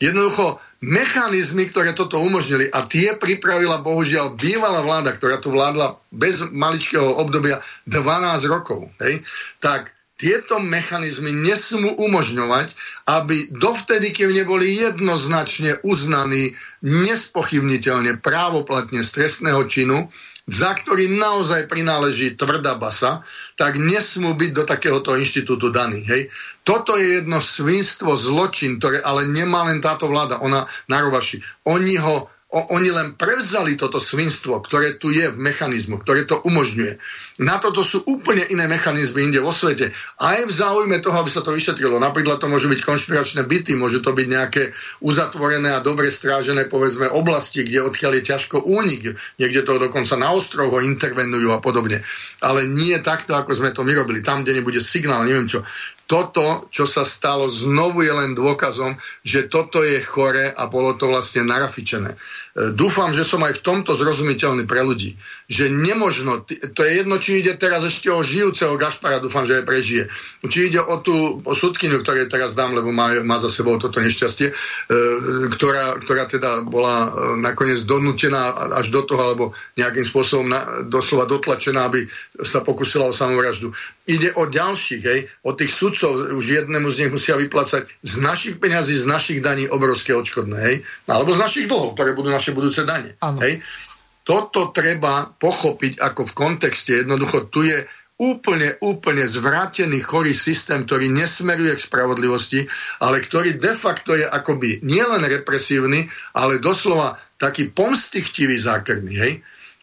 Jednoducho, mechanizmy, ktoré toto umožnili. A tie pripravila bohužiaľ bývalá vláda, ktorá tu vládla bez maličkého obdobia 12 rokov, hej, tak tieto mechanizmy nesmú umožňovať, aby dovtedy, keď neboli jednoznačne uznaní nespochybniteľne právoplatne z trestného činu, za ktorý naozaj prináleží tvrdá basa, tak nesmú byť do takéhoto inštitútu daní. Hej. Toto je jedno svinstvo, zločin, ktoré ale nemá len táto vláda, ona na rovaši. Oni ho O, oni len prevzali toto svinstvo, ktoré tu je v mechanizmu, ktoré to umožňuje. Na toto sú úplne iné mechanizmy inde vo svete. Aj v záujme toho, aby sa to vyšetrilo. Napríklad to môžu byť konšpiračné byty, môžu to byť nejaké uzatvorené a dobre strážené, povedzme, oblasti, kde odkiaľ je ťažko únik. Niekde to dokonca na ostrov ho intervenujú a podobne. Ale nie takto, ako sme to my robili. Tam, kde nebude signál, neviem čo toto, čo sa stalo, znovu je len dôkazom, že toto je chore a bolo to vlastne narafičené. E, dúfam, že som aj v tomto zrozumiteľný pre ľudí. Že nemožno, to je jedno, či ide teraz ešte o žijúceho Gašpara, dúfam, že aj prežije. Či ide o tú o sudkyňu, ktoré teraz dám, lebo má, má za sebou toto nešťastie, e, ktorá, ktorá teda bola e, nakoniec donútená až do toho, alebo nejakým spôsobom na, doslova dotlačená, aby sa pokusila o samovraždu. Ide o ďalších, hej, o tých sudcov, už jednému z nich musia vyplácať z našich peňazí, z našich daní obrovské odškodné, hej, alebo z našich dlhov, ktoré budú naše budúce dane. Hej. Toto treba pochopiť ako v kontexte. Jednoducho tu je úplne, úplne zvrátený chorý systém, ktorý nesmeruje k spravodlivosti, ale ktorý de facto je akoby nielen represívny, ale doslova taký pomstichtivý zákerný. Hej?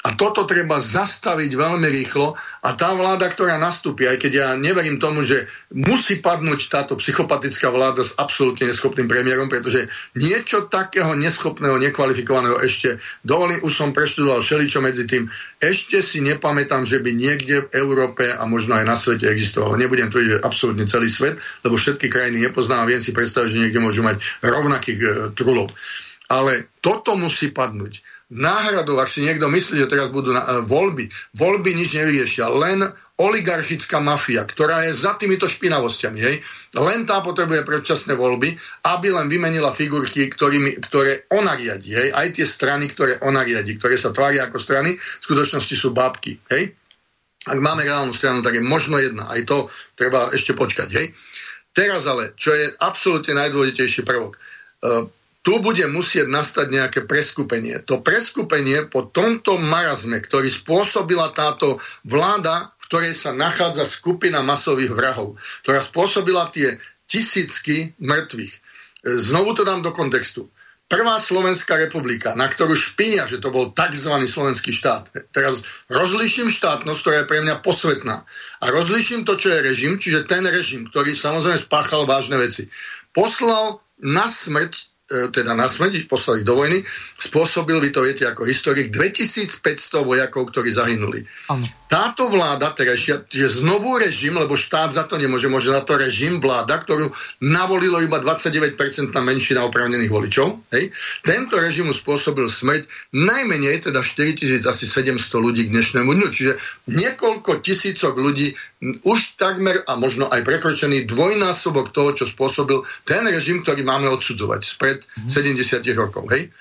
A toto treba zastaviť veľmi rýchlo a tá vláda, ktorá nastúpi, aj keď ja neverím tomu, že musí padnúť táto psychopatická vláda s absolútne neschopným premiérom, pretože niečo takého neschopného, nekvalifikovaného ešte, dovolím, už som preštudoval šeličo medzi tým, ešte si nepamätám, že by niekde v Európe a možno aj na svete existovalo. Nebudem tvrdiť, že absolútne celý svet, lebo všetky krajiny nepoznám a viem si predstaviť, že niekde môžu mať rovnakých e, trulov. Ale toto musí padnúť náhradou, ak si niekto myslí, že teraz budú na, uh, voľby, voľby nič nevyriešia, len oligarchická mafia, ktorá je za týmito špinavosťami, hej, len tá potrebuje predčasné voľby, aby len vymenila figurky, ktorými, ktoré ona riadi, hej, aj tie strany, ktoré ona riadi, ktoré sa tvária ako strany, v skutočnosti sú bábky, hej. Ak máme reálnu stranu, tak je možno jedna, aj to treba ešte počkať, hej. Teraz ale, čo je absolútne najdôležitejší prvok, uh, tu bude musieť nastať nejaké preskupenie. To preskupenie po tomto marazme, ktorý spôsobila táto vláda, v ktorej sa nachádza skupina masových vrahov, ktorá spôsobila tie tisícky mŕtvych. E, znovu to dám do kontextu. Prvá Slovenská republika, na ktorú špinia, že to bol tzv. slovenský štát. Teraz rozliším štátnosť, ktorá je pre mňa posvetná. A rozliším to, čo je režim, čiže ten režim, ktorý samozrejme spáchal vážne veci. Poslal na smrť teda na smrť, poslali do vojny, spôsobil, vy to viete ako historik, 2500 vojakov, ktorí zahynuli. Ano. Táto vláda terajšia, čiže znovu režim, lebo štát za to nemôže, môže za to režim, vláda, ktorú navolilo iba 29% menšina opravnených voličov. Hej. Tento režim spôsobil smrť najmenej teda 4700 ľudí k dnešnému dňu, čiže niekoľko tisícok ľudí už takmer a možno aj prekročený dvojnásobok toho, čo spôsobil ten režim, ktorý máme odsudzovať spred mm. 70 rokov. Hej?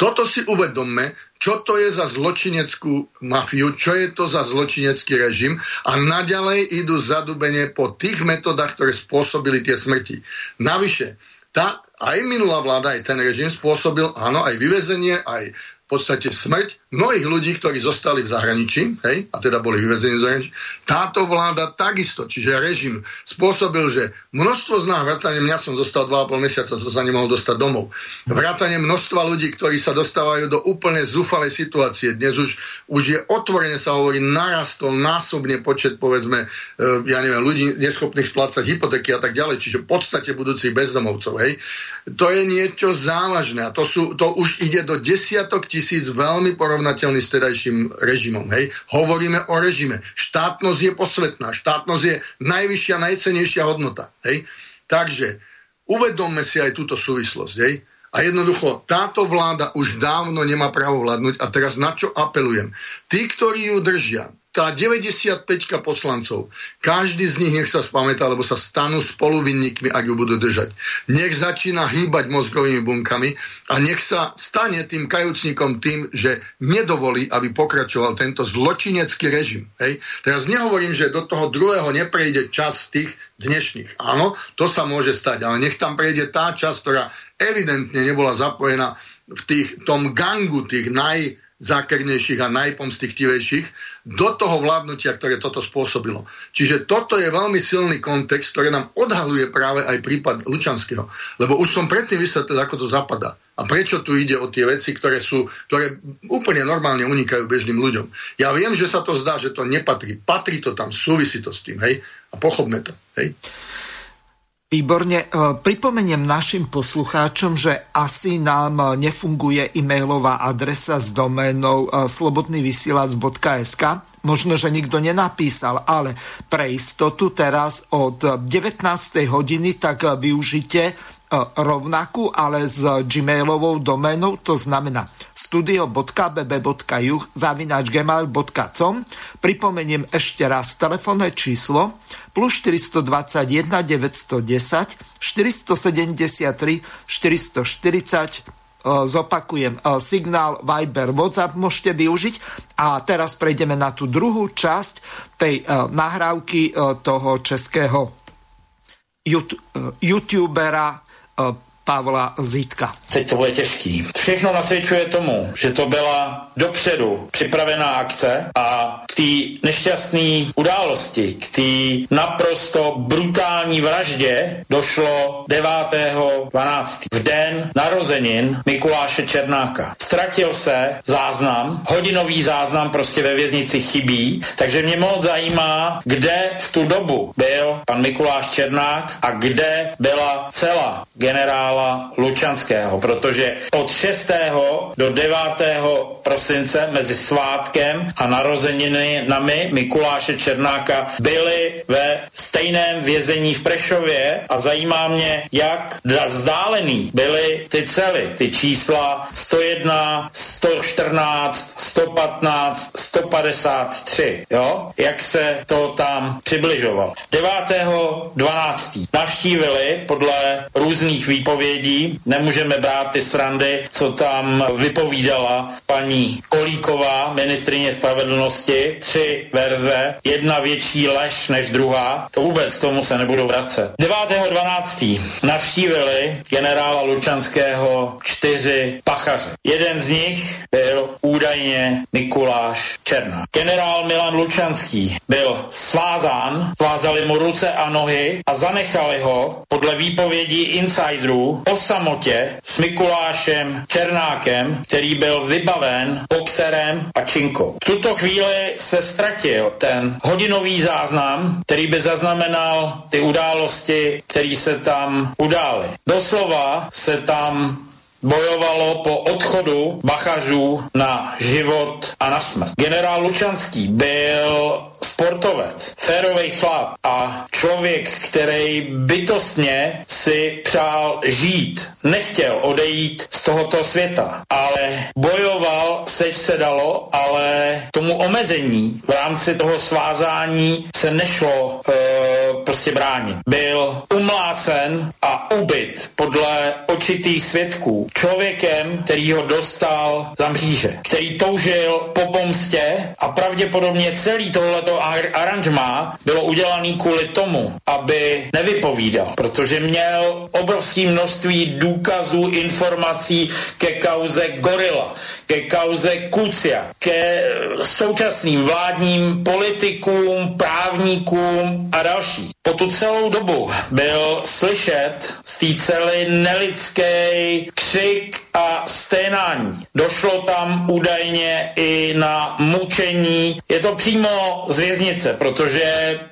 Toto si uvedomme, čo to je za zločineckú mafiu, čo je to za zločinecký režim a naďalej idú zadubenie po tých metodách, ktoré spôsobili tie smrti. Navyše, tá, aj minulá vláda, aj ten režim spôsobil, áno, aj vyvezenie, aj podstate smrť mnohých ľudí, ktorí zostali v zahraničí, hej, a teda boli vyvezení v zahraničí. Táto vláda takisto, čiže režim spôsobil, že množstvo z nás, vrátane mňa som zostal 2,5 mesiaca, som sa nemohol dostať domov. Vrátane množstva ľudí, ktorí sa dostávajú do úplne zúfalej situácie. Dnes už, už je otvorene sa hovorí, narastol násobne počet, povedzme, e, ja neviem, ľudí neschopných splácať hypotéky a tak ďalej, čiže v podstate budúcich bezdomovcov, hej. To je niečo závažné a to, sú, to už ide do desiatok tisíc tisíc veľmi porovnateľný s tedajším režimom. Hej. Hovoríme o režime. Štátnosť je posvetná. Štátnosť je najvyššia, najcenejšia hodnota. Hej. Takže uvedomme si aj túto súvislosť. Hej. A jednoducho, táto vláda už dávno nemá právo vládnuť a teraz na čo apelujem? Tí, ktorí ju držia, tá 95 poslancov, každý z nich nech sa spamätá, lebo sa stanú spoluvinníkmi, ak ju budú držať. Nech začína hýbať mozgovými bunkami a nech sa stane tým kajúcnikom tým, že nedovolí, aby pokračoval tento zločinecký režim. Hej? Teraz nehovorím, že do toho druhého neprejde čas tých dnešných. Áno, to sa môže stať, ale nech tam prejde tá časť, ktorá evidentne nebola zapojená v tých, tom gangu tých naj zákernejších a najpomstichtivejších do toho vládnutia, ktoré toto spôsobilo. Čiže toto je veľmi silný kontext, ktorý nám odhaluje práve aj prípad Lučanského. Lebo už som predtým vysvetlil, ako to zapadá. A prečo tu ide o tie veci, ktoré, sú, ktoré úplne normálne unikajú bežným ľuďom. Ja viem, že sa to zdá, že to nepatrí. Patrí to tam, súvisí to s tým, hej? A pochopme to, hej? Výborne. E, pripomeniem našim poslucháčom, že asi nám nefunguje e-mailová adresa s doménou e, slobodnyvysielac.sk. Možno, že nikto nenapísal, ale pre istotu teraz od 19. hodiny tak využite E, rovnakú, ale s gmailovou doménou, to znamená studio.bb.juh gmail.com Pripomeniem ešte raz telefónne číslo plus 421 910 473 440 zopakujem, e, signál Viber, WhatsApp môžete využiť. A teraz prejdeme na tú druhú časť tej e, nahrávky toho českého youtubera Pavla Zítka. Teď to bude těžký. Všechno nasvědčuje tomu, že to byla dopředu připravená akce a k té nešťastné události, k té naprosto brutální vraždě došlo 9.12. v den narozenin Mikuláše Černáka. Ztratil se záznam, hodinový záznam prostě ve věznici chybí, takže mě moc zajímá, kde v tu dobu byl pan Mikuláš Černák a kde byla celá generála Lučanského, protože od 6. do 9. prosince mezi svátkem a narozeninami Mikuláše Černáka byli ve stejném vězení v Prešově a zajímá mě, jak vzdálený byly ty cely, ty čísla 101, 114, 115, 153, jo? Jak se to tam přibližovalo. 9.12. navštívili podle různých výpovědí, nemůžeme brát ty srandy, co tam vypovídala paní Kolíková, ministrině spravedlnosti, tři verze, jedna větší lež než druhá, to vůbec k tomu se nebudu vracet. 9.12. navštívili generála Lučanského čtyři pachaře. Jeden z nich byl údajně Mikuláš Černá. Generál Milan Lučanský byl svázán, svázali mu ruce a nohy a zanechali ho podle výpovědí insiderů o samotě s Mikulášem Černákem, který byl vybaven boxerem a činkou. V tuto chvíli se ztratil ten hodinový záznam, který by zaznamenal ty události, které se tam udály. Doslova se tam bojovalo po odchodu bachařů na život a na smrt. Generál Lučanský byl sportovec, férový chlap a člověk, který bytostně si přál žít, nechtěl odejít z tohoto světa, ale bojoval, seč se dalo, ale tomu omezení v rámci toho svázání se nešlo e, prostě bránit. Byl umlácen a ubyt podle očitých svědků člověkem, který ho dostal za mříže, který toužil po pomstě a pravděpodobně celý tohleto aranžma bylo udělaný kvůli tomu, aby nevypovídal, protože měl obrovské množství důkazů, informací ke kauze Gorila, ke kauze Kucia, ke současným vládním politikům, právníkům a další. Po tu celou dobu byl slyšet z té celé nelidský křik a sténání. Došlo tam údajně i na mučení. Je to přímo z věznice, protože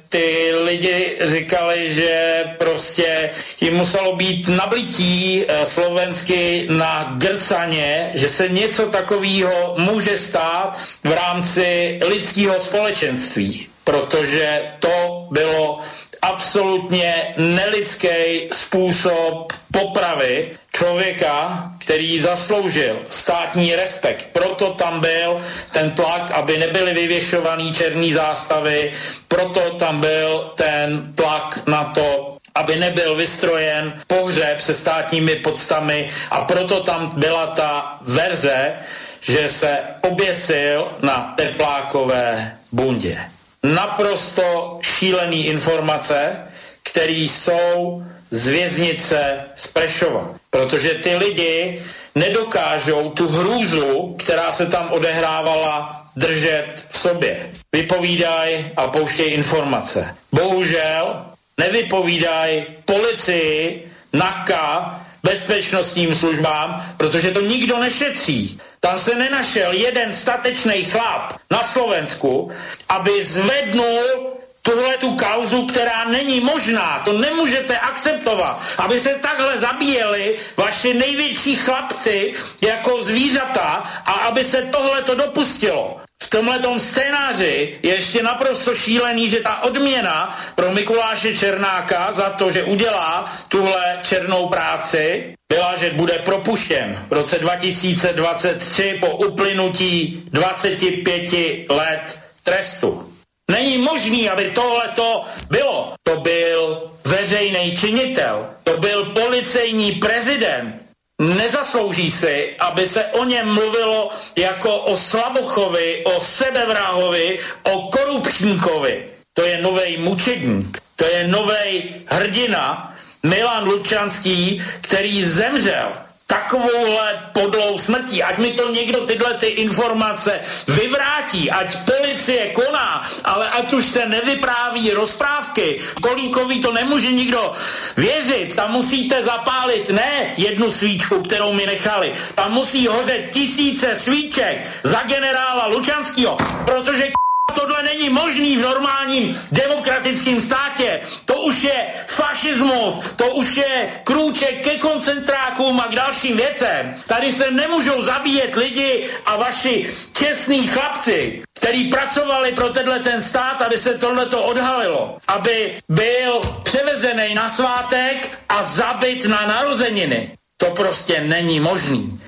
ty lidi říkali, že prostě jim muselo být nablití eh, slovensky na grcaně, že se něco takového může stát v rámci lidského společenství, protože to bylo absolutně nelidský způsob popravy člověka, který zasloužil státní respekt. Proto tam byl ten tlak, aby nebyly vyvěšovaný černý zástavy, proto tam byl ten tlak na to, aby nebyl vystrojen pohřeb se státními podstami. A proto tam byla ta verze, že se oběsil na teplákové bundě naprosto šílený informace, které jsou z věznice z Prešova. Protože ty lidi nedokážou tu hrůzu, která se tam odehrávala, držet v sobě. Vypovídají a pouštějí informace. Bohužel nevypovídají policii, NAKA, bezpečnostním službám, protože to nikdo nešetří. Tam se nenašel jeden statečný chlap na Slovensku, aby zvednul tuhle tu kauzu, která není možná. To nemůžete akceptovat. Aby se takhle zabíjeli vaši největší chlapci jako zvířata a aby se tohle to dopustilo. V tomhle scénáři je ještě naprosto šílený, že ta odměna pro Mikuláše Černáka za to, že udělá tuhle černou práci, byla, že bude propuštěn v roce 2023 po uplynutí 25 let trestu. Není možný, aby tohleto bylo. To byl veřejný činitel, to byl policejní prezident, nezaslouží si, aby se o něm mluvilo jako o slabochovi, o sebevrahovi, o korupčníkovi. To je nový mučedník, to je nový hrdina Milan Lučanský, který zemřel takovouhle podlou smrtí. Ať mi to někdo tyhle ty informace vyvrátí, ať policie koná, ale ať už se nevypráví rozprávky. Kolíkovi to nemůže nikdo věřit. Tam musíte zapálit ne jednu svíčku, kterou mi nechali. Tam musí hořet tisíce svíček za generála Lučanského, protože Tohle není možný v normálním demokratickém státě. To už je fašismus, to už je krůček ke koncentrákům a k dalším věcem. Tady se nemůžou zabíjet lidi a vaši čestní chlapci, který pracovali pro tenhle ten stát, aby se tohleto odhalilo. Aby byl převezený na svátek a zabit na narozeniny. To prostě není možný.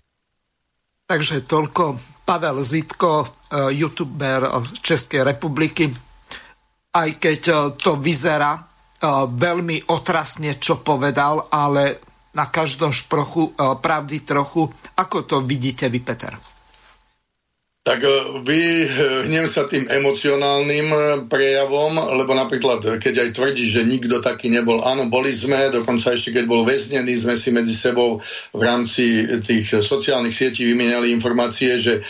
Takže tolko Pavel Zitko, eh, youtuber z Českej republiky. Aj keď eh, to vyzerá eh, veľmi otrasne, čo povedal, ale na každom šprochu pravdy trochu. Ako to vidíte vy, Peter? Tak e, vyhnem sa tým emocionálnym e, prejavom, lebo napríklad, keď aj tvrdí, že nikto taký nebol, áno, boli sme, dokonca ešte keď bol väznený, sme si medzi sebou v rámci tých sociálnych sietí vymieniali informácie, že e,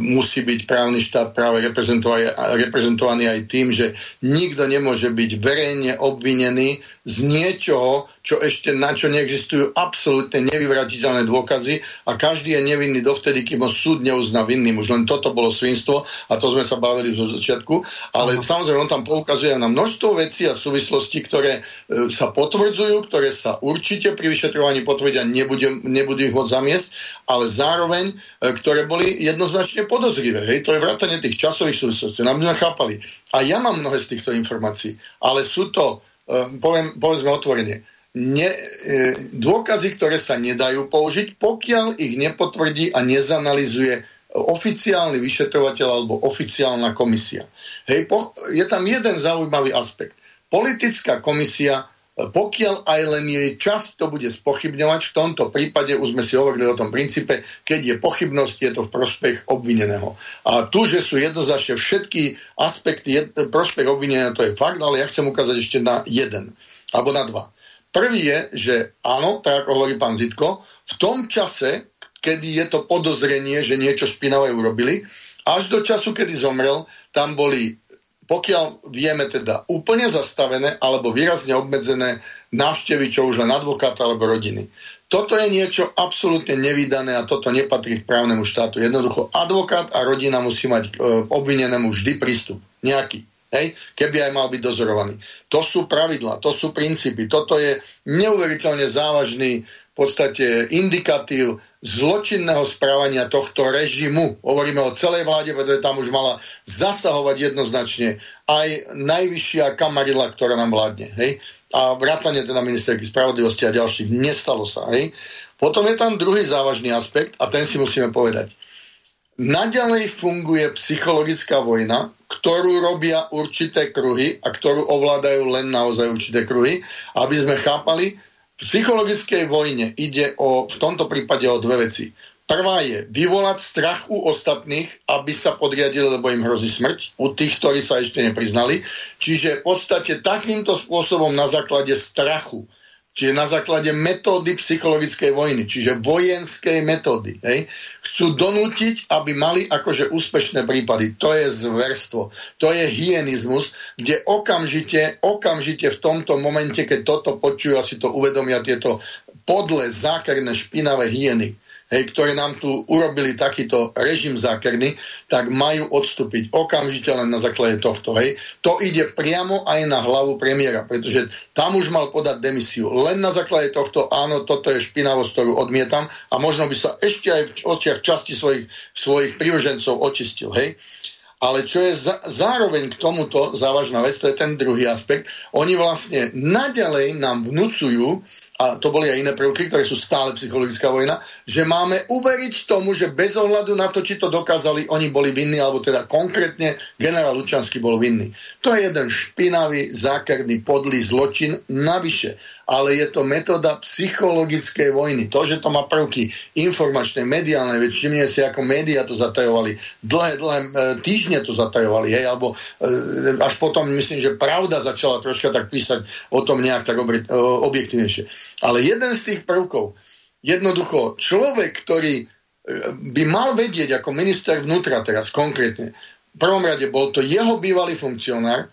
musí byť právny štát práve reprezentovaný aj tým, že nikto nemôže byť verejne obvinený z niečoho, čo ešte na čo neexistujú absolútne nevyvratiteľné dôkazy a každý je nevinný dovtedy, kým ho súd neuzná vinným. Už len toto bolo svinstvo a to sme sa bavili zo začiatku. Ale Aha. samozrejme, on tam poukazuje na množstvo vecí a súvislostí, ktoré e, sa potvrdzujú, ktoré sa určite pri vyšetrovaní potvrdia, nebude, nebudú ich môcť zamiesť, ale zároveň, e, ktoré boli jednoznačne podozrivé. Hej, to je vrátanie tých časových súvislostí. Nám sme chápali. A ja mám mnohé z týchto informácií, ale sú to, poviem, povedzme otvorene, ne, e, dôkazy, ktoré sa nedajú použiť, pokiaľ ich nepotvrdí a nezanalizuje oficiálny vyšetrovateľ alebo oficiálna komisia. Hej, po, je tam jeden zaujímavý aspekt. Politická komisia, pokiaľ aj len jej čas to bude spochybňovať, v tomto prípade už sme si hovorili o tom princípe, keď je pochybnosť, je to v prospech obvineného. A tu, že sú jednoznačne všetky aspekty prospech obvineného, to je fakt, ale ja chcem ukázať ešte na jeden, alebo na dva. Prvý je, že áno, tak ako hovorí pán Zitko, v tom čase, kedy je to podozrenie, že niečo špinavé urobili, až do času, kedy zomrel, tam boli, pokiaľ vieme teda, úplne zastavené alebo výrazne obmedzené návštevy, čo už len advokáta alebo rodiny. Toto je niečo absolútne nevydané a toto nepatrí k právnemu štátu. Jednoducho advokát a rodina musí mať e, obvinenému vždy prístup. Nejaký. Hej? Keby aj mal byť dozorovaný. To sú pravidla, to sú princípy. Toto je neuveriteľne závažný v podstate indikatív zločinného správania tohto režimu. Hovoríme o celej vláde, pretože tam už mala zasahovať jednoznačne aj najvyššia kamarila, ktorá nám vládne. Hej? A vrátanie teda ministerky spravodlivosti a ďalších. Nestalo sa. Hej? Potom je tam druhý závažný aspekt a ten si musíme povedať. Naďalej funguje psychologická vojna, ktorú robia určité kruhy a ktorú ovládajú len naozaj určité kruhy. Aby sme chápali, psychologickej vojne ide o, v tomto prípade o dve veci. Prvá je vyvolať strach u ostatných, aby sa podriadili, lebo im hrozí smrť, u tých, ktorí sa ešte nepriznali. Čiže v podstate takýmto spôsobom na základe strachu Čiže na základe metódy psychologickej vojny, čiže vojenskej metódy. Hej, chcú donútiť, aby mali akože úspešné prípady. To je zverstvo. To je hyenizmus, kde okamžite, okamžite v tomto momente, keď toto počujú a si to uvedomia tieto podle, zákerné, špinavé hyeny, hej, ktoré nám tu urobili takýto režim zákerný, tak majú odstúpiť okamžite len na základe tohto. Hej. To ide priamo aj na hlavu premiéra, pretože tam už mal podať demisiu. Len na základe tohto, áno, toto je špinavosť, ktorú odmietam a možno by sa ešte aj v očiach časti svojich, svojich privržencov očistil. Hej. Ale čo je za, zároveň k tomuto závažná vec, to je ten druhý aspekt. Oni vlastne naďalej nám vnúcujú, a to boli aj iné prvky, ktoré sú stále psychologická vojna, že máme uveriť tomu, že bez ohľadu na to, či to dokázali, oni boli vinní, alebo teda konkrétne generál Lučanský bol vinný. To je jeden špinavý, zákerný, podlý zločin navyše ale je to metóda psychologickej vojny. To, že to má prvky informačné, mediálne, veď všimne si, ako médiá to zatajovali. Dlhé, dlhé e, týždne to zatajovali, hej, alebo e, až potom, myslím, že pravda začala troška tak písať o tom nejak tak e, objektívnejšie. Ale jeden z tých prvkov, jednoducho, človek, ktorý e, by mal vedieť ako minister vnútra teraz konkrétne, v prvom rade bol to jeho bývalý funkcionár,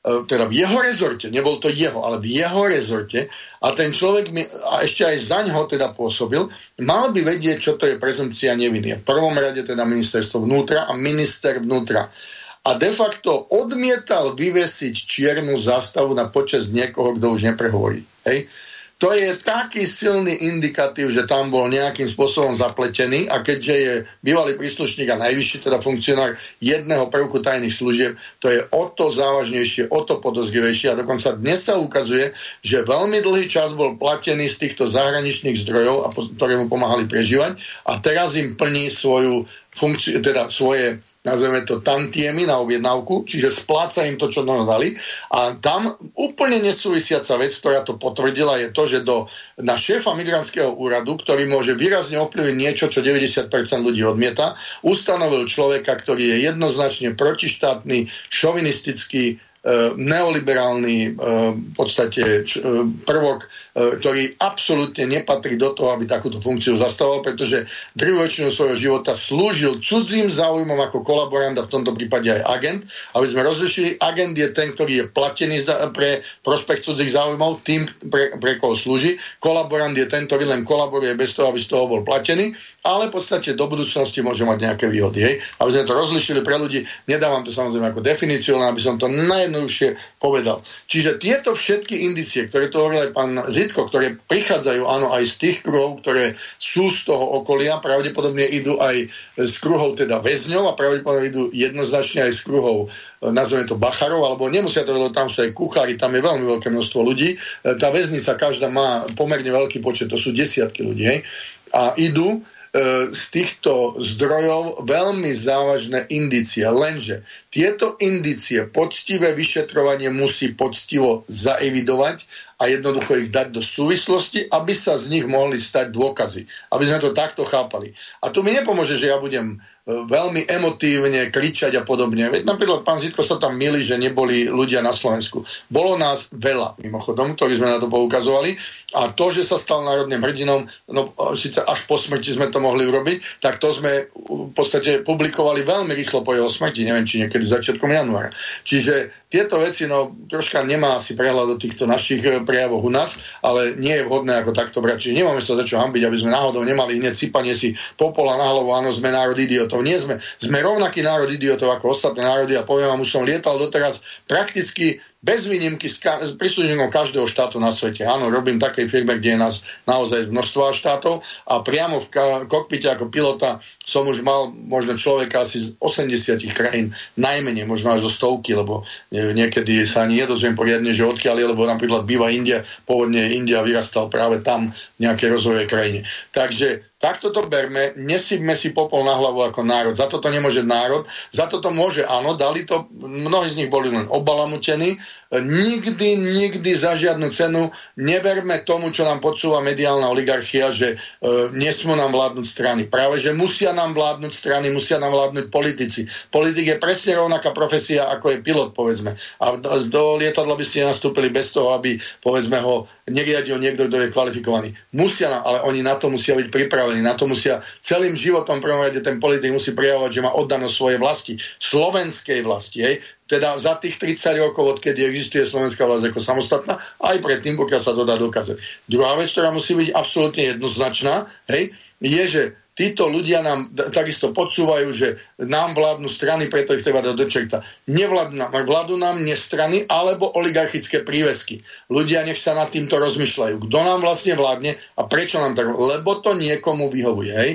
E, teda v jeho rezorte, nebol to jeho, ale v jeho rezorte a ten človek mi, a ešte aj za ňoho teda pôsobil, mal by vedieť, čo to je prezumpcia neviny. V prvom rade teda ministerstvo vnútra a minister vnútra. A de facto odmietal vyvesiť čiernu zástavu na počas niekoho, kto už neprehovorí. Hej? To je taký silný indikatív, že tam bol nejakým spôsobom zapletený a keďže je bývalý príslušník a najvyšší teda funkcionár jedného prvku tajných služieb, to je o to závažnejšie, o to podozrivejšie a dokonca dnes sa ukazuje, že veľmi dlhý čas bol platený z týchto zahraničných zdrojov, a ktoré mu pomáhali prežívať a teraz im plní svoju funkciu, teda svoje nazveme to tantiemy na objednávku, čiže spláca im to, čo no dali. A tam úplne nesúvisiaca vec, ktorá to potvrdila, je to, že do, na šéfa migrantského úradu, ktorý môže výrazne ovplyvniť niečo, čo 90% ľudí odmieta, ustanovil človeka, ktorý je jednoznačne protištátny, šovinistický, neoliberálny e, v podstate e, prvok, ktorý absolútne nepatrí do toho, aby takúto funkciu zastával, pretože druhú väčšinu svojho života slúžil cudzím záujmom ako kolaborant a v tomto prípade aj agent. Aby sme rozlišili, agent je ten, ktorý je platený pre prospekt cudzích záujmov, tým, pre, pre koho slúži. Kolaborant je ten, ktorý len kolaboruje bez toho, aby z toho bol platený, ale v podstate do budúcnosti môže mať nejaké výhody. Hej? Aby sme to rozlišili pre ľudí, nedávam to samozrejme ako definíciu, len aby som to naj najjednoduchšie povedal. Čiže tieto všetky indície, ktoré to hovoril aj pán Zitko, ktoré prichádzajú áno aj z tých kruhov, ktoré sú z toho okolia, pravdepodobne idú aj z kruhov teda väzňov a pravdepodobne idú jednoznačne aj z kruhov e, nazveme to Bacharov, alebo nemusia to tam sú aj kuchári, tam je veľmi veľké množstvo ľudí. E, tá väznica každá má pomerne veľký počet, to sú desiatky ľudí. Hej? A idú z týchto zdrojov veľmi závažné indície. Lenže tieto indície poctivé vyšetrovanie musí poctivo zaevidovať a jednoducho ich dať do súvislosti, aby sa z nich mohli stať dôkazy. Aby sme to takto chápali. A tu mi nepomôže, že ja budem veľmi emotívne kričať a podobne. Veď napríklad pán Zitko sa tam milí, že neboli ľudia na Slovensku. Bolo nás veľa, mimochodom, ktorí sme na to poukazovali a to, že sa stal národným hrdinom, no síce až po smrti sme to mohli urobiť, tak to sme v podstate publikovali veľmi rýchlo po jeho smrti, neviem, či niekedy začiatkom januára. Čiže tieto veci, no troška nemá asi prehľad do týchto našich eh, prejavov u nás, ale nie je vhodné ako takto brať. Čiže nemáme sa za čo hambiť, aby sme náhodou nemali hneď sypanie si popola na hlavu, áno, sme národ idiotov. Nie sme. Sme rovnaký národ idiotov ako ostatné národy a poviem vám, už som lietal doteraz prakticky bez výnimky s, ka- s príslušníkom každého štátu na svete. Áno, robím takej firme, kde je nás naozaj množstvo štátov a priamo v ka- kokpite ako pilota som už mal možno človeka asi z 80 krajín, najmenej, možno až zo stovky, lebo niekedy sa ani nedozviem poriadne, že odkiaľ je, lebo napríklad býva India, pôvodne India vyrastal práve tam v nejakej rozvojovej krajine. Takže Takto to berme, nesypme si popol na hlavu ako národ. Za toto nemôže národ, za toto môže, áno, dali to, mnohí z nich boli len obalamutení, nikdy, nikdy za žiadnu cenu neverme tomu, čo nám podsúva mediálna oligarchia, že e, nesmú nám vládnuť strany. Práve, že musia nám vládnuť strany, musia nám vládnuť politici. Politik je presne rovnaká profesia, ako je pilot, povedzme. A do lietadla by ste nastúpili bez toho, aby, povedzme, ho neriadil niekto, kto je kvalifikovaný. Musia nám, ale oni na to musia byť pripravení, na to musia celým životom prvom rade ten politik musí prijavovať, že má oddanosť svojej vlasti, slovenskej vlasti. Hej teda za tých 30 rokov, odkedy existuje slovenská vlast ako samostatná, aj predtým, pokiaľ sa to dá dokázať. Druhá vec, ktorá musí byť absolútne jednoznačná, hej, je, že títo ľudia nám takisto podsúvajú, že nám vládnu strany, preto ich treba dať do čerta. Nám, vládnu nám nie strany alebo oligarchické prívesky. Ľudia nech sa nad týmto rozmýšľajú. Kto nám vlastne vládne a prečo nám tak... Lebo to niekomu vyhovuje. Hej?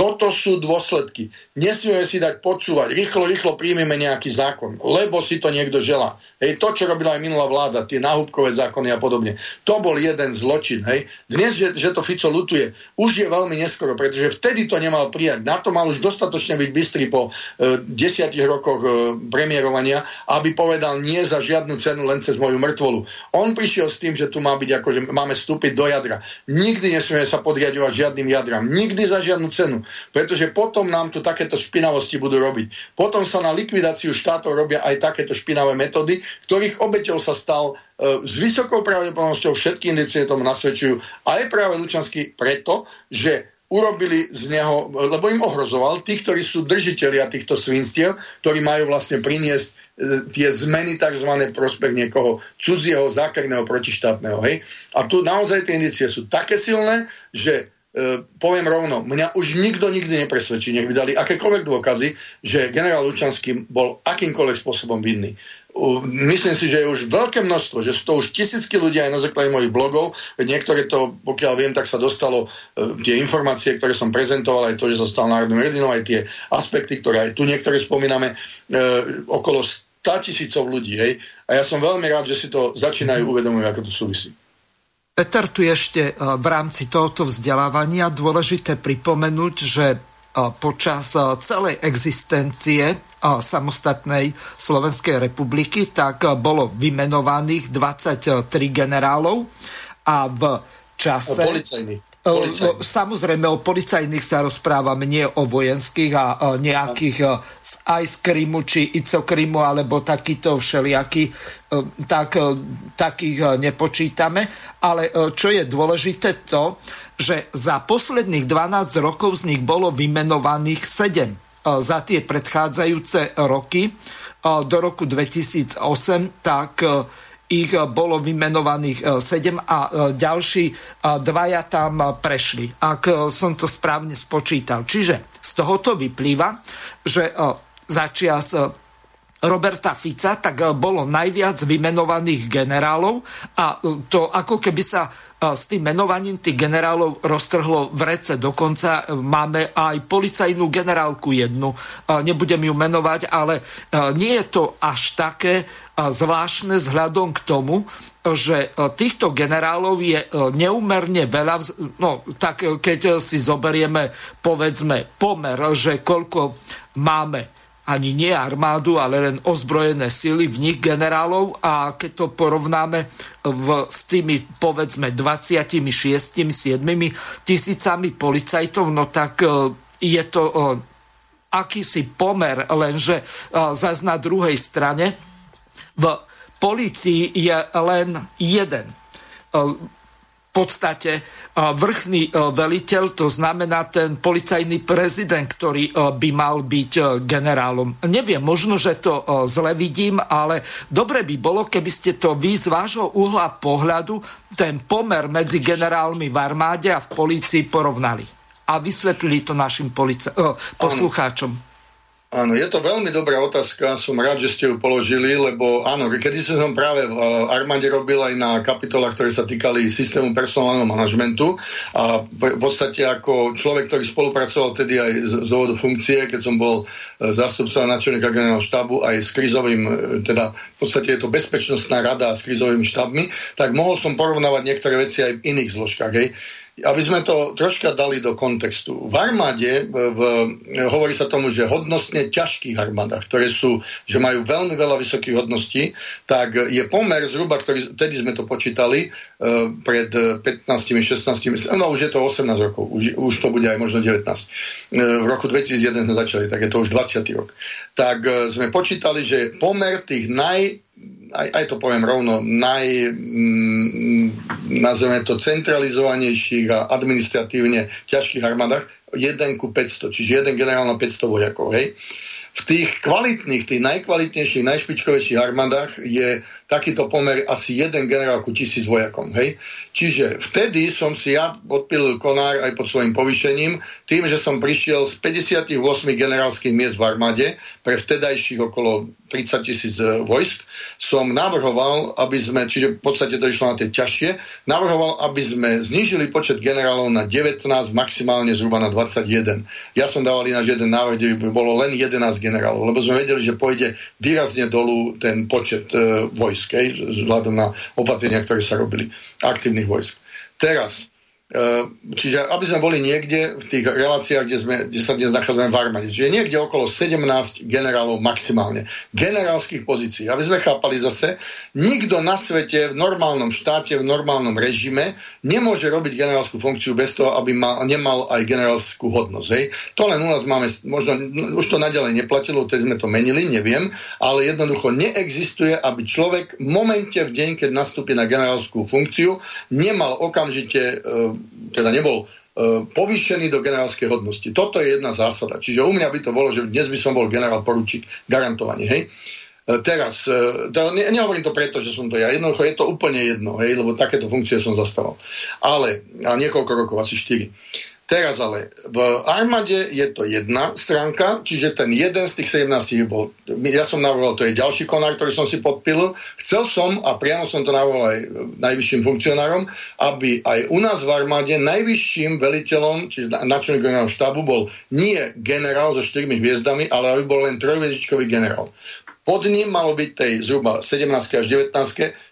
Toto sú dôsledky. Nesmieme si dať počúvať. Rýchlo, rýchlo príjmeme nejaký zákon, lebo si to niekto želá. Hej, to, čo robila aj minulá vláda, tie náhubkové zákony a podobne, to bol jeden zločin. Hej. Dnes, že, že to Fico lutuje, už je veľmi neskoro, pretože vtedy to nemal prijať. Na to mal už dostatočne byť bystrý po e, desiatich rokoch e, premiérovania, aby povedal nie za žiadnu cenu, len cez moju mŕtvolu. On prišiel s tým, že tu má byť ako, že máme vstúpiť do jadra. Nikdy nesmieme sa podriadovať žiadnym jadram. Nikdy za žiadnu cenu pretože potom nám tu takéto špinavosti budú robiť. Potom sa na likvidáciu štátov robia aj takéto špinavé metódy, ktorých obeťou sa stal e, s vysokou pravdepodobnosťou všetky indicie tomu nasvedčujú aj práve Lučanský preto, že urobili z neho, lebo im ohrozoval tých, ktorí sú držiteľia týchto svinstiev, ktorí majú vlastne priniesť e, tie zmeny tzv. prospech niekoho cudzieho, zákerného, protištátneho. Hej? A tu naozaj tie indície sú také silné, že E, poviem rovno, mňa už nikto nikdy nepresvedčí, nech by dali akékoľvek dôkazy, že generál Lučanský bol akýmkoľvek spôsobom vinný. Myslím si, že je už veľké množstvo, že sú to už tisícky ľudia aj na základe mojich blogov. Niektoré to, pokiaľ viem, tak sa dostalo e, tie informácie, ktoré som prezentoval, aj to, že sa stal národným hrdinou, aj tie aspekty, ktoré aj tu niektoré spomíname, e, okolo 100 tisícov ľudí. Hej? A ja som veľmi rád, že si to začínajú uvedomovať, ako to súvisí. Peter, tu ešte e, v rámci tohoto vzdelávania dôležité pripomenúť, že počas celej existencie samostatnej Slovenskej republiky, tak bolo vymenovaných 23 generálov a v čase... Policajný. Policajný. Samozrejme, o policajných sa rozprávame, nie o vojenských a nejakých aj z Krymu, či Icokrymu, alebo takýto všelijaký, tak, takých nepočítame. Ale čo je dôležité to, že za posledných 12 rokov z nich bolo vymenovaných 7 za tie predchádzajúce roky do roku 2008, tak ich bolo vymenovaných 7 a ďalší dvaja tam prešli, ak som to správne spočítal. Čiže z tohoto vyplýva, že začias Roberta Fica, tak bolo najviac vymenovaných generálov a to ako keby sa s tým menovaním tých generálov roztrhlo v rece. Dokonca máme aj policajnú generálku jednu. Nebudem ju menovať, ale nie je to až také zvláštne vzhľadom k tomu, že týchto generálov je neumerne veľa. No, tak keď si zoberieme, povedzme, pomer, že koľko máme ani nie armádu, ale len ozbrojené sily, v nich generálov. A keď to porovnáme v, s tými povedzme 26, 7 tisícami policajtov, no tak e, je to e, akýsi pomer, lenže e, zase na druhej strane v policii je len jeden v podstate vrchný veliteľ, to znamená ten policajný prezident, ktorý by mal byť generálom. Neviem, možno, že to zle vidím, ale dobre by bolo, keby ste to vy z vášho uhla pohľadu ten pomer medzi generálmi v armáde a v polícii porovnali a vysvetlili to našim polica- poslucháčom. Áno, je to veľmi dobrá otázka, som rád, že ste ju položili, lebo áno, kedy som práve v armáde robil aj na kapitolách, ktoré sa týkali systému personálneho manažmentu a v podstate ako človek, ktorý spolupracoval tedy aj z, z dôvodu funkcie, keď som bol e, zástupca načelníka generálneho štábu aj s krizovým, e, teda v podstate je to bezpečnostná rada s krizovými štábmi, tak mohol som porovnávať niektoré veci aj v iných zložkách. Hej aby sme to troška dali do kontextu. V armáde, v, hovorí sa tomu, že hodnostne ťažkých armádach, ktoré sú, že majú veľmi veľa vysokých hodností, tak je pomer zhruba, ktorý, tedy sme to počítali, uh, pred 15-16, no už je to 18 rokov, už, už to bude aj možno 19. Uh, e, v roku 2001 sme začali, tak je to už 20. rok. Tak uh, sme počítali, že pomer tých naj aj, aj to poviem rovno, naj, mm, nazveme to centralizovanejších a administratívne ťažkých armádach, 1 ku 500, čiže jeden generál na 500 vojakov, hej. V tých kvalitných, tých najkvalitnejších, najšpičkovejších armádach je takýto pomer asi jeden generál ku tisíc vojakom. Hej? Čiže vtedy som si ja odpilil konár aj pod svojim povýšením, tým, že som prišiel z 58 generálskych miest v armáde pre vtedajších okolo 30 tisíc e, vojsk, som navrhoval, aby sme, čiže v podstate to išlo na tie ťažšie, navrhoval, aby sme znížili počet generálov na 19, maximálne zhruba na 21. Ja som dával ináč jeden návrh, kde by bolo len 11 generálov, lebo sme vedeli, že pôjde výrazne dolu ten počet e, vojsk vojsk, hej, vzhľadom na opatrenia, ktoré sa robili, aktívnych vojsk. Teraz, čiže aby sme boli niekde v tých reláciách, kde, sme, kde sa dnes nachádzame v armáde. Čiže niekde okolo 17 generálov maximálne. Generálskych pozícií. Aby sme chápali zase, nikto na svete v normálnom štáte, v normálnom režime nemôže robiť generálskú funkciu bez toho, aby mal, nemal aj generálskú hodnosť. Hej. To len u nás máme, možno už to naďalej neplatilo, teď sme to menili, neviem, ale jednoducho neexistuje, aby človek v momente, v deň, keď nastúpi na generálskú funkciu, nemal okamžite e, teda nebol e, povýšený do generálskej hodnosti. Toto je jedna zásada. Čiže u mňa by to bolo, že dnes by som bol generál poručík garantovanie. Hej? E, teraz, e, to, ne, nehovorím to preto, že som to ja, jednoducho je to úplne jedno, hej, lebo takéto funkcie som zastával. Ale, a niekoľko rokov, asi 4. Teraz ale v armáde je to jedna stránka, čiže ten jeden z tých 17 bol, ja som navrhol, to je ďalší konár, ktorý som si podpil. Chcel som, a priamo som to navrhol aj najvyšším funkcionárom, aby aj u nás v armáde najvyšším veliteľom, čiže načelník generálneho štábu bol nie generál so štyrmi hviezdami, ale aby bol len trojviezdičkový generál. Pod ním malo byť tej zhruba 17 až 19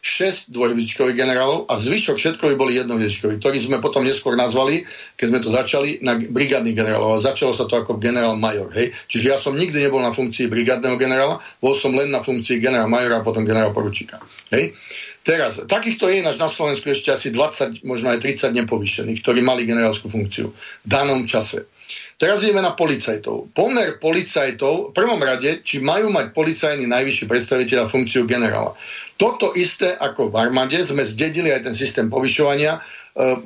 6 dvojhviezdičkových generálov a zvyšok všetko boli jednohviezdičkoví, ktorí sme potom neskôr nazvali, keď sme to začali, na brigádnych generálov. A začalo sa to ako generál major. Hej? Čiže ja som nikdy nebol na funkcii brigádneho generála, bol som len na funkcii generál majora a potom generál poručíka. Hej? Teraz, takýchto je náš na Slovensku ešte asi 20, možno aj 30 nepovýšených, ktorí mali generálskú funkciu v danom čase. Teraz ideme na policajtov. Pomer policajtov, v prvom rade, či majú mať policajní najvyšší predstaviteľa funkciu generála. Toto isté ako v armáde sme zdedili aj ten systém povyšovania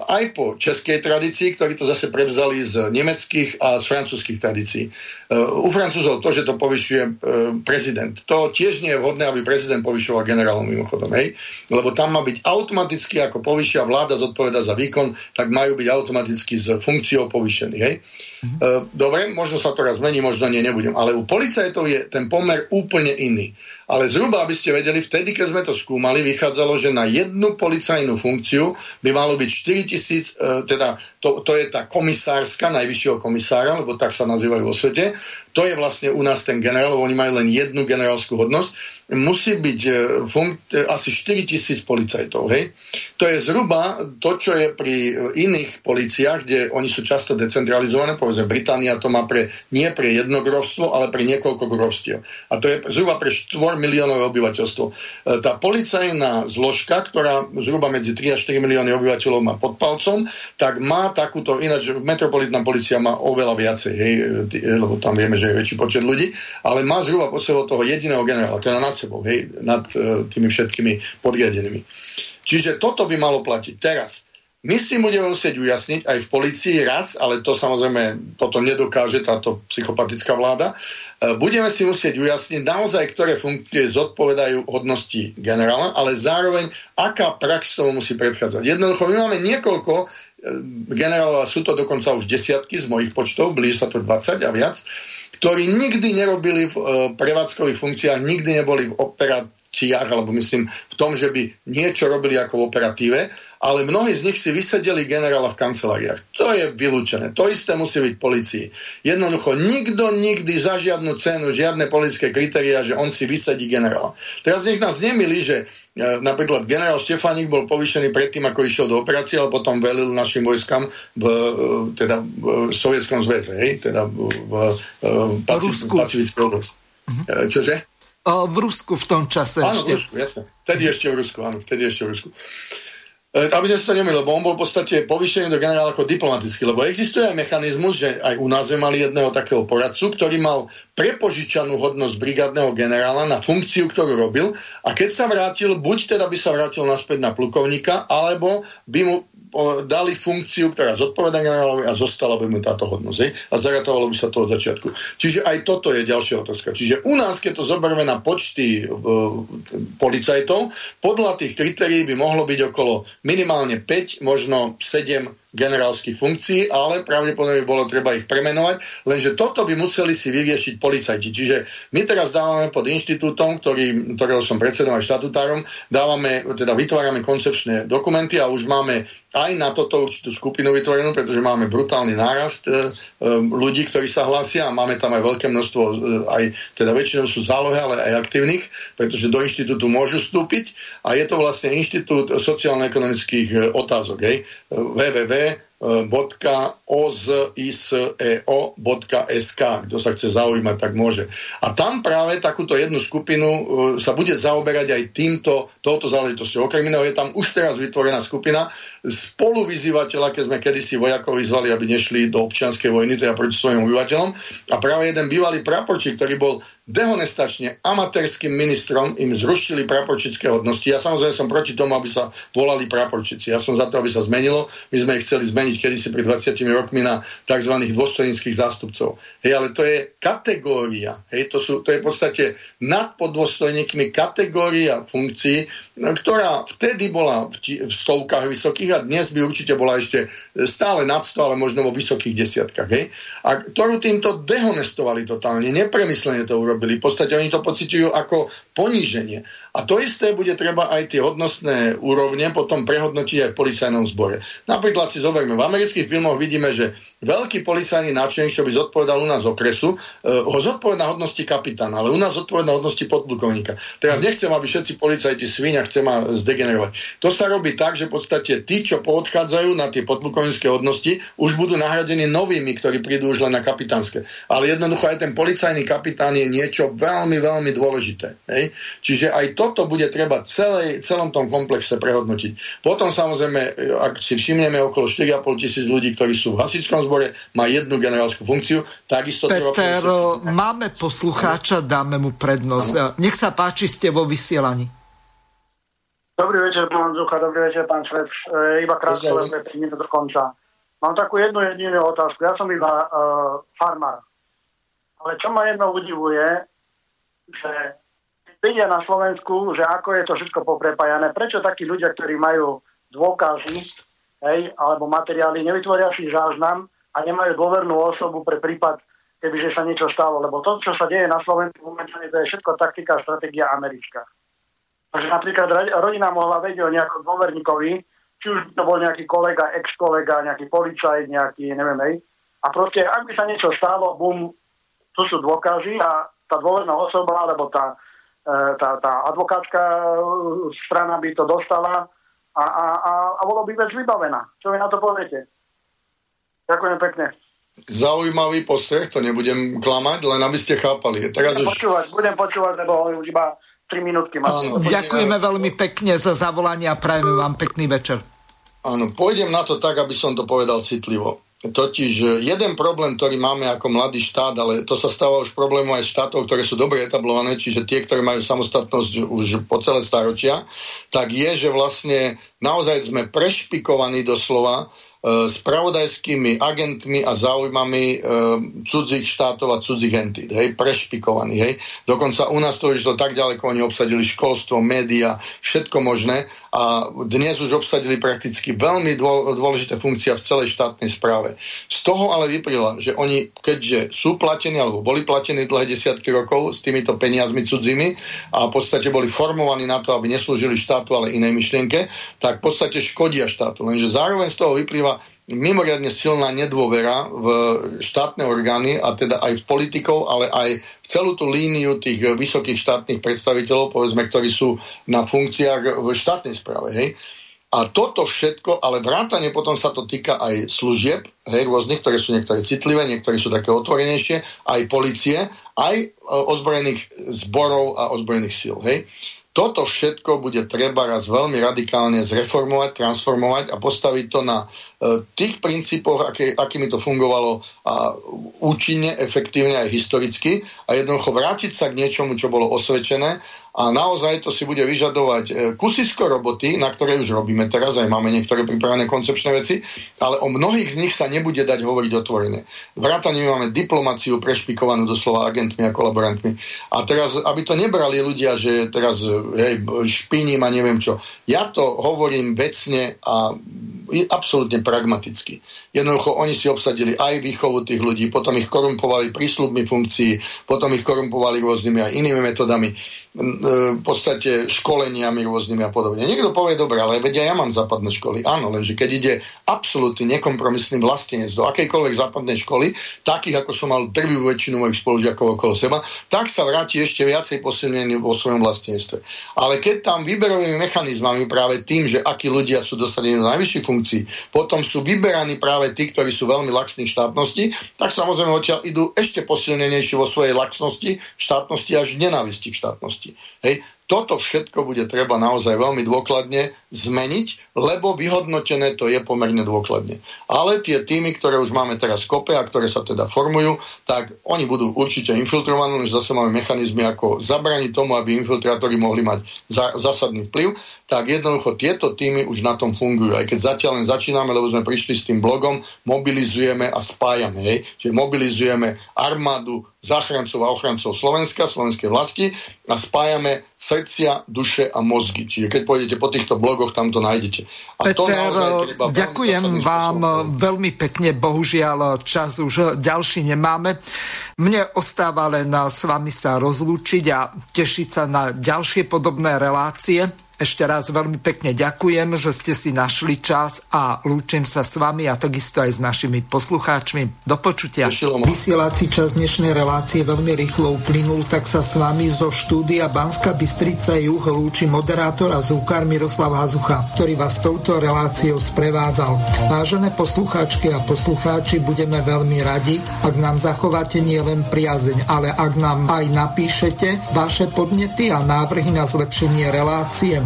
aj po českej tradícii, ktorí to zase prevzali z nemeckých a z francúzských tradícií. Ehm, u Francúzov to, že to povyšuje ehm, prezident, to tiež nie je vhodné, aby prezident povyšoval generálom mimochodom, hej? Lebo tam má byť automaticky, ako povyšia vláda zodpoveda za výkon, tak majú byť automaticky s funkciou povyšení, hej? Mm-hmm. Dobre, možno sa to raz zmení, možno nie, nebudem. Ale u policajtov je ten pomer úplne iný. Ale zhruba, aby ste vedeli, vtedy, keď sme to skúmali, vychádzalo, že na jednu policajnú funkciu by malo byť 4 tisíc, e, teda to, to je tá komisárska, najvyššieho komisára, lebo tak sa nazývajú vo svete. To je vlastne u nás ten generál, oni majú len jednu generálskú hodnosť. Musí byť e, fun- e, asi 4 tisíc policajtov. Hej? To je zhruba to, čo je pri iných policiách, kde oni sú často decentralizované. Povedzme, Británia to má pre, nie pre jedno grovstvo, ale pre niekoľko grovstiev. A to je zhruba pre 4 miliónové obyvateľstvo. Tá policajná zložka, ktorá zhruba medzi 3 a 4 milióny obyvateľov má pod palcom, tak má takúto, ináč metropolitná policia má oveľa viacej, hej, lebo tam vieme, že je väčší počet ľudí, ale má zhruba pod sebou toho jediného generála, je nad sebou, hej, nad uh, tými všetkými podriadenými. Čiže toto by malo platiť. Teraz, my si budeme musieť ujasniť aj v policii raz, ale to samozrejme potom nedokáže táto psychopatická vláda. E, budeme si musieť ujasniť naozaj, ktoré funkcie zodpovedajú hodnosti generála, ale zároveň, aká prax tomu musí predchádzať. Jednoducho, my máme niekoľko e, generálov, a sú to dokonca už desiatky z mojich počtov, blíži sa to 20 a viac, ktorí nikdy nerobili v e, prevádzkových funkciách, nikdy neboli v operáciách, alebo myslím v tom, že by niečo robili ako v operatíve, ale mnohí z nich si vysedeli generála v kanceláriách. To je vylúčené. To isté musí byť policii. Jednoducho, nikto nikdy za žiadnu cenu, žiadne politické kritéria, že on si vysedí generála. Teraz nech nás nemili, že e, napríklad generál Štefaník bol povýšený predtým, ako išiel do operácie, ale potom velil našim vojskám v, e, teda v Sovietskom zväze, hej? teda v, v, v Pacifickej oblasti. Uh-huh. Čože? V Rusku v tom čase áno, ešte. v Rusku, jasne. Vtedy ešte v Rusku, áno, vtedy ešte v Rusku. E, aby sme to nemili, lebo on bol v podstate povýšený do generála ako diplomatický, lebo existuje aj mechanizmus, že aj u nás sme mali jedného takého poradcu, ktorý mal prepožičanú hodnosť brigádneho generála na funkciu, ktorú robil a keď sa vrátil, buď teda by sa vrátil naspäť na plukovníka, alebo by mu dali funkciu, ktorá zodpoveda generálovi a zostala by mu táto hodnosť. Hej? A zaratovalo by sa to od začiatku. Čiže aj toto je ďalšia otázka. Čiže u nás, keď to zoberieme na počty e, policajtov, podľa tých kritérií by mohlo byť okolo minimálne 5, možno 7 generálskych funkcií, ale pravdepodobne bolo treba ich premenovať, lenže toto by museli si vyriešiť policajti. Čiže my teraz dávame pod inštitútom, ktorý, ktorého som predsedom aj štatutárom, dávame, teda vytvárame koncepčné dokumenty a už máme aj na toto určitú skupinu vytvorenú, pretože máme brutálny nárast e, e, ľudí, ktorí sa hlásia a máme tam aj veľké množstvo, e, aj teda väčšinou sú zálohy, ale aj aktívnych, pretože do inštitútu môžu vstúpiť a je to vlastne inštitút sociálno-ekonomických e, otázok, hej, www oziseo.sk. Kto sa chce zaujímať, tak môže. A tam práve takúto jednu skupinu uh, sa bude zaoberať aj týmto, touto záležitosťou. Okrem iného je tam už teraz vytvorená skupina spoluvyzývateľa, keď sme kedysi vojakov vyzvali, aby nešli do občianskej vojny, teda proti svojim obyvateľom. A práve jeden bývalý praporčík, ktorý bol dehonestačne amatérským ministrom im zrušili praporčické hodnosti. Ja samozrejme som proti tomu, aby sa volali praporčici. Ja som za to, aby sa zmenilo. My sme ich chceli zmeniť kedysi pred 20 rokmi na tzv. dôstojnických zástupcov. Hej, ale to je kategória. Hej, to, sú, to je v podstate nad podôstojníkmi kategória funkcií, ktorá vtedy bola v, v stovkách vysokých a dnes by určite bola ešte stále nad 100, ale možno vo vysokých desiatkách. Hej? A ktorú týmto dehonestovali totálne, nepremyslene to urobili urobili. V podstate oni to pocitujú ako poníženie. A to isté bude treba aj tie hodnostné úrovne potom prehodnotiť aj v policajnom zbore. Napríklad si zoberme, v amerických filmoch vidíme, že veľký policajný náčelník, čo by zodpovedal u nás okresu, e, ho zodpoveda na hodnosti kapitána, ale u nás zodpoveda na hodnosti podplukovníka. Teraz nechcem, aby všetci policajti svinia chce ma zdegenerovať. To sa robí tak, že v podstate tí, čo poodchádzajú na tie podplukovnícke hodnosti, už budú nahradení novými, ktorí prídu už len na kapitánske. Ale jednoducho aj ten policajný kapitán je niečo veľmi, veľmi dôležité. Hej? Čiže aj toto bude treba celej, celom tom komplexe prehodnotiť. Potom samozrejme, ak si všimneme okolo 4,5 tisíc ľudí, ktorí sú v hasičskom zbore, má jednu generálskú funkciu, takisto Peter, treba máme poslucháča, dáme mu prednosť. Ano. Nech sa páči, ste vo vysielaní. Dobrý večer, pán Zucha, dobrý večer, pán Švec. E, iba krátko, lebo do konca. Mám takú jednu jedinú otázku. Ja som iba uh, farmár. Ale čo ma jedno udivuje, že vidia na Slovensku, že ako je to všetko poprepájané, prečo takí ľudia, ktorí majú dôkazy hej, alebo materiály, nevytvoria si záznam a nemajú dôvernú osobu pre prípad, kebyže sa niečo stalo. Lebo to, čo sa deje na Slovensku momentálne, to je všetko taktika a stratégia americká. Takže napríklad rodina mohla vedieť o nejakom dôverníkovi, či už to bol nejaký kolega, ex-kolega, nejaký policajt, nejaký, neviem, hej. A proste, ak by sa niečo stalo, bum, to sú dôkazy a tá dôverná osoba, alebo tá, tá, tá advokátska strana by to dostala a, a, a, a bolo by vec vybavená. Čo vy na to poviete? Ďakujem pekne. Zaujímavý postreh, to nebudem klamať, len aby ste chápali. Teraz budem, už... počúvať, budem počúvať, lebo už iba 3 minútky Áno, Ďakujeme veľmi pekne za zavolanie a prajeme vám pekný večer. Áno, pôjdem na to tak, aby som to povedal citlivo. Totiž jeden problém, ktorý máme ako mladý štát, ale to sa stáva už problémom aj štátov, ktoré sú dobre etablované, čiže tie, ktoré majú samostatnosť už po celé staročia, tak je, že vlastne naozaj sme prešpikovaní doslova E, spravodajskými agentmi a záujmami e, cudzích štátov a cudzích entít, hej, prešpikovaní, hej. Dokonca u nás to už to tak ďaleko, oni obsadili školstvo, média, všetko možné a dnes už obsadili prakticky veľmi dôležité funkcia v celej štátnej správe. Z toho ale vyplýva, že oni, keďže sú platení alebo boli platení dlhé desiatky rokov s týmito peniazmi cudzími a v podstate boli formovaní na to, aby neslúžili štátu, ale inej myšlienke, tak v podstate škodia štátu. Lenže zároveň z toho vyplýva mimoriadne silná nedôvera v štátne orgány a teda aj v politikov, ale aj v celú tú líniu tých vysokých štátnych predstaviteľov, povedzme, ktorí sú na funkciách v štátnej správe. Hej. A toto všetko, ale vrátane potom sa to týka aj služieb, hej, rôznych, ktoré sú niektoré citlivé, niektoré sú také otvorenejšie, aj policie, aj e, ozbrojených zborov a ozbrojených síl. Hej. Toto všetko bude treba raz veľmi radikálne zreformovať, transformovať a postaviť to na tých princípoch, aké, akými to fungovalo a účinne, efektívne aj historicky a jednoducho vrátiť sa k niečomu, čo bolo osvedčené a naozaj to si bude vyžadovať e, kusisko roboty, na ktoré už robíme teraz, aj máme niektoré pripravené koncepčné veci, ale o mnohých z nich sa nebude dať hovoriť otvorene. Vrátane máme diplomáciu prešpikovanú doslova agentmi a kolaborantmi. A teraz, aby to nebrali ľudia, že teraz hej, špiním a neviem čo. Ja to hovorím vecne a absolútne pragmatycki. Jednoducho oni si obsadili aj výchovu tých ľudí, potom ich korumpovali prísľubmi funkcií, potom ich korumpovali rôznymi aj inými metodami v podstate školeniami rôznymi a podobne. Niekto povie, dobre, ale vedia, ja mám západné školy. Áno, lenže keď ide absolútne nekompromisný vlastenec do akejkoľvek západnej školy, takých ako som mal drvivú väčšinu mojich spolužiakov okolo seba, tak sa vráti ešte viacej posilnený vo svojom vlastenectve. Ale keď tam výberovými mechanizmami práve tým, že akí ľudia sú dosadení do najvyšších funkcií, potom sú vyberaní práve tí, ktorí sú veľmi laxní štátnosti, tak samozrejme odtiaľ idú ešte posilnenejšie vo svojej laxnosti, štátnosti až nenávisti k štátnosti. Hej. Toto všetko bude treba naozaj veľmi dôkladne zmeniť, lebo vyhodnotené to je pomerne dôkladne. Ale tie týmy, ktoré už máme teraz kope a ktoré sa teda formujú, tak oni budú určite infiltrovaní, už zase máme mechanizmy, ako zabraniť tomu, aby infiltrátori mohli mať za, zásadný vplyv, tak jednoducho tieto týmy už na tom fungujú. Aj keď zatiaľ len začíname, lebo sme prišli s tým blogom, mobilizujeme a spájame. Hej? Čiže mobilizujeme armádu, záchrancov a ochrancov Slovenska, slovenskej vlasti a spájame srdcia, duše a mozgy. Čiže keď pôjdete po týchto blogoch, tam to nájdete. A Peter, ďakujem vám spôsobom. veľmi pekne, bohužiaľ čas už ďalší nemáme. Mne ostáva len s vami sa rozlúčiť a tešiť sa na ďalšie podobné relácie. Ešte raz veľmi pekne ďakujem, že ste si našli čas a lúčim sa s vami a takisto aj s našimi poslucháčmi. Do počutia. Vysielací čas dnešnej relácie veľmi rýchlo uplynul, tak sa s vami zo štúdia Banska Bystrica Juh lúči moderátor a zúkar Miroslav Hazucha, ktorý vás touto reláciou sprevádzal. Vážené poslucháčky a poslucháči, budeme veľmi radi, ak nám zachováte nielen priazeň, ale ak nám aj napíšete vaše podnety a návrhy na zlepšenie relácie